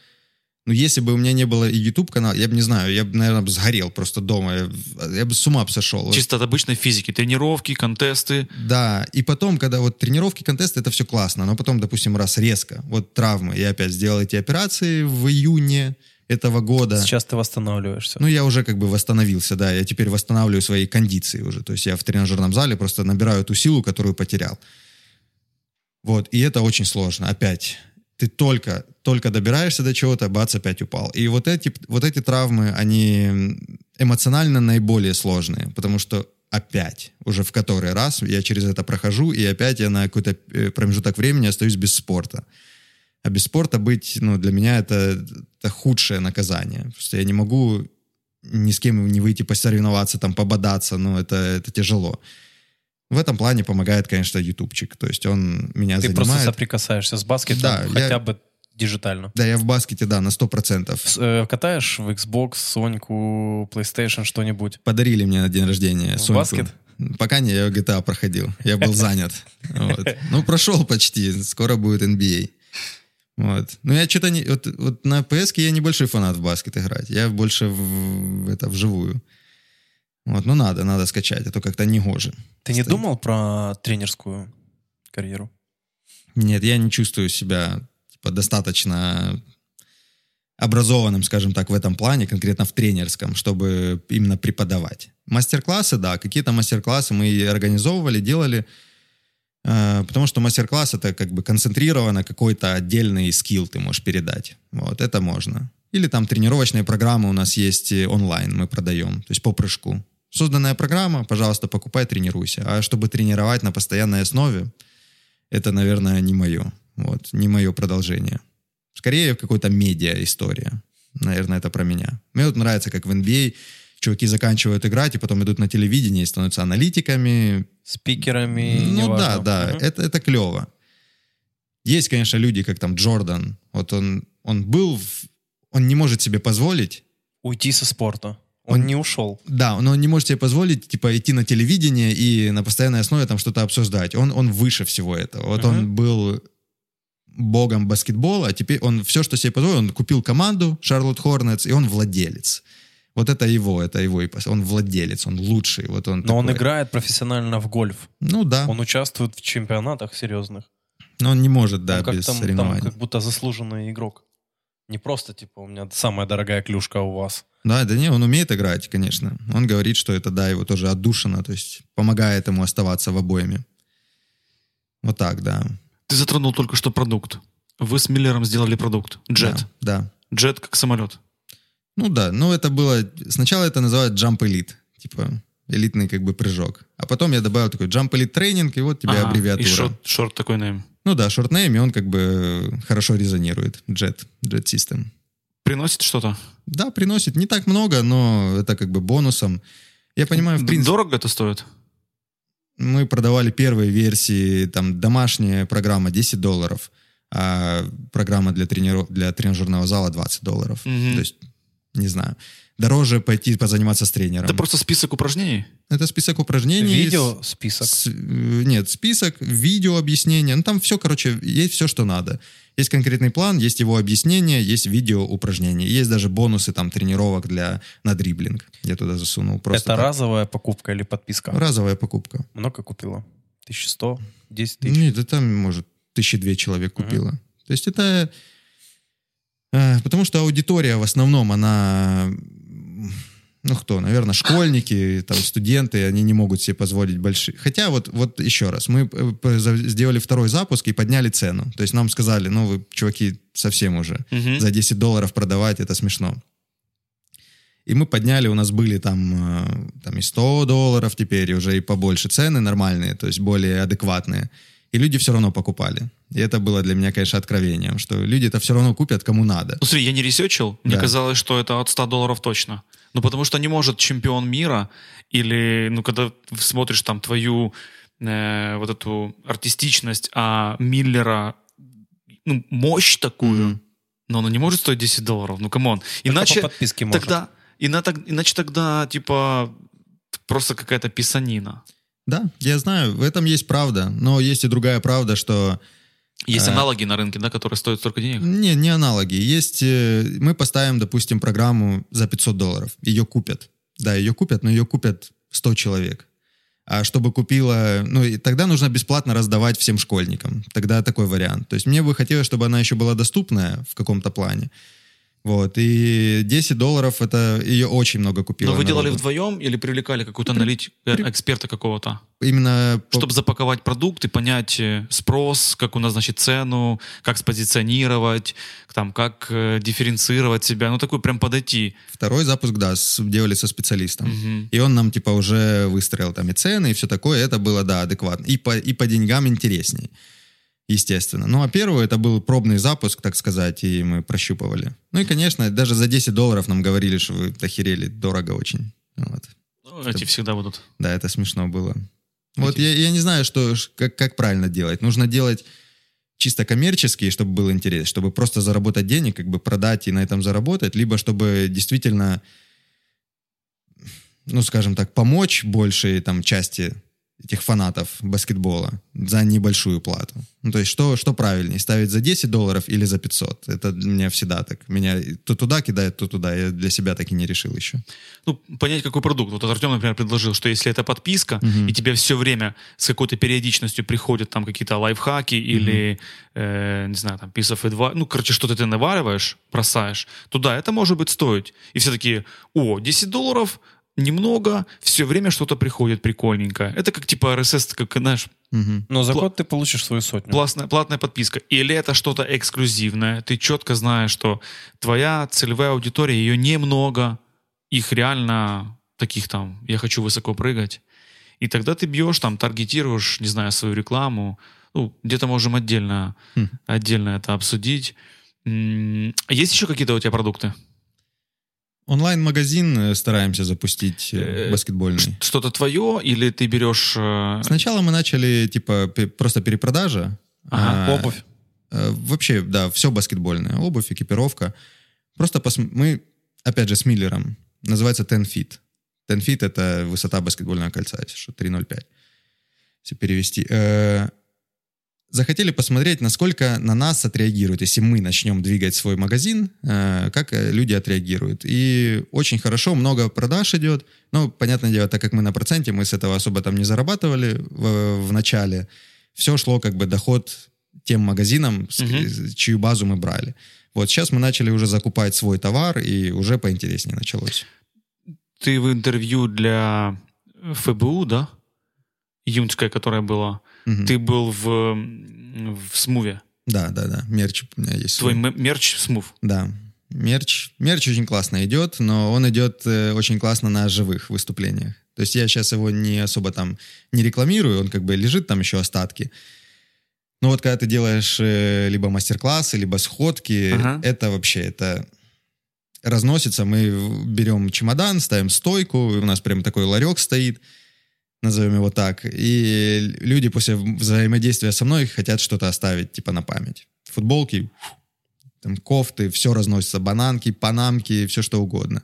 ну, если бы у меня не было и YouTube-канала, я бы, не знаю, я бы, наверное, сгорел просто дома, я, я бы с ума бы сошел. Чисто от обычной физики. Тренировки, контесты. Да, и потом, когда вот тренировки, контесты, это все классно, но потом, допустим, раз резко, вот травмы, я опять сделал эти операции в июне этого года. Сейчас ты восстанавливаешься. Ну, я уже как бы восстановился, да, я теперь восстанавливаю свои кондиции уже, то есть я в тренажерном зале просто набираю ту силу, которую потерял. Вот, и это очень сложно, опять. Ты только, только добираешься до чего-то, бац, опять упал. И вот эти, вот эти травмы, они эмоционально наиболее сложные, потому что опять, уже в который раз я через это прохожу, и опять я на какой-то э, промежуток времени остаюсь без спорта. А без спорта быть, ну, для меня это, это худшее наказание. Что я не могу ни с кем не выйти посоревноваться, там, пободаться, ну, это, это тяжело. В этом плане помогает, конечно, ютубчик. То есть он меня ты занимает. просто соприкасаешься с баскетом, Да, хотя я- бы диджитально. Да, я в баскете, да, на 100%. С- э, Катаешь в Xbox, Соньку, PlayStation, что-нибудь? Подарили мне на день рождения В Соньку. баскет? Пока не, я GTA проходил. Я был занят. Вот. Ну, прошел почти. Скоро будет NBA. Вот. Но я что-то не... Вот, вот на PS я небольшой фанат в баскет играть. Я больше в, в это вживую. Вот, ну надо, надо скачать, а то как-то не гоже. Ты не Стоит. думал про тренерскую карьеру? Нет, я не чувствую себя типа, достаточно образованным, скажем так, в этом плане, конкретно в тренерском, чтобы именно преподавать. Мастер-классы, да, какие-то мастер-классы мы организовывали, делали, э, потому что мастер-класс это как бы концентрированно какой-то отдельный скилл ты можешь передать. Вот, это можно. Или там тренировочные программы у нас есть и онлайн, мы продаем, то есть по прыжку. Созданная программа, пожалуйста, покупай, тренируйся. А чтобы тренировать на постоянной основе, это, наверное, не мое. Вот, не мое продолжение. Скорее, какой-то медиа история. Наверное, это про меня. Мне вот нравится, как в NBA чуваки заканчивают играть и потом идут на телевидение и становятся аналитиками. Спикерами. Ну неважно. да, да, Мгм. это, это клево. Есть, конечно, люди, как там Джордан. Вот он, он был, в- он не может себе позволить Уйти со спорта. Он, Он- не ушел. Да, но он не может себе позволить, типа, идти на телевидение и на постоянной основе там что-то обсуждать. Он, он выше всего этого. Вот он Мгм. был богом баскетбола, а теперь он все, что себе позволил, он купил команду Шарлотт Хорнетс, и он владелец. Вот это его, это его и Он владелец, он лучший. Вот он Но он такой. играет профессионально в гольф. Ну да, Он участвует в чемпионатах серьезных. но он не может, да, он как без там, там соревнований. как будто заслуженный игрок. Не просто, типа, у меня самая дорогая клюшка у вас. Да, да не, он умеет играть, конечно. Он говорит, что это, да, его тоже отдушина, то есть помогает ему оставаться в обоими. Вот так, да. Ты затронул только что продукт. Вы с Миллером сделали продукт. Джет. Да, да. Джет как самолет. Ну да, ну это было... Сначала это называют Jump Elite, типа элитный как бы прыжок. А потом я добавил такой Jump Elite тренинг, и вот тебе Ага, аббревиатура. И шорт, шорт такой нейм. Ну да, шортнейм, и он как бы хорошо резонирует. Jet, Jet System. Приносит что-то? Да, приносит не так много, но это как бы бонусом. Я понимаю, в принципе, Дорого это стоит? мы продавали первые версии, там, домашняя программа 10 долларов, а программа для, трениров... для тренажерного зала 20 долларов. Мгм. То есть, не знаю. Дороже пойти позаниматься с тренером. Это просто список упражнений? Это список упражнений. Видео список. с- э, нет, список, видео объяснения. Ну, там все, короче, есть все, что надо. Есть конкретный план, есть его объяснение, есть видео упражнения. Есть даже бонусы там тренировок для на дриблинг. Я туда засунул. Просто Это так. разовая покупка или подписка? разовая покупка. Много купила? 1100? 10 тысяч? Нет, да там, может, тысячи две человек купила. То есть это... э, потому что аудитория в основном, она... Ну кто, наверное, школьники, там, студенты, они не могут себе позволить большие... Хотя вот, вот еще раз, мы э, сделали второй запуск и подняли цену. То есть нам сказали, ну вы, чуваки, совсем уже Мгм. за 10 долларов продавать, это смешно. И мы подняли, у нас были там, э, там и 100 долларов теперь, и уже и побольше цены нормальные, то есть более адекватные. И люди все равно покупали. И это было для меня, конечно, откровением, что люди это все равно купят, кому надо. Ну, смотри, я не ресечил. Мне Да. казалось, что это от 100 долларов точно. Ну, потому что не может чемпион мира или, ну, когда смотришь там твою э, вот эту артистичность, а Миллера, ну, мощь такую, Мгм. но она не может стоить 10 долларов. Ну, come on. Только Иначе по подписке может. тогда, ина- так- иначе тогда, типа, просто какая-то писанина. Да, я знаю, в этом есть правда, но есть и другая правда, что Есть А. аналоги на рынке, да, которые стоят столько денег. Не, не аналоги. Есть, э, мы поставим, допустим, программу за 500 долларов. Ее купят. Да, ее купят, но ее купят 100 человек. А чтобы купила... Ну, и тогда нужно бесплатно раздавать всем школьникам. Тогда такой вариант. То есть мне бы хотелось, чтобы она еще была доступная в каком-то плане. Вот. И 10 долларов, это ее очень много купило. Но вы делали народу. вдвоем или привлекали какую-то аналитику, при- эксперта какого-то? Именно... по- Чтобы запаковать продукт и понять э, спрос, как у нас, значит, цену, как спозиционировать, там, как э, дифференцировать себя, ну, такой прям подойти. Второй запуск, да, с- делали со специалистом. Мгм. И он нам, типа, уже выстроил там и цены, и все такое. Это было, да, адекватно. И по, и по деньгам интересней, естественно. Ну, а первый это был пробный запуск, так сказать, и мы прощупывали. Ну и, конечно, даже за 10 долларов нам говорили, что вы охерели, дорого очень. Вот. Ну, эти всегда будут. Да, это смешно было. Вот я, я не знаю, что, как, как правильно делать. Нужно делать чисто коммерческие, чтобы был интерес, чтобы просто заработать денег, как бы продать и на этом заработать, либо чтобы действительно, ну, скажем так, помочь большей там части этих фанатов баскетбола за небольшую плату. Ну, то есть что, что правильнее, ставить за 10 долларов или за 500? Это для меня всегда так. Меня то туда кидает, то туда. Я для себя так и не решил еще. Ну, понять, какой продукт. Вот Артем, например, предложил, что если это подписка, Мгм. и тебе все время с какой-то периодичностью приходят там какие-то лайфхаки или, э, не знаю, там, piece of advice, ну, короче, что-то ты навариваешь, бросаешь, то да, это может быть стоить. И все такие, о, 10 долларов, немного, все время что-то приходит прикольненькое. Это как типа RSS, как, знаешь, Мгм. Но за Пла- год ты получишь свою сотню. платная, платная подписка. Или это что-то эксклюзивное. Ты четко знаешь, что твоя целевая аудитория, ее немного. Их реально таких там, я хочу высоко прыгать. И тогда ты бьешь, там, таргетируешь, не знаю, свою рекламу. Ну, где-то можем отдельно, Хм. отдельно это обсудить. М, Есть еще какие-то у тебя продукты? Онлайн-магазин э, стараемся запустить э, Э, баскетбольный. Что-то твое или ты берешь... Сначала мы начали, типа, просто перепродажа. Ага, А, Обувь. Вообще, да, все баскетбольное. Обувь, экипировка. Просто пос- мы, опять же, с Миллером. Называется 10 feet. 10 feet — это высота баскетбольного кольца, если что, 3,05. Если перевести. Захотели посмотреть, насколько на нас отреагируют, если мы начнем двигать свой магазин, э, как э, люди отреагируют. И очень хорошо, много продаж идет. Ну, понятное дело, так как мы на проценте, мы с этого особо там не зарабатывали в, в начале. Все шло как бы доход тем магазинам, Мгм. чью базу мы брали. Вот сейчас мы начали уже закупать свой товар, и уже поинтереснее началось. Ты в интервью для ФБУ, да? Июньская, которая была. Мгм. Ты был в, в смуве. Да, да, да. Мерч у меня есть. Твой мерч смув. Да. Мерч, мерч очень классно идет, но он идет э, очень классно на живых выступлениях. То есть я сейчас его не особо там не рекламирую, он как бы лежит там еще остатки. Но вот когда ты делаешь э, либо мастер-классы, либо сходки, Ага. это вообще, это разносится. Мы берем чемодан, ставим стойку, у нас прям такой ларек стоит, назовем его так, и люди после взаимодействия со мной хотят что-то оставить, типа на память. Футболки, там кофты, все разносится, бананки, панамки, все что угодно.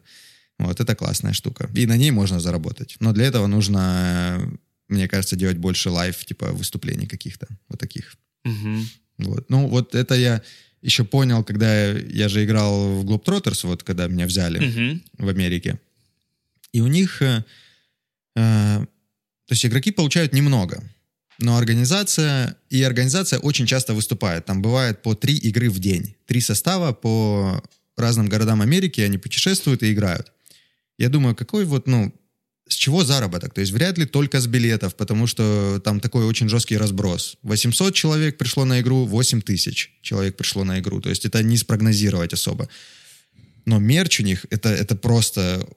Вот, это классная штука. И на ней можно заработать. Но для этого нужно, мне кажется, делать больше live, типа выступлений каких-то, вот таких. Мгм. Вот. Ну, вот это я еще понял, когда я, я же играл в Globetrotters, вот когда меня взяли Мгм. в Америке. И у них... э, э, то есть игроки получают немного, но организация... И организация очень часто выступает. Там бывает по три игры в день. Три состава по разным городам Америки, они путешествуют и играют. Я думаю, какой вот, ну, с чего заработок? То есть вряд ли только с билетов, потому что там такой очень жесткий разброс. 800 человек пришло на игру, 8 тысяч человек пришло на игру. То есть это не спрогнозировать особо. Но мерч у них, это, это просто...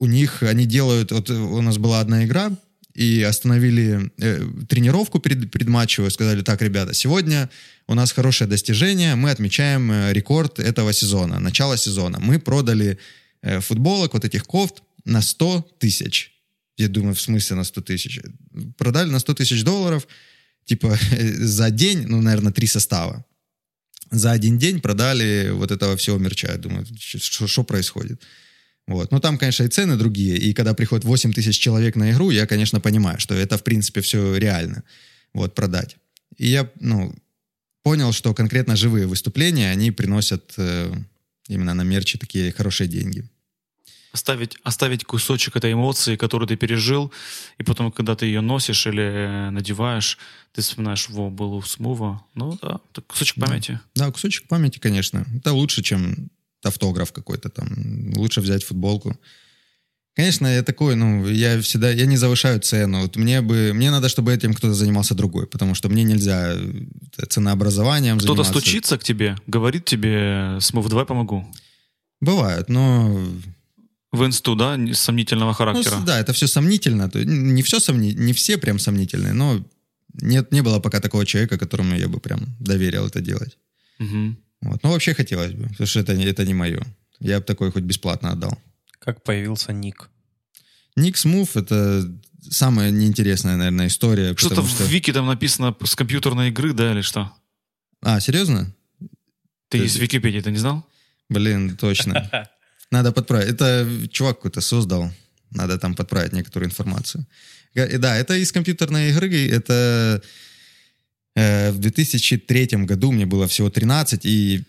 У них, они делают... Вот у нас была одна игра, и остановили э, тренировку перед, предматчевую, сказали, так, ребята, сегодня у нас хорошее достижение, мы отмечаем э, рекорд этого сезона, начало сезона. Мы продали э, футболок, вот этих кофт на 100 тысяч. Я думаю, в смысле на 100 тысяч? Продали на 100 тысяч долларов, типа [laughs] за день, ну, наверное, три состава. За один день продали вот этого всего мерча. Я думаю, что происходит? Вот. Ну, там, конечно, и цены другие. И когда приходит 8 тысяч человек на игру, я, конечно, понимаю, что это, в принципе, все реально. Вот, продать. И я, ну, понял, что конкретно живые выступления, они приносят э, именно на мерче такие хорошие деньги. Оставить, оставить кусочек этой эмоции, которую ты пережил, и потом, когда ты ее носишь или э, надеваешь, ты вспоминаешь, во, был у Смува. Ну да, кусочек Да. памяти. Да, кусочек памяти, конечно. Это лучше, чем автограф какой-то там. Лучше взять футболку. Конечно, я такой, ну, я всегда, я не завышаю цену. Вот мне бы, мне надо, чтобы этим кто-то занимался другой, потому что мне нельзя э, ценообразованием Кто-то стучится к тебе, говорит тебе, Смув, давай помогу. Бывает, но... В инсту, да, сомнительного ну, характера. с- да, это все сомнительно. Не все сомни... не все прям сомнительные, но нет, не было пока такого человека, которому я бы прям доверил это делать. Мгм. Вот. Но вообще хотелось бы, потому что это, не- это не мое. Я бы такой хоть бесплатно отдал. Как появился ник? Ник Смув — это самая неинтересная, наверное, история. Что-то в что... Вики там написано с компьютерной игры, да, или что? А, серьезно? Ты Ты- из Википедии, ты не знал? Блин, точно. [laughs] Надо подправить. Это чувак какой-то создал. Надо там подправить некоторую информацию. Да, это из компьютерной игры. Это э, в 2003 году мне было всего 13, и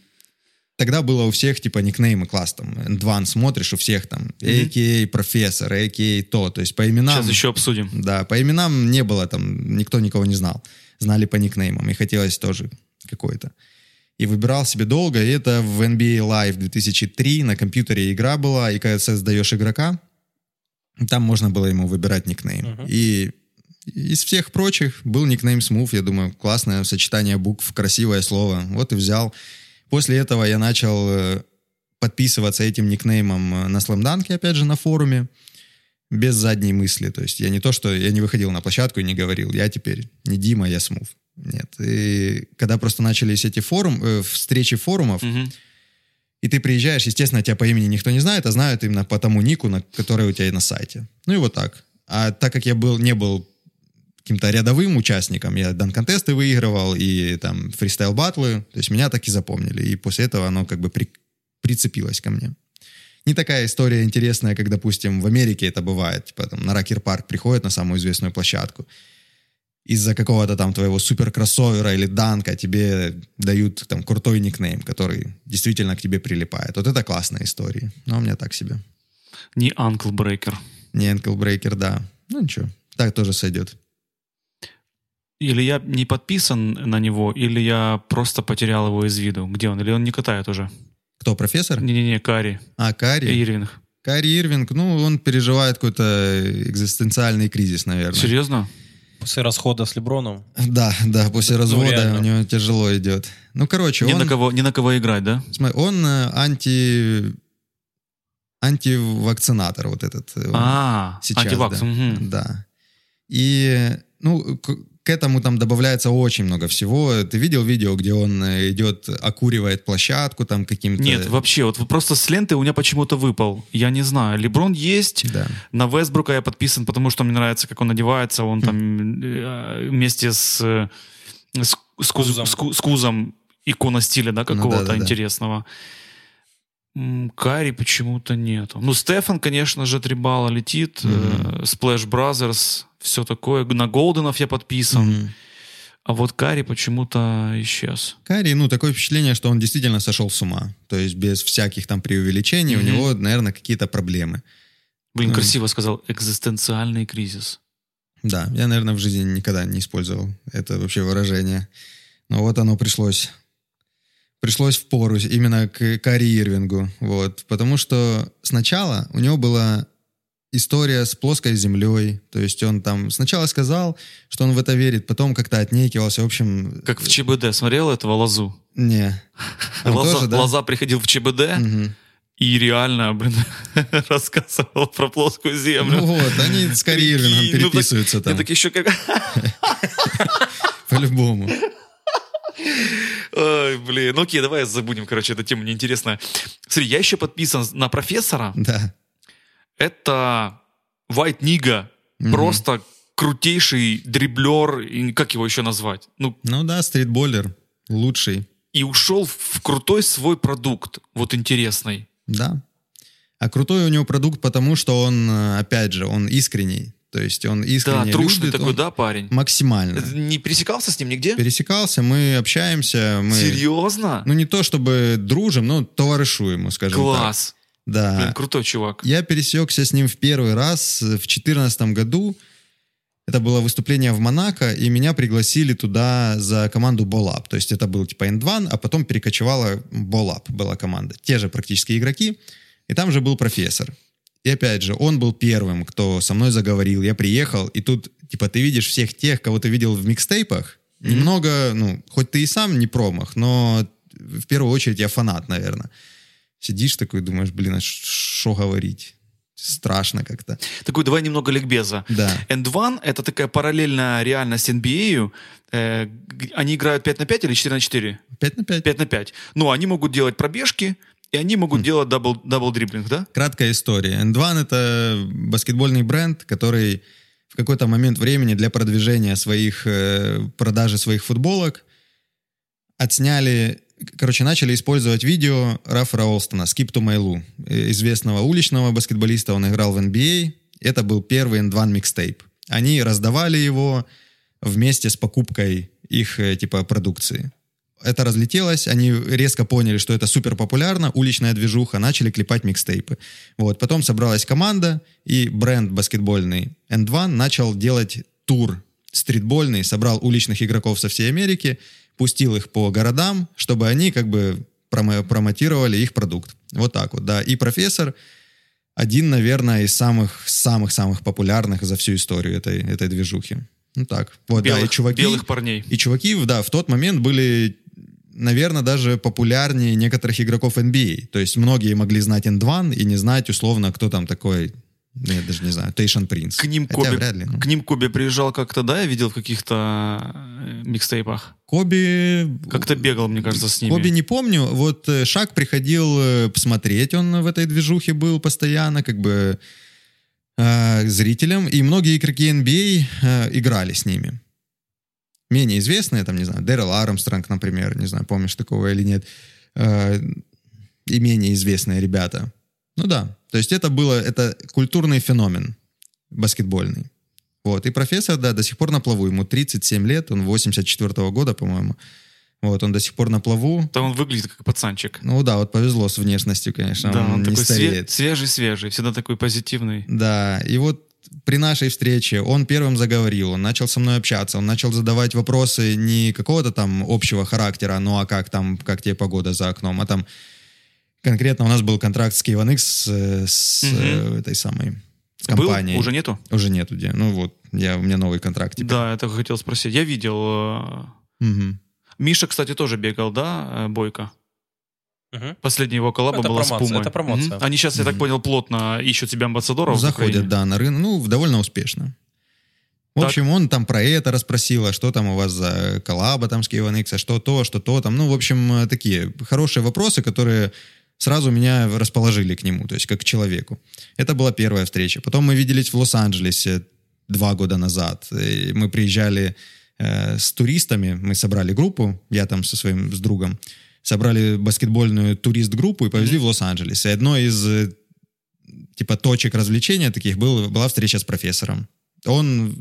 тогда было у всех типа никнеймы класс там. N2 смотришь, у всех там AKA профессор, AKA то. То есть по именам... Сейчас еще обсудим. Да, по именам не было там, никто никого не знал. Знали по никнеймам, и хотелось тоже какой-то. И выбирал себе долго, и это в NBA Live 2003 на компьютере игра была, и когда создаешь игрока, там можно было ему выбирать никнейм. Мгм. И из всех прочих был никнейм Smooth, я думаю, классное сочетание букв, красивое слово. Вот и взял. После этого я начал э, подписываться этим никнеймом э, на Dunk, опять же, на форуме без задней мысли. То есть я не то, что я не выходил на площадку и не говорил, я теперь не Дима, я Смув. Нет. И когда просто начались эти форум, э, встречи форумов. И ты приезжаешь, естественно, тебя по имени никто не знает, а знают именно по тому нику, на, который у тебя на сайте. Ну и вот так. А так как я был, не был каким-то рядовым участником, я дан-контесты выигрывал и там фристайл-батлы, то есть меня так и запомнили. И после этого оно как бы при, прицепилось ко мне. Не такая история интересная, как, допустим, в Америке это бывает. Типа там на Ракер Парк приходят на самую известную площадку – из-за какого-то там твоего суперкроссовера или данка тебе дают там крутой никнейм, который действительно к тебе прилипает. Вот это классная история. Но у меня так себе. Не Uncle Breaker. Не Uncle Breaker, да. Ну ничего, так тоже сойдет. Или я не подписан на него, или я просто потерял его из виду. Где он? Или он не катает уже? Кто, профессор? Не-не-не, Кари. А, Кари? Ирвинг. Кари Ирвинг, ну, он переживает какой-то экзистенциальный кризис, наверное. Серьезно? После расхода с Леброном? Да, да, после Ну, развода реально. у него тяжело идет. Ну, короче, Ни он... на, кого, ни на кого играть, да? Смотри, он э, анти... антивакцинатор вот этот. э, А, сейчас, антивакс. да. мгм. Да. И, ну, к, этому там добавляется очень много всего. Ты видел видео, где он э, идет, окуривает площадку там каким-то... Нет, вообще, вот просто с ленты у меня почему-то выпал. Я не знаю. Леброн есть, Да. на Вестбрука я подписан, потому что мне нравится, как он одевается. Он там э, вместе с, э, с, с, куз- Кузом. с с кузом икона стиля, да, какого-то Ну да-да-да. интересного. М, Карри почему-то нету. Ну, Стефан, конечно же, три балла летит. э, Splash Brothers, все такое. На Голденов я подписан. Мгм. А вот Карри почему-то исчез. Карри, ну, такое впечатление, что он действительно сошел с ума. То есть без всяких там преувеличений у Мгм. него, наверное, какие-то проблемы. Блин, Ну. красиво сказал. Экзистенциальный кризис. Да, я, наверное, в жизни никогда не использовал это вообще выражение. Но вот оно пришлось. Пришлось в пору именно к Кари Ирвингу. Вот. Потому что сначала у него была история с плоской землей. То есть он там сначала сказал, что он в это верит, потом как-то отнекивался. В общем, Как в ЧБД. Смотрел этого Лазу? не. [laughs] Лоза, тоже, да? Лоза приходил в ЧБД Мгм. и реально, блин, [laughs] рассказывал про плоскую землю. Ну вот, они с Кари Ирвингом Прикинь, ну так- переписываются там, так еще как... [laughs] по-любому. Ой, блин, ну окей, давай забудем, короче, эта тема неинтересная. Смотри, я еще подписан на профессора. Да. Это White Нига. Мгм. Просто крутейший дриблер, и как его еще назвать? Ну, Ну да, стритболлер лучший. и ушел в крутой свой продукт, вот интересный. Да. А крутой у него продукт, потому что он, э, опять же, он искренний. То есть он Да, искренне трушный любит, такой, да, парень? Максимально. Не пересекался с ним нигде? Пересекался, мы общаемся, мы... Серьезно? Ну, не то чтобы дружим, но товаришуем, скажем Класс. так. Да. Блин, крутой чувак. Я пересекся с ним в первый раз в 2014 году. Это было выступление в Монако, и меня пригласили туда за команду Болап. То есть это был типа N2, а потом перекочевала Болап, была команда. Те же практически игроки. И там же был профессор. И опять же, он был первым, кто со мной заговорил. Я приехал, и тут, типа, ты видишь всех тех, кого ты видел в микстейпах. Немного, ну, хоть ты и сам не промах, но в первую очередь я фанат, наверное. Сидишь такой, думаешь, блин, а что говорить? Страшно как-то. Такой, давай немного ликбеза. Да. End One — это такая параллельная реальность NBA. Э, они играют 5 на 5 или 4 на 4? 5 на 5. 5 на 5. Ну, они могут делать пробежки, и они могут делать double, double дриблинг, да? Краткая история. AND1 это баскетбольный бренд, который в какой-то момент времени для продвижения своих, э, продажи своих футболок отсняли, короче, начали использовать видео Рафа Олстона «Skip to My Lou», э, известного уличного баскетболиста, он играл в NBA. Это был первый AND1 mixtape. Они раздавали его вместе с покупкой их, э, типа, продукции. Это разлетелось, они резко поняли, что это супер популярно, уличная движуха, начали клепать микстейпы. Вот, потом собралась команда, и бренд баскетбольный N2 начал делать тур стритбольный, собрал уличных игроков со всей Америки, пустил их по городам, чтобы они как бы промо- промотировали их продукт. Вот так вот, да. И профессор один, наверное, из самых самых самых популярных за всю историю этой этой движухи. Ну так. Вот, да, и белых, чуваки. белых парней. И чуваки, да, в тот момент были, наверное, даже популярнее некоторых игроков NBA. То есть многие могли знать N2 и не знать, условно, кто там такой Я даже не знаю. Тейшан Принц. К ним Хотя Коби, вряд ли. ну. к ним Коби приезжал как-то, да, я видел в каких-то э, микстейпах. Коби... Как-то бегал, мне кажется, с ними. Коби не помню. Вот э, Шак приходил э, посмотреть, он в этой движухе был постоянно, как бы э, зрителем, и многие игроки NBA э, играли с ними. Менее известные, там, не знаю, Дэрил Армстронг, например, не знаю, помнишь такого или нет, э, и менее известные ребята. Ну да, то есть это было, это культурный феномен баскетбольный. Вот, и профессор, да, до сих пор на плаву, ему 37 лет, он 84 года, по-моему. Вот, он до сих пор на плаву. Да он выглядит как пацанчик. Ну да, вот повезло с внешностью, конечно, да, он, он такой све- свежий-свежий, всегда такой позитивный. Да, и вот при нашей встрече он первым заговорил, он начал со мной общаться, он начал задавать вопросы не какого-то там общего характера, ну а как там, как тебе погода за окном, а там конкретно у нас был контракт с K1X с, с, Мгм. э, этой самой с Был? компанией. Уже нету? Уже нету где. Ну вот, я, у меня новый контракт теперь. Да, я только хотел спросить. Я видел... э, Мгм. Миша, кстати, тоже бегал, да, э, Бойко? Мгм. Последняя его коллаба Это была с промоция, Пумой. это промоция. Мгм. Они сейчас, я так понял, плотно ищут себе амбассадоров. в Заходят, да, на рынок. Ну, довольно успешно. В Так. общем, он там про это расспросил, а что там у вас за коллаба там с K1X, а что то, что то там. Ну, в общем, э, такие хорошие вопросы, которые сразу меня расположили к нему, то есть как к человеку. Это была первая встреча. Потом мы виделись в Лос-Анджелесе два года назад. И мы приезжали э, с туристами, мы собрали группу, я там со своим, с другом, собрали баскетбольную турист-группу и повезли в Лос-Анджелес. И одной из э, типа точек развлечения таких был, была встреча с профессором. Он э,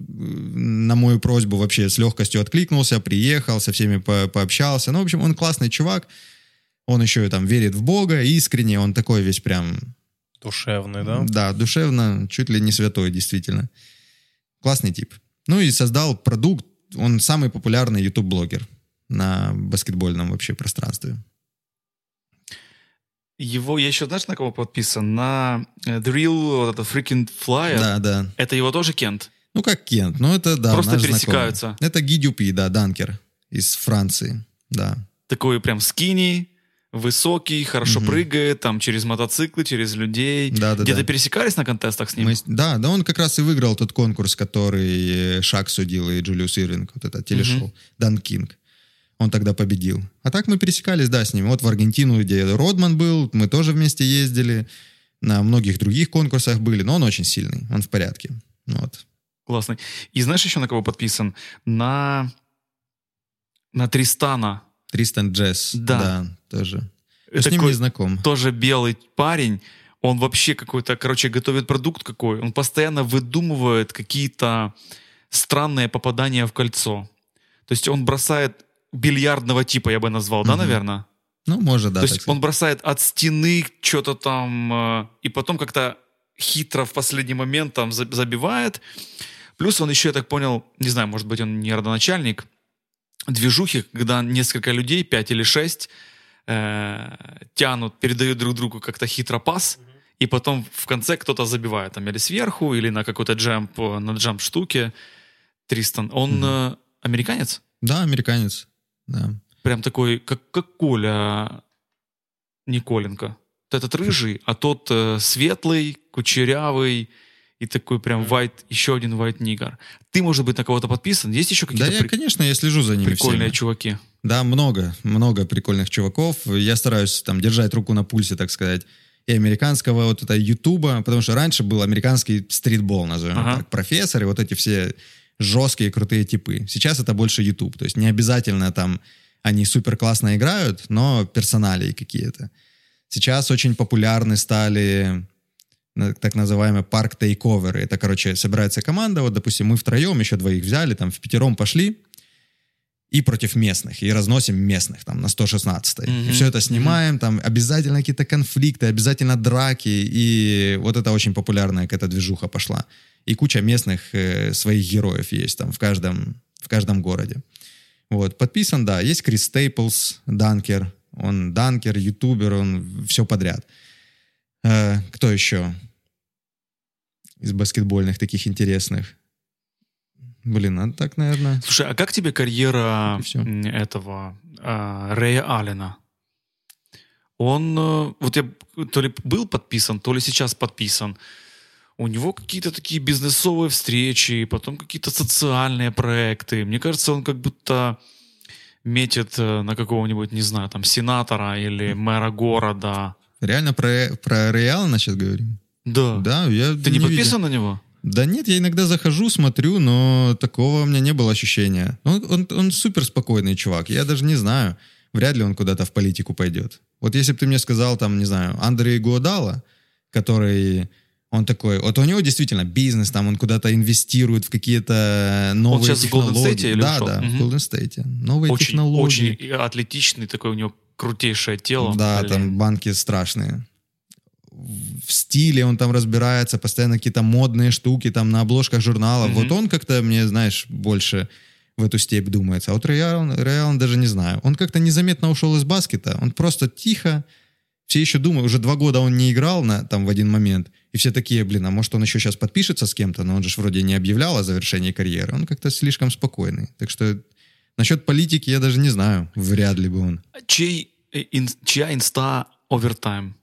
на мою просьбу вообще с легкостью откликнулся, приехал, со всеми по- пообщался. Ну, в общем, он классный чувак. Он еще и там верит в Бога, искренне, он такой весь прям, Душевный, да? да, душевно, чуть ли не святой, действительно. Классный тип. Ну и создал продукт, он самый популярный YouTube-блогер на баскетбольном вообще пространстве. Его, я еще, знаешь, на кого подписан? На э, The Real вот это Freaking Flyer. Да, да. Это его тоже Кент? Ну, как Кент, ну это, да, Просто наш знакомый. пересекаются. Это Ги Дюпи, да, данкер из Франции, да. Такой прям скини, высокий, хорошо Мгм. прыгает, там через мотоциклы, через людей. Да, да, Где-то да. пересекались на контестах с ним? Мы да, да, он как раз и выиграл тот конкурс, который э, Шак судил и Джулиус Ирвинг, вот это телешоу, Дан Кинг. Он тогда победил. А так мы пересекались, да, с ним. Вот в Аргентину, где Родман был, мы тоже вместе ездили. На многих других конкурсах были, но он очень сильный, он в порядке. Вот. Классный. И знаешь еще на кого подписан? На, на Тристана. Тристан Джесс, Да. да, тоже. Это с ним не знаком. тоже белый парень. Он вообще какой-то, короче, готовит продукт какой. Он постоянно выдумывает какие-то странные попадания в кольцо. То есть он бросает бильярдного типа, я бы назвал, да, Мгм. наверное? Ну, может, да. То есть сказать. он бросает от стены что-то там, э, и потом как-то хитро в последний момент там за- забивает. Плюс он еще, я так понял, не знаю, может быть, он не родоначальник, движухи, когда несколько людей, пять или шесть, э, тянут, передают друг другу как-то хитро пас, и потом в конце кто-то забивает, там, или сверху, или на какой-то джемп, э, на джемп штуке. Тристан, он Мгм. э, американец? Да, американец. Да. прям такой, как, как Коля Николенко. Вот этот рыжий, а тот э, светлый, кучерявый и такой прям white, еще один white нигер. Ты, может быть, на кого-то подписан? Есть еще Да, какие-то я, при- конечно, я слежу за ними прикольные всеми. чуваки? Да, много, много прикольных чуваков. Я стараюсь там держать руку на пульсе, так сказать, и американского вот это Ютуба, потому что раньше был американский стритбол, назовем Ага. так, профессор и вот эти все жесткие крутые типы. Сейчас это больше YouTube, то есть не обязательно там они супер классно играют, но персоналии какие-то. Сейчас очень популярны стали так называемые парк тейковеры. Это, короче, собирается команда, вот, допустим, мы втроем, еще двоих взяли, там, в пятером пошли, и против местных, и разносим местных там на 116 И Мгм, все это снимаем, там обязательно какие-то конфликты, обязательно драки, и вот это очень популярная какая-то движуха пошла. И куча местных э, своих героев есть там в каждом, в каждом городе. Вот, подписан, да, есть Крис Стейплс, данкер, он данкер, ютубер, он все подряд. Э, кто еще из баскетбольных таких интересных? Блин, а так, наверное... Слушай, а как тебе карьера этого а, Рэя Аллена? Он, э, вот я то ли был подписан, то ли сейчас подписан. у него какие-то такие бизнесовые встречи, потом какие-то социальные проекты. Мне кажется, он как будто метит э, на какого-нибудь, не знаю, там, сенатора или мэра города. Реально про, про Реал, значит, говорим? Да. Да, я Ты не, видел. подписан на него? Да нет, я иногда захожу, смотрю, но такого у меня не было ощущения. Он, он, он супер спокойный чувак, я даже не знаю. Вряд ли он куда-то в политику пойдет. Вот если бы ты мне сказал, там, не знаю, Андрей Гуадала, который... Он такой, вот у него действительно бизнес, там он куда-то инвестирует в какие-то новые сейчас в Golden технологии. State или да, ушел? да, Мгм. в Golden State. Новые Очень, технологии. очень атлетичный, такой у него крутейшее тело. Да, Блин. там банки страшные. В стиле он там разбирается, постоянно какие-то модные штуки там на обложках журналов. Мгм. Вот он как-то мне, знаешь, больше в эту степь думается. А вот Реал, Реал даже не знаю. Он как-то незаметно ушел из баскета. Он просто тихо. Все еще думают, уже два года он не играл на, там в один момент. И все такие, блин, а может он еще сейчас подпишется с кем-то, но он же вроде не объявлял о завершении карьеры. Он как-то слишком спокойный. Так что насчет политики я даже не знаю. Вряд ли бы он. Чей, э, ин- чья инста овертайм?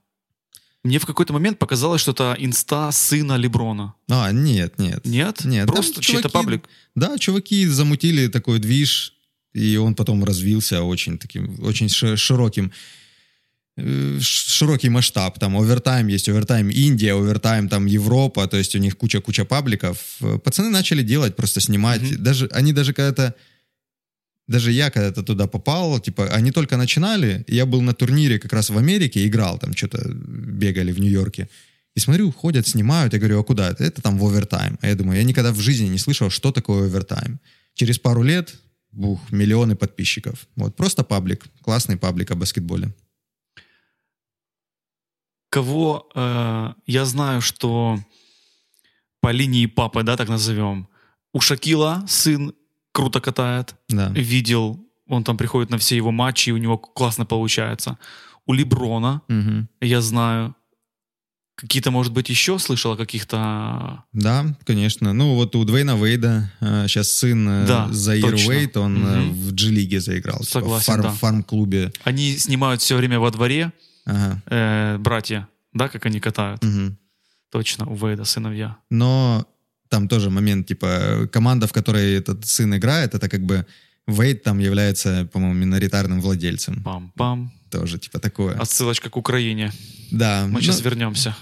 Мне в какой-то момент показалось, что это инста сына Леброна. А, нет, нет. Нет? Нет, Просто чей-то паблик. Да, чуваки замутили такой движ, и он потом развился очень таким, очень ши- широким, э, широкий масштаб. Там овертайм есть, овертайм Индия, овертайм там Европа, то есть у них куча-куча пабликов. Пацаны начали делать, просто снимать. Мгм. Даже, они даже когда-то, даже я когда-то туда попал, типа, они только начинали, я был на турнире как раз в Америке, играл там, что-то бегали в Нью-Йорке. И смотрю, ходят, снимают, я говорю, а куда это? Это там в овертайм. А я думаю, я никогда в жизни не слышал, что такое овертайм. Через пару лет, бух, миллионы подписчиков. Вот, просто паблик, классный паблик о баскетболе. Кого э, я знаю, что по линии папы, да, так назовем, у Шакила сын круто катает. Да. Видел, он там приходит на все его матчи, и у него классно получается. У Леброна, Мгм. я знаю, какие-то, может быть, еще слышал о каких-то... Да, конечно. Ну, вот у Двейна Вейда сейчас сын э, Да, Заир точно. Уэйт, он Мгм. в G-лиге заиграл. типа, Согласен, в фарм- да. фарм-клубе. Они снимают все время во дворе, Ага. э, братья, да, как они катают. Мгм. Точно, у Вейда сыновья. Но там тоже момент, типа, команда, в которой этот сын играет, это как бы Вейд там является, по-моему, миноритарным владельцем. Пам-пам. Тоже, типа, такое. Отсылочка к Украине. Да. Мы ну, сейчас вернемся.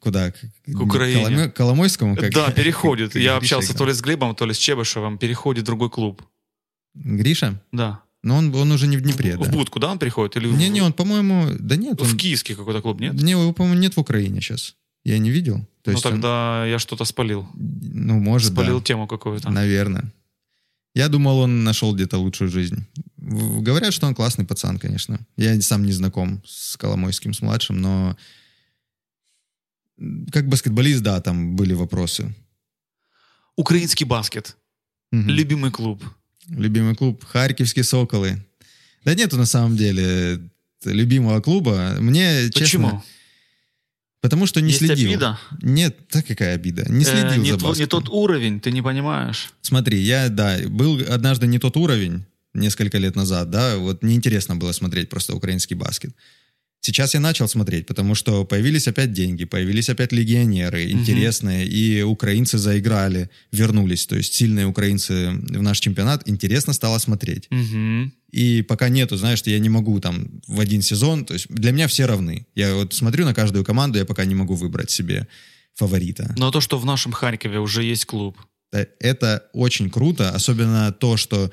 Куда? К, К Украине. Коломе- Коломойскому? Как, да, [laughs] переходит. как Я Гриша общался играл. то ли с Глебом, то ли с Чебышевым. Переходит в другой клуб. Гриша? Да. Но он, он уже не в Днепре, в, да. в Будку, да, он приходит? Или в- Не-не, он, по-моему... Да нет, в он... киевский какой-то клуб, нет? Не, его, по-моему, нет в Украине сейчас. Я не видел. То ну есть он- тогда я что-то спалил. ну, может, спалил да. тему какую-то. Наверное. Я думал, он нашел где-то лучшую жизнь. Говорят, что он классный пацан, конечно. Я сам не знаком с Коломойским, с младшим, но как баскетболист, да, там были вопросы. Украинский баскет. Мгм. Любимый клуб. Любимый клуб Харьковские Соколы. Да нету на самом деле любимого клуба. Мне, честно... Почему? Потому что не Есть следил. обида? Нет, так какая обида. Не Э, следил не, за тво- не баскетом. тот уровень, ты не понимаешь. Смотри, я, да, был однажды не тот уровень, несколько лет назад, да, вот неинтересно было смотреть просто украинский баскет. Сейчас я начал смотреть, потому что появились опять деньги, появились опять легионеры интересные, и украинцы заиграли, вернулись, то есть сильные украинцы в наш чемпионат, интересно стало смотреть. Мгм. И пока нету, знаешь, что я не могу там в один сезон, то есть для меня все равны. Я вот смотрю на каждую команду, я пока не могу выбрать себе фаворита. Но то, что в нашем Харькове уже есть клуб. Э, Это очень круто, особенно то, что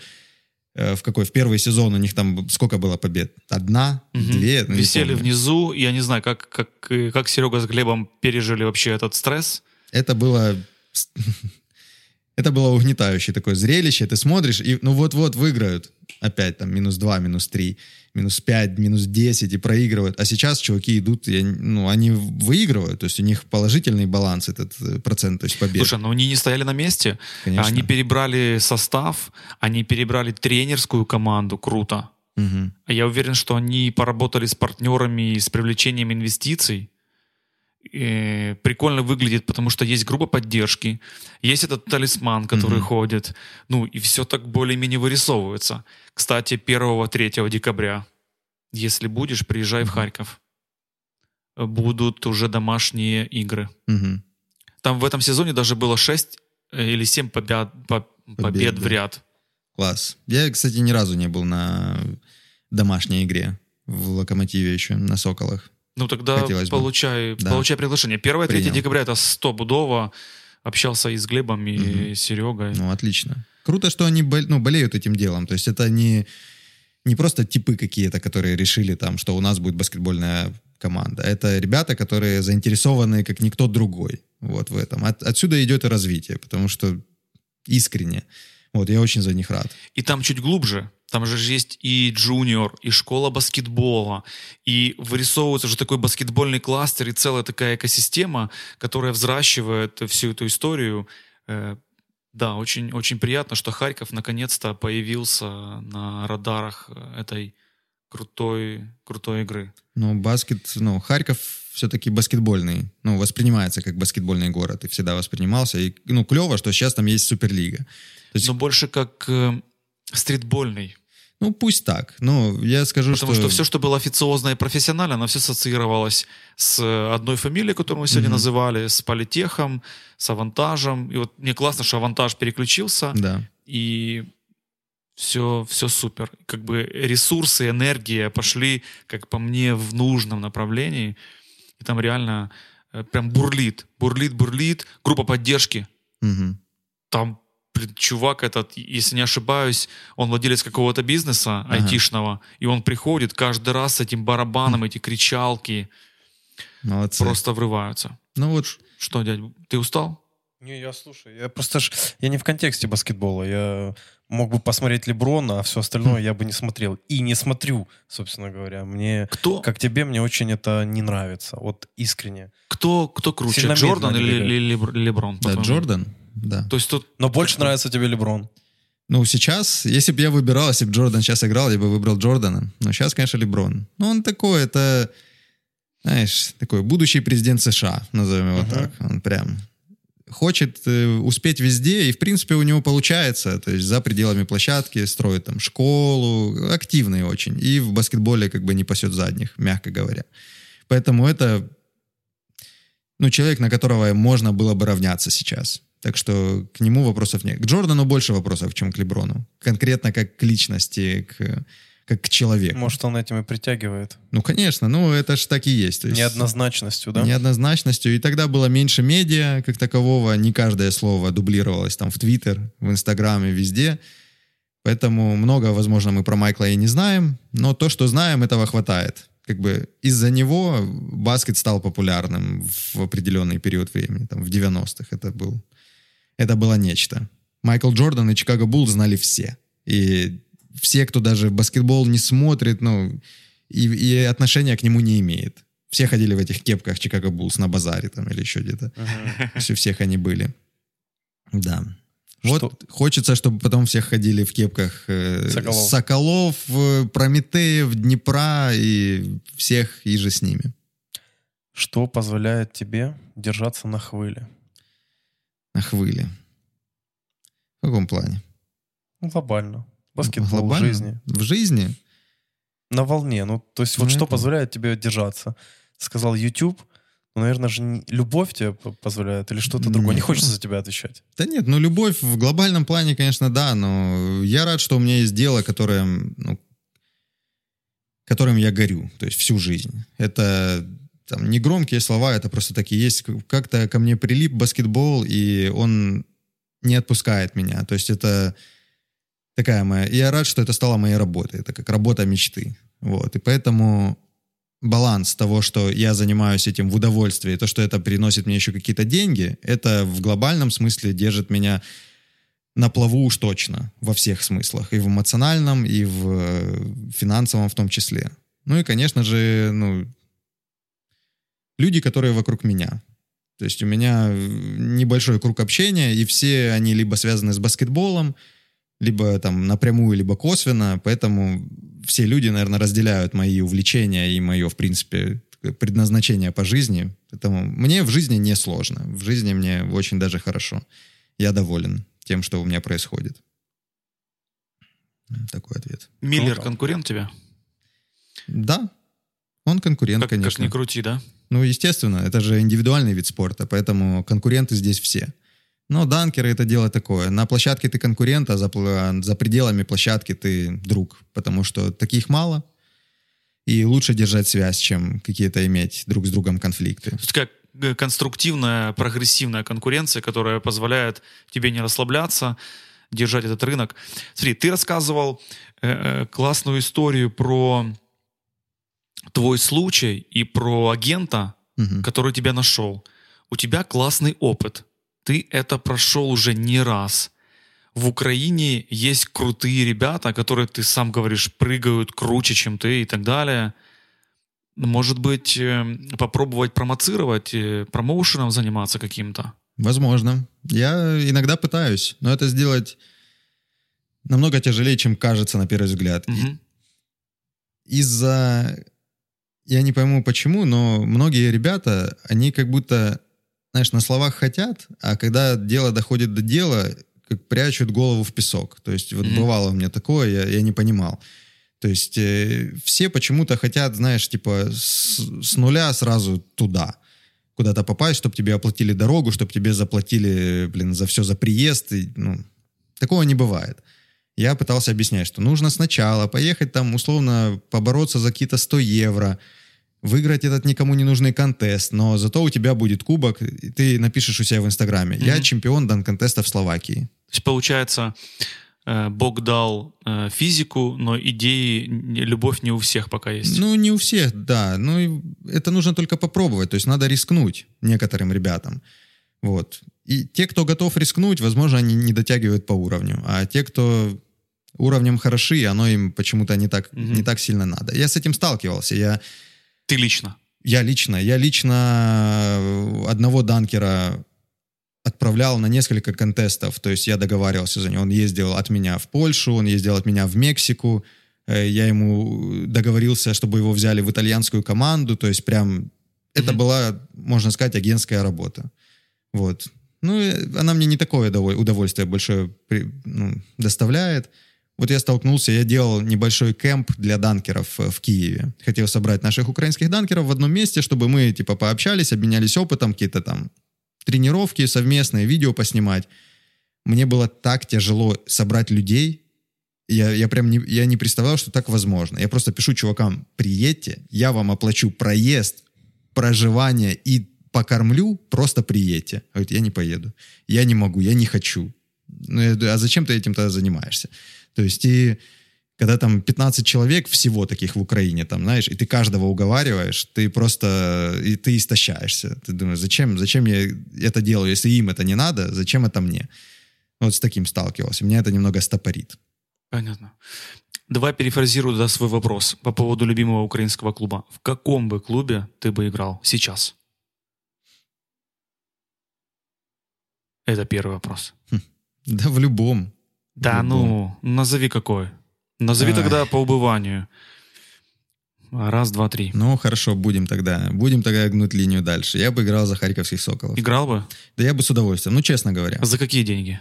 э, в какой в первый сезон у них там сколько было побед? Одна, Мгм. две, ну, Висели внизу. Я не знаю, как, как, как Серега с Глебом пережили вообще этот стресс. Это было [laughs] это было угнетающее такое зрелище. Ты смотришь и ну вот-вот выиграют опять там минус два, минус три, минус пять, минус десять и проигрывают. А сейчас чуваки идут, и ну они выигрывают, то есть у них положительный баланс этот э, процент, то есть побед. Слушай, ну они не стояли на месте. Конечно. Они перебрали состав, они перебрали тренерскую команду. Круто. А Я уверен, что они поработали с партнерами и с привлечением инвестиций. И прикольно выглядит, потому что есть группа поддержки, есть этот талисман, который Мгм. ходит, ну и все так более-менее вырисовывается. Кстати, 1-3 декабря, если будешь, приезжай в Харьков. Будут уже домашние игры. Мгм. Там в этом сезоне даже было 6 или 7 побед, по- побед, Побед, в ряд. Класс. Я, кстати, ни разу не был на домашней игре в «Локомотиве» еще, на «Соколах». Ну тогда Хотелось бы. получай, Да. получай приглашение. 1-3 Принял. декабря это 100 будово. Общался и с Глебом, и с Серегой. Ну, отлично. Круто, что они ну, болеют этим делом. То есть это не, не просто типы какие-то, которые решили там, что у нас будет баскетбольная команда. Это ребята, которые заинтересованы, как никто другой, вот в этом. От- отсюда идет и развитие, потому что искренне. Вот, я очень за них рад. И там чуть глубже. Там же есть и джуниор, и школа баскетбола, и вырисовывается уже такой баскетбольный кластер и целая такая экосистема, которая взращивает всю эту историю. Э, Да, очень, очень приятно, что Харьков наконец-то появился на радарах э, этой крутой, крутой игры. Ну, баскет, ну, Харьков все-таки баскетбольный, ну, воспринимается как баскетбольный город и всегда воспринимался. И, ну, клево, что сейчас там есть Суперлига. Есть, Но больше как э, стритбольный. ну, пусть так. Ну, я скажу, Потому что все, что было официозно и профессионально, оно все ассоциировалось с одной фамилией, которую мы сегодня Мгм. называли, с политехом, с авантажем. И вот мне классно, что авантаж переключился, Да. и все, все супер. Как бы ресурсы, энергия пошли, как по мне, в нужном направлении. И там реально э, прям бурлит, бурлит, бурлит. Группа поддержки. Мгм. Там чувак этот, если не ошибаюсь, он владелец какого-то бизнеса Ага. айтишного, и он приходит каждый раз с этим барабаном, эти кричалки Молодцы. просто врываются. Ну вот, Что, дядь, ты устал? Не, я слушай, я просто ж, я не в контексте баскетбола. Я мог бы посмотреть Леброна, а все остальное я бы не смотрел. И не смотрю, собственно говоря. Мне, Кто, как тебе, мне очень это не нравится. Вот искренне. кто, кто круче, Джордан или, или Лебр- Леброн? да? Джордан, да. То есть тут Но больше нравится тебе Леброн. Ну, сейчас, если бы я выбирал, если бы Джордан сейчас играл, я бы выбрал Джордана. Но сейчас, конечно, Леброн. Ну, он такой, это, знаешь, такой будущий президент США, назовем его Мгм. так. Он прям хочет э, успеть везде, и, в принципе, у него получается. То есть за пределами площадки строит там школу, активный очень. И в баскетболе как бы не пасет задних, мягко говоря. Поэтому это ну, человек, на которого можно было бы равняться сейчас. Так что к нему вопросов нет. К Джордану больше вопросов, чем к Леброну. Конкретно как к личности, к, как к человеку. Может, он этим и притягивает. Ну, конечно, ну это ж так и есть. То есть Неоднозначностью, да? Неоднозначностью. И тогда было меньше медиа как такового. Не каждое слово дублировалось там в Твиттер, в Инстаграме, везде. Поэтому много, возможно, мы про Майкла и не знаем. Но то, что знаем, этого хватает. Как бы из-за него баскет стал популярным в определенный период времени. Там, в 90-х это был это было нечто. Майкл Джордан и Чикаго Булл знали все. И все, кто даже баскетбол не смотрит, ну, и, и отношения к нему не имеет. Все ходили в этих кепках Чикаго Буллс на базаре там или еще где-то. Есть у всех они были. Да. Вот Что? хочется, чтобы потом все ходили в кепках э, Соколов. Соколов, э, Прометеев, Днепра и всех и же с ними. Что позволяет тебе держаться на хвыле? На хвыле. В каком плане? Ну, глобально. Баскетбол Глобально? в жизни. В жизни? На волне. Ну, то есть вот Ну, что это- позволяет тебе держаться? Сказал YouTube. Ну, наверное же, не- любовь тебе позволяет или что-то другое. Не хочется за тебя отвечать. Да нет, ну любовь в глобальном плане, конечно, да, но я рад, что у меня есть дело, которое, ну, которым я горю, то есть всю жизнь. Это там не громкие слова, это просто такие есть. Как-то ко мне прилип баскетбол, и он не отпускает меня. То есть это такая моя... Я рад, что это стало моей работой. Это как работа мечты. Вот. И поэтому баланс того, что я занимаюсь этим в удовольствии, то, что это приносит мне еще какие-то деньги, это в глобальном смысле держит меня на плаву уж точно, во всех смыслах. И в эмоциональном, и в э, финансовом в том числе. Ну и, конечно же, ну, люди, которые вокруг меня. То есть у меня э, небольшой круг общения, и все они либо связаны с баскетболом, либо там напрямую, либо косвенно, поэтому все люди, наверное, разделяют мои увлечения и мое, в принципе, предназначение по жизни. Поэтому мне в жизни не сложно. В жизни мне очень даже хорошо. Я доволен тем, что у меня происходит. Такой ответ. Миллер Круто. конкурент тебя? Да, он конкурент, Как, как конечно. ни крути, да? Ну, естественно, это же индивидуальный вид спорта, поэтому конкуренты здесь все. Но данкеры это дело такое. На площадке ты конкурент, а за, за пределами площадки ты друг, потому что таких мало. И лучше держать связь, чем какие-то иметь друг с другом конфликты. То есть как э, конструктивная, прогрессивная конкуренция, которая позволяет тебе не расслабляться, держать этот рынок. Смотри, ты рассказывал э, э, классную историю про твой случай и про агента, Мгм. который тебя нашел. У тебя классный опыт. Ты это прошел уже не раз. В Украине есть крутые ребята, которые, ты сам говоришь, прыгают круче, чем ты и так далее. Может быть, э, попробовать промоцировать, э, промоушеном заниматься каким-то? Возможно. Я иногда пытаюсь, но это сделать намного тяжелее, чем кажется на первый взгляд. Мгм. из-за... Я не пойму почему, но многие ребята, они как будто, знаешь, на словах хотят, а когда дело доходит до дела, как прячут голову в песок. То есть вот Мгм. бывало у меня такое, я, я не понимал. То есть э, все почему-то хотят, знаешь, типа с, с нуля сразу туда куда-то попасть, чтобы тебе оплатили дорогу, чтобы тебе заплатили, блин, за все, за приезд. И, ну, такого не бывает. Я пытался объяснять, что нужно сначала поехать там, условно, побороться за какие-то 100 евро, выиграть этот никому не нужный контест, но зато у тебя будет кубок, и ты напишешь у себя в Инстаграме. Я Мгм. чемпион дан-контеста в Словакии. То есть, получается, э, Бог дал э, физику, но идеи, любовь не у всех пока есть. Ну, не у всех, да. Ну, это нужно только попробовать. То есть надо рискнуть некоторым ребятам. Вот. И те, кто готов рискнуть, возможно, они не дотягивают по уровню. А те, кто уровнем хороши, оно им почему-то не так, Мгм. не так сильно надо. Я с этим сталкивался. Я, Ты лично. я лично, я лично э, одного данкера отправлял на несколько контестов. То есть я договаривался за него. Он ездил от меня в Польшу, он ездил от меня в Мексику. Э, Я ему договорился, чтобы его взяли в итальянскую команду. То есть прям это Мгм. была, можно сказать, агентская работа. Вот. Ну, она мне не такое удоволь- удовольствие большое ну, доставляет. Вот я столкнулся, я делал небольшой кемп для данкеров э, в Киеве. Хотел собрать наших украинских данкеров в одном месте, чтобы мы, типа, пообщались, обменялись опытом, какие-то там тренировки совместные, видео поснимать. Мне было так тяжело собрать людей. Я, я прям не, я не представлял, что так возможно. Я просто пишу чувакам, приедьте, я вам оплачу проезд, проживание и покормлю, просто приедьте. Говорит, я не поеду. Я не могу, я не хочу. Ну, я а зачем ты этим тогда занимаешься? То есть и когда там 15 человек всего таких в Украине, там, знаешь, и ты каждого уговариваешь, ты просто, и ты истощаешься. Ты думаешь, зачем, зачем я это делаю, если им это не надо, зачем это мне? Вот с таким сталкивался. Меня это немного стопорит. Понятно. Давай перефразирую да, свой вопрос по поводу любимого украинского клуба. В каком бы клубе ты бы играл сейчас? Это первый вопрос. Да в любом. Да, ну, назови какой. Назови Ай. тогда по убыванию. Раз, два, три. Ну, хорошо, будем тогда. Будем тогда гнуть линию дальше. Я бы играл за Харьковских Соколов. Играл бы? Да я бы с удовольствием, ну, честно говоря. За какие деньги?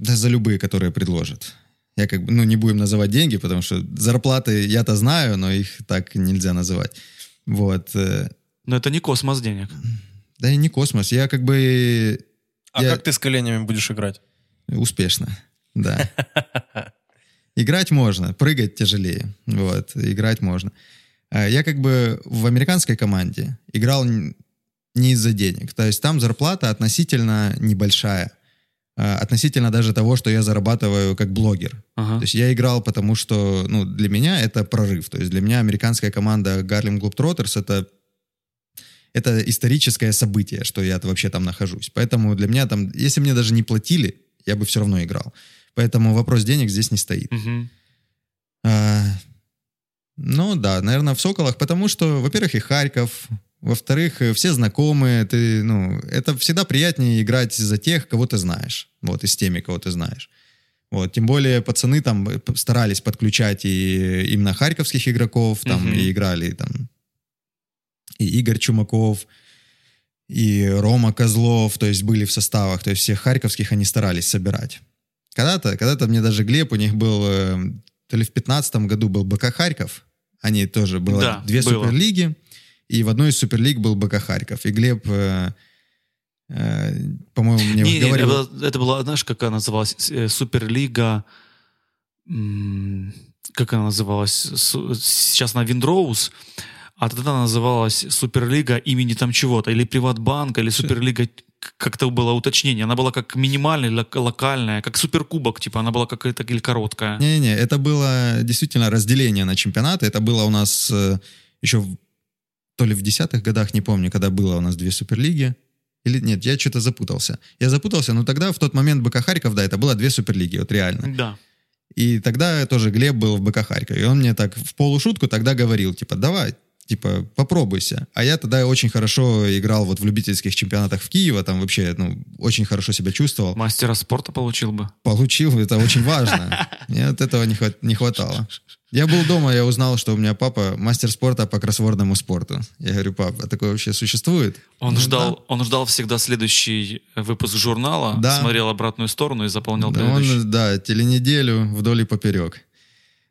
Да за любые, которые предложат. Я как бы, ну, не будем называть деньги, потому что зарплаты я-то знаю, но их так нельзя называть. Вот. э, Но это не космос денег. Да и не космос. Я как бы А Я- как ты с коленями будешь играть? Успешно. Да. [laughs] Играть можно, прыгать тяжелее. Вот, играть можно. А Я как бы в американской команде играл не из-за денег. То есть там зарплата относительно небольшая. А, Относительно даже того, что я зарабатываю как блогер. Ага. То есть я играл, потому что, ну, для меня это прорыв. То есть для меня американская команда Гарлем Globetrotters это это историческое событие, что я вообще там нахожусь. Поэтому для меня там, если мне даже не платили, я бы все равно играл. Поэтому вопрос денег здесь не стоит. Мгм. А, ну да, наверное, в Соколах, потому что, во-первых, и Харьков, во-вторых, э, все знакомые, ты, ну, это всегда приятнее играть за тех, кого ты знаешь, вот, и с теми, кого ты знаешь. Вот, тем более пацаны там э, старались подключать и именно харьковских игроков, там, Мгм. и играли там и Игорь Чумаков, и Рома Козлов, то есть были в составах, то есть всех харьковских они старались собирать. Когда-то, когда-то мне даже Глеб, у них был, э, то ли в 15 году был БК Харьков, они тоже, было Да, две было. суперлиги, И в одной из суперлиг был БК Харьков. И Глеб, э, э, по-моему, мне Не, не, говорил... это, была, это была, знаешь, как она называлась? Суперлига... Как она называлась? Сейчас она Виндроуз, а тогда она называлась Суперлига имени там чего-то, или Приватбанка, или Суперлига, как-то было уточнение. Она была как минимальная, лок- локальная, как Суперкубок, типа, она была какая-то или короткая. Не-не, это было действительно разделение на чемпионаты. Это было у нас э, еще в- то ли в десятых годах, не помню, когда было у нас две суперлиги. Или нет, я что-то запутался. Я запутался, но тогда в тот момент БК Харьков, да, это было две суперлиги, вот реально. Да. И тогда тоже Глеб был в БК Харькове. И он мне так в полушутку тогда говорил, типа, давай, типа, попробуйся. А я тогда очень хорошо играл вот в любительских чемпионатах в Киеве, там вообще, ну, очень хорошо себя чувствовал. Мастера спорта получил бы. Получил, это очень важно. [laughs] Мне от этого не, хват- не хватало. Я был дома, я узнал, что у меня папа мастер спорта по кроссвордному спорту. Я говорю, пап, а такое вообще существует? Он Ну, ждал, он ждал всегда следующий выпуск журнала, Да. смотрел обратную сторону и заполнял Да, предыдущий. он, да, теленеделю вдоль и поперек.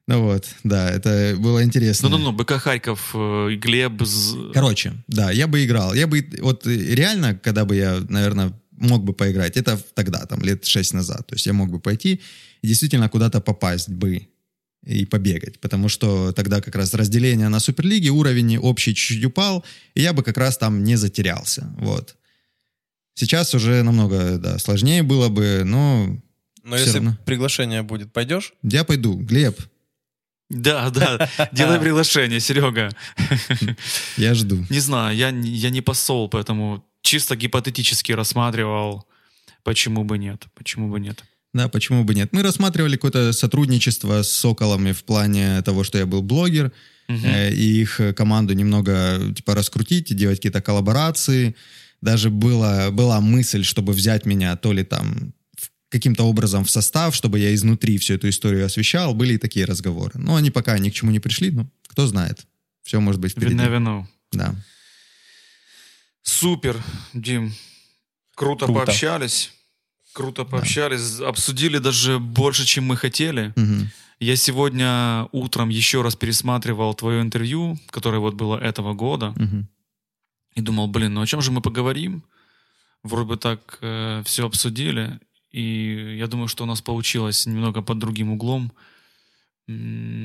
Ну вот, да, это было интересно. Ну-ну-ну, БК Харьков, э, Глеб, з- Короче, да, я бы играл. Я бы, вот э, реально, когда бы я, наверное, мог бы поиграть, это тогда, там, лет шесть назад. То есть я мог бы пойти и действительно куда-то попасть бы и побегать. Потому что тогда как раз разделение на суперлиги, уровень общий чуть-чуть упал, и я бы как раз там не затерялся. Вот. Сейчас уже намного, да, сложнее было бы, но Но если равно. приглашение будет, пойдешь? я пойду. Глеб, Да, да, делай приглашение, Серега. я жду. Не знаю, я, я не посол, поэтому чисто гипотетически рассматривал, почему бы нет, почему бы нет. Да, почему бы нет? Мы рассматривали какое-то сотрудничество с Соколами в плане того, что я был блогер, Мгм. э, и их команду немного типа раскрутить, и делать какие-то коллаборации. Даже была, была мысль, чтобы взять меня то ли там каким-то образом в состав, чтобы я изнутри всю эту историю освещал. Были и такие разговоры. Но они пока ни к чему не пришли, ну, кто знает. Все может быть впереди. never know. Да. Супер, Дим. Круто, Круто. пообщались. Круто пообщались. Обсудили даже больше, чем мы хотели. Мгм. Я сегодня утром еще раз пересматривал твое интервью, которое вот было этого года, Мгм. и думал, блин, ну о чем же мы поговорим? Вроде бы так все обсудили, и я думаю, что у нас получилось немного под другим углом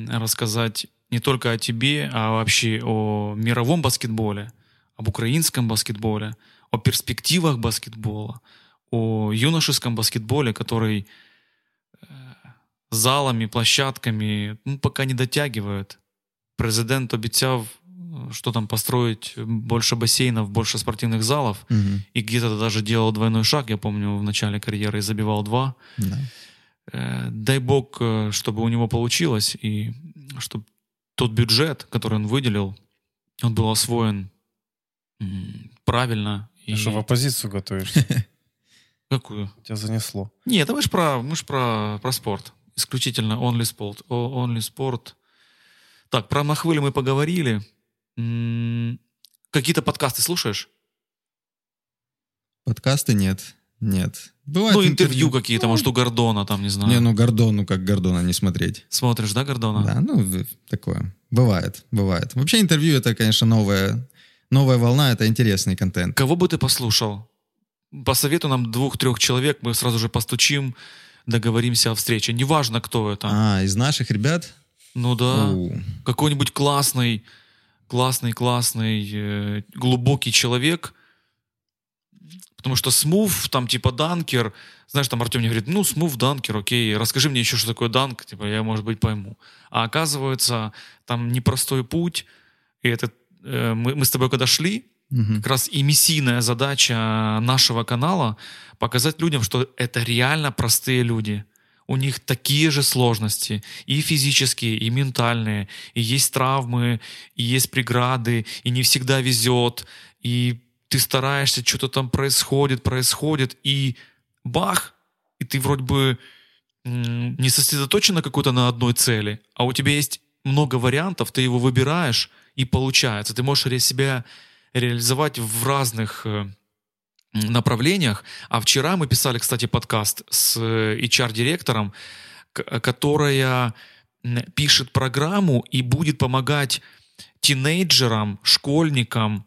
рассказать не только о тебе, а вообще о мировом баскетболе, об украинском баскетболе, о перспективах баскетбола, о юношеском баскетболе, который э, залами, площадками ну, пока не дотягивает. Президент э, что там построить больше бассейнов, больше спортивных залов, Мгм. и где-то даже делал двойной шаг, я помню, в начале карьеры и забивал два. Да. Э, Дай бог, э, чтобы у него получилось, и чтобы тот бюджет, который он выделил, он был освоен правильно. Ты И... что, в оппозицию готовишься? [laughs] Какую? Тебя занесло. Нет, это мы ж про, мы ж про, про спорт. Исключительно only sport. Only sport. Так, про Махвыли мы поговорили. Какие-то подкасты слушаешь? Подкасты нет. Нет. Бывает ну, интервью какие-то, может, у Гордона, там, не знаю. Не, ну Гордону, как Гордона не смотреть. Смотришь, да, Гордона? Да, ну, такое. Бывает, бывает. Вообще интервью это, конечно, новая, новая волна, это интересный контент. Кого бы ты послушал? Посоветуй нам двух-трех человек, мы сразу же постучим, договоримся о встрече. Неважно, кто это. А, из наших ребят? Ну да. У, Какой-нибудь классный, классный, классный, э, глубокий человек. Потому что смув, там типа данкер, знаешь, там Артем мне говорит, ну, смув, данкер, окей, расскажи мне еще, что такое данк, типа, я, может быть, пойму. А оказывается, там непростой путь, и это э, мы, мы с тобой когда шли, мгм. как раз и миссийная задача нашего канала показать людям, что это реально простые люди. У них такие же сложности, и физические, и ментальные, и есть травмы, и есть преграды, и не всегда везет, и ты стараешься, что-то там происходит, происходит, и бах, и ты вроде бы не сосредоточен на какой-то на одной цели, а у тебя есть много вариантов, ты его выбираешь, и получается. Ты можешь себя реализовать в разных э, направлениях. А вчера мы писали, кстати, подкаст с э, HR-директором, которая пишет программу и будет помогать тинейджерам, школьникам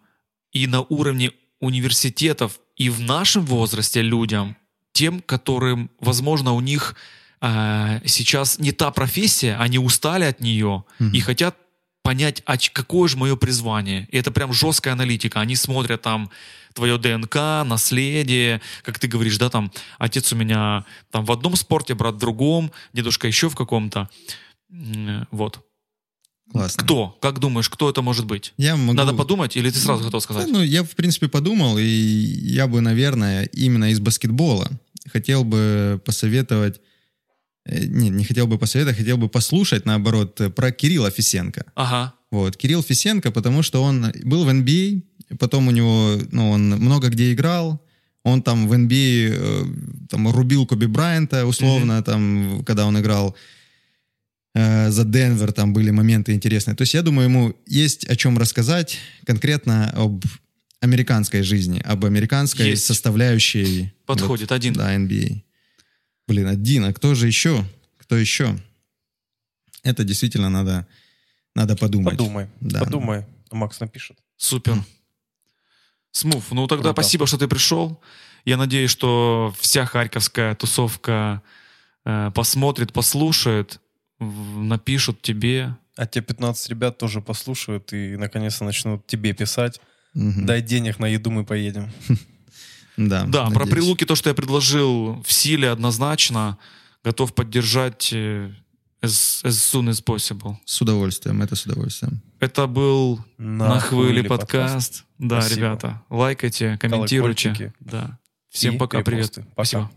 и на уровне университетов и в нашем возрасте людям, тем, которым, возможно, у них э, сейчас не та профессия, они устали от нее Мгм. и хотят понять, а какое же мое призвание. И это прям жесткая аналитика. Они смотрят там твое ДНК, наследие, как ты говоришь, да, там отец у меня там в одном спорте, брат в другом, дедушка еще в каком-то. Вот. Классно. Кто? Как думаешь, кто это может быть? Я могу... Надо подумать, или ты сразу готов Да, сказать? ну, я, в принципе, подумал, и я бы, наверное, именно из баскетбола хотел бы посоветовать... э, Не, не хотел бы посоветовать, хотел бы послушать, наоборот, э, про Кирилла Фисенко. Ага. Вот, Кирилл Фисенко, потому что он был в NBA, потом у него, ну, он много где играл, он там в NBA э, там рубил Коби Брайанта, условно, там, когда он играл э, за Денвер, там были моменты интересные. То есть я думаю, ему есть о чем рассказать конкретно об американской жизни, об американской Есть. составляющей. Подходит один. Да, NBA. Блин, один, а кто же еще? Кто еще? Это действительно надо, надо подумать. Подумай, Да. подумай. Макс напишет. Супер. Смув, ну тогда Круто. спасибо, что ты пришел. Я надеюсь, что вся харьковская тусовка э, посмотрит, послушает, в- напишут тебе. А те 15 ребят тоже послушают и наконец-то начнут тебе писать. Мгм. Дай денег на еду, мы поедем. [laughs] Да, Да, про прилуки то, что я предложил, в силе однозначно. Готов поддержать э, as, as soon as possible. С удовольствием, это с удовольствием. Это был на, хвыле подкаст. Да, Спасибо. ребята, лайкайте, комментируйте. Да. Всем И пока, привет. Пока. Спасибо.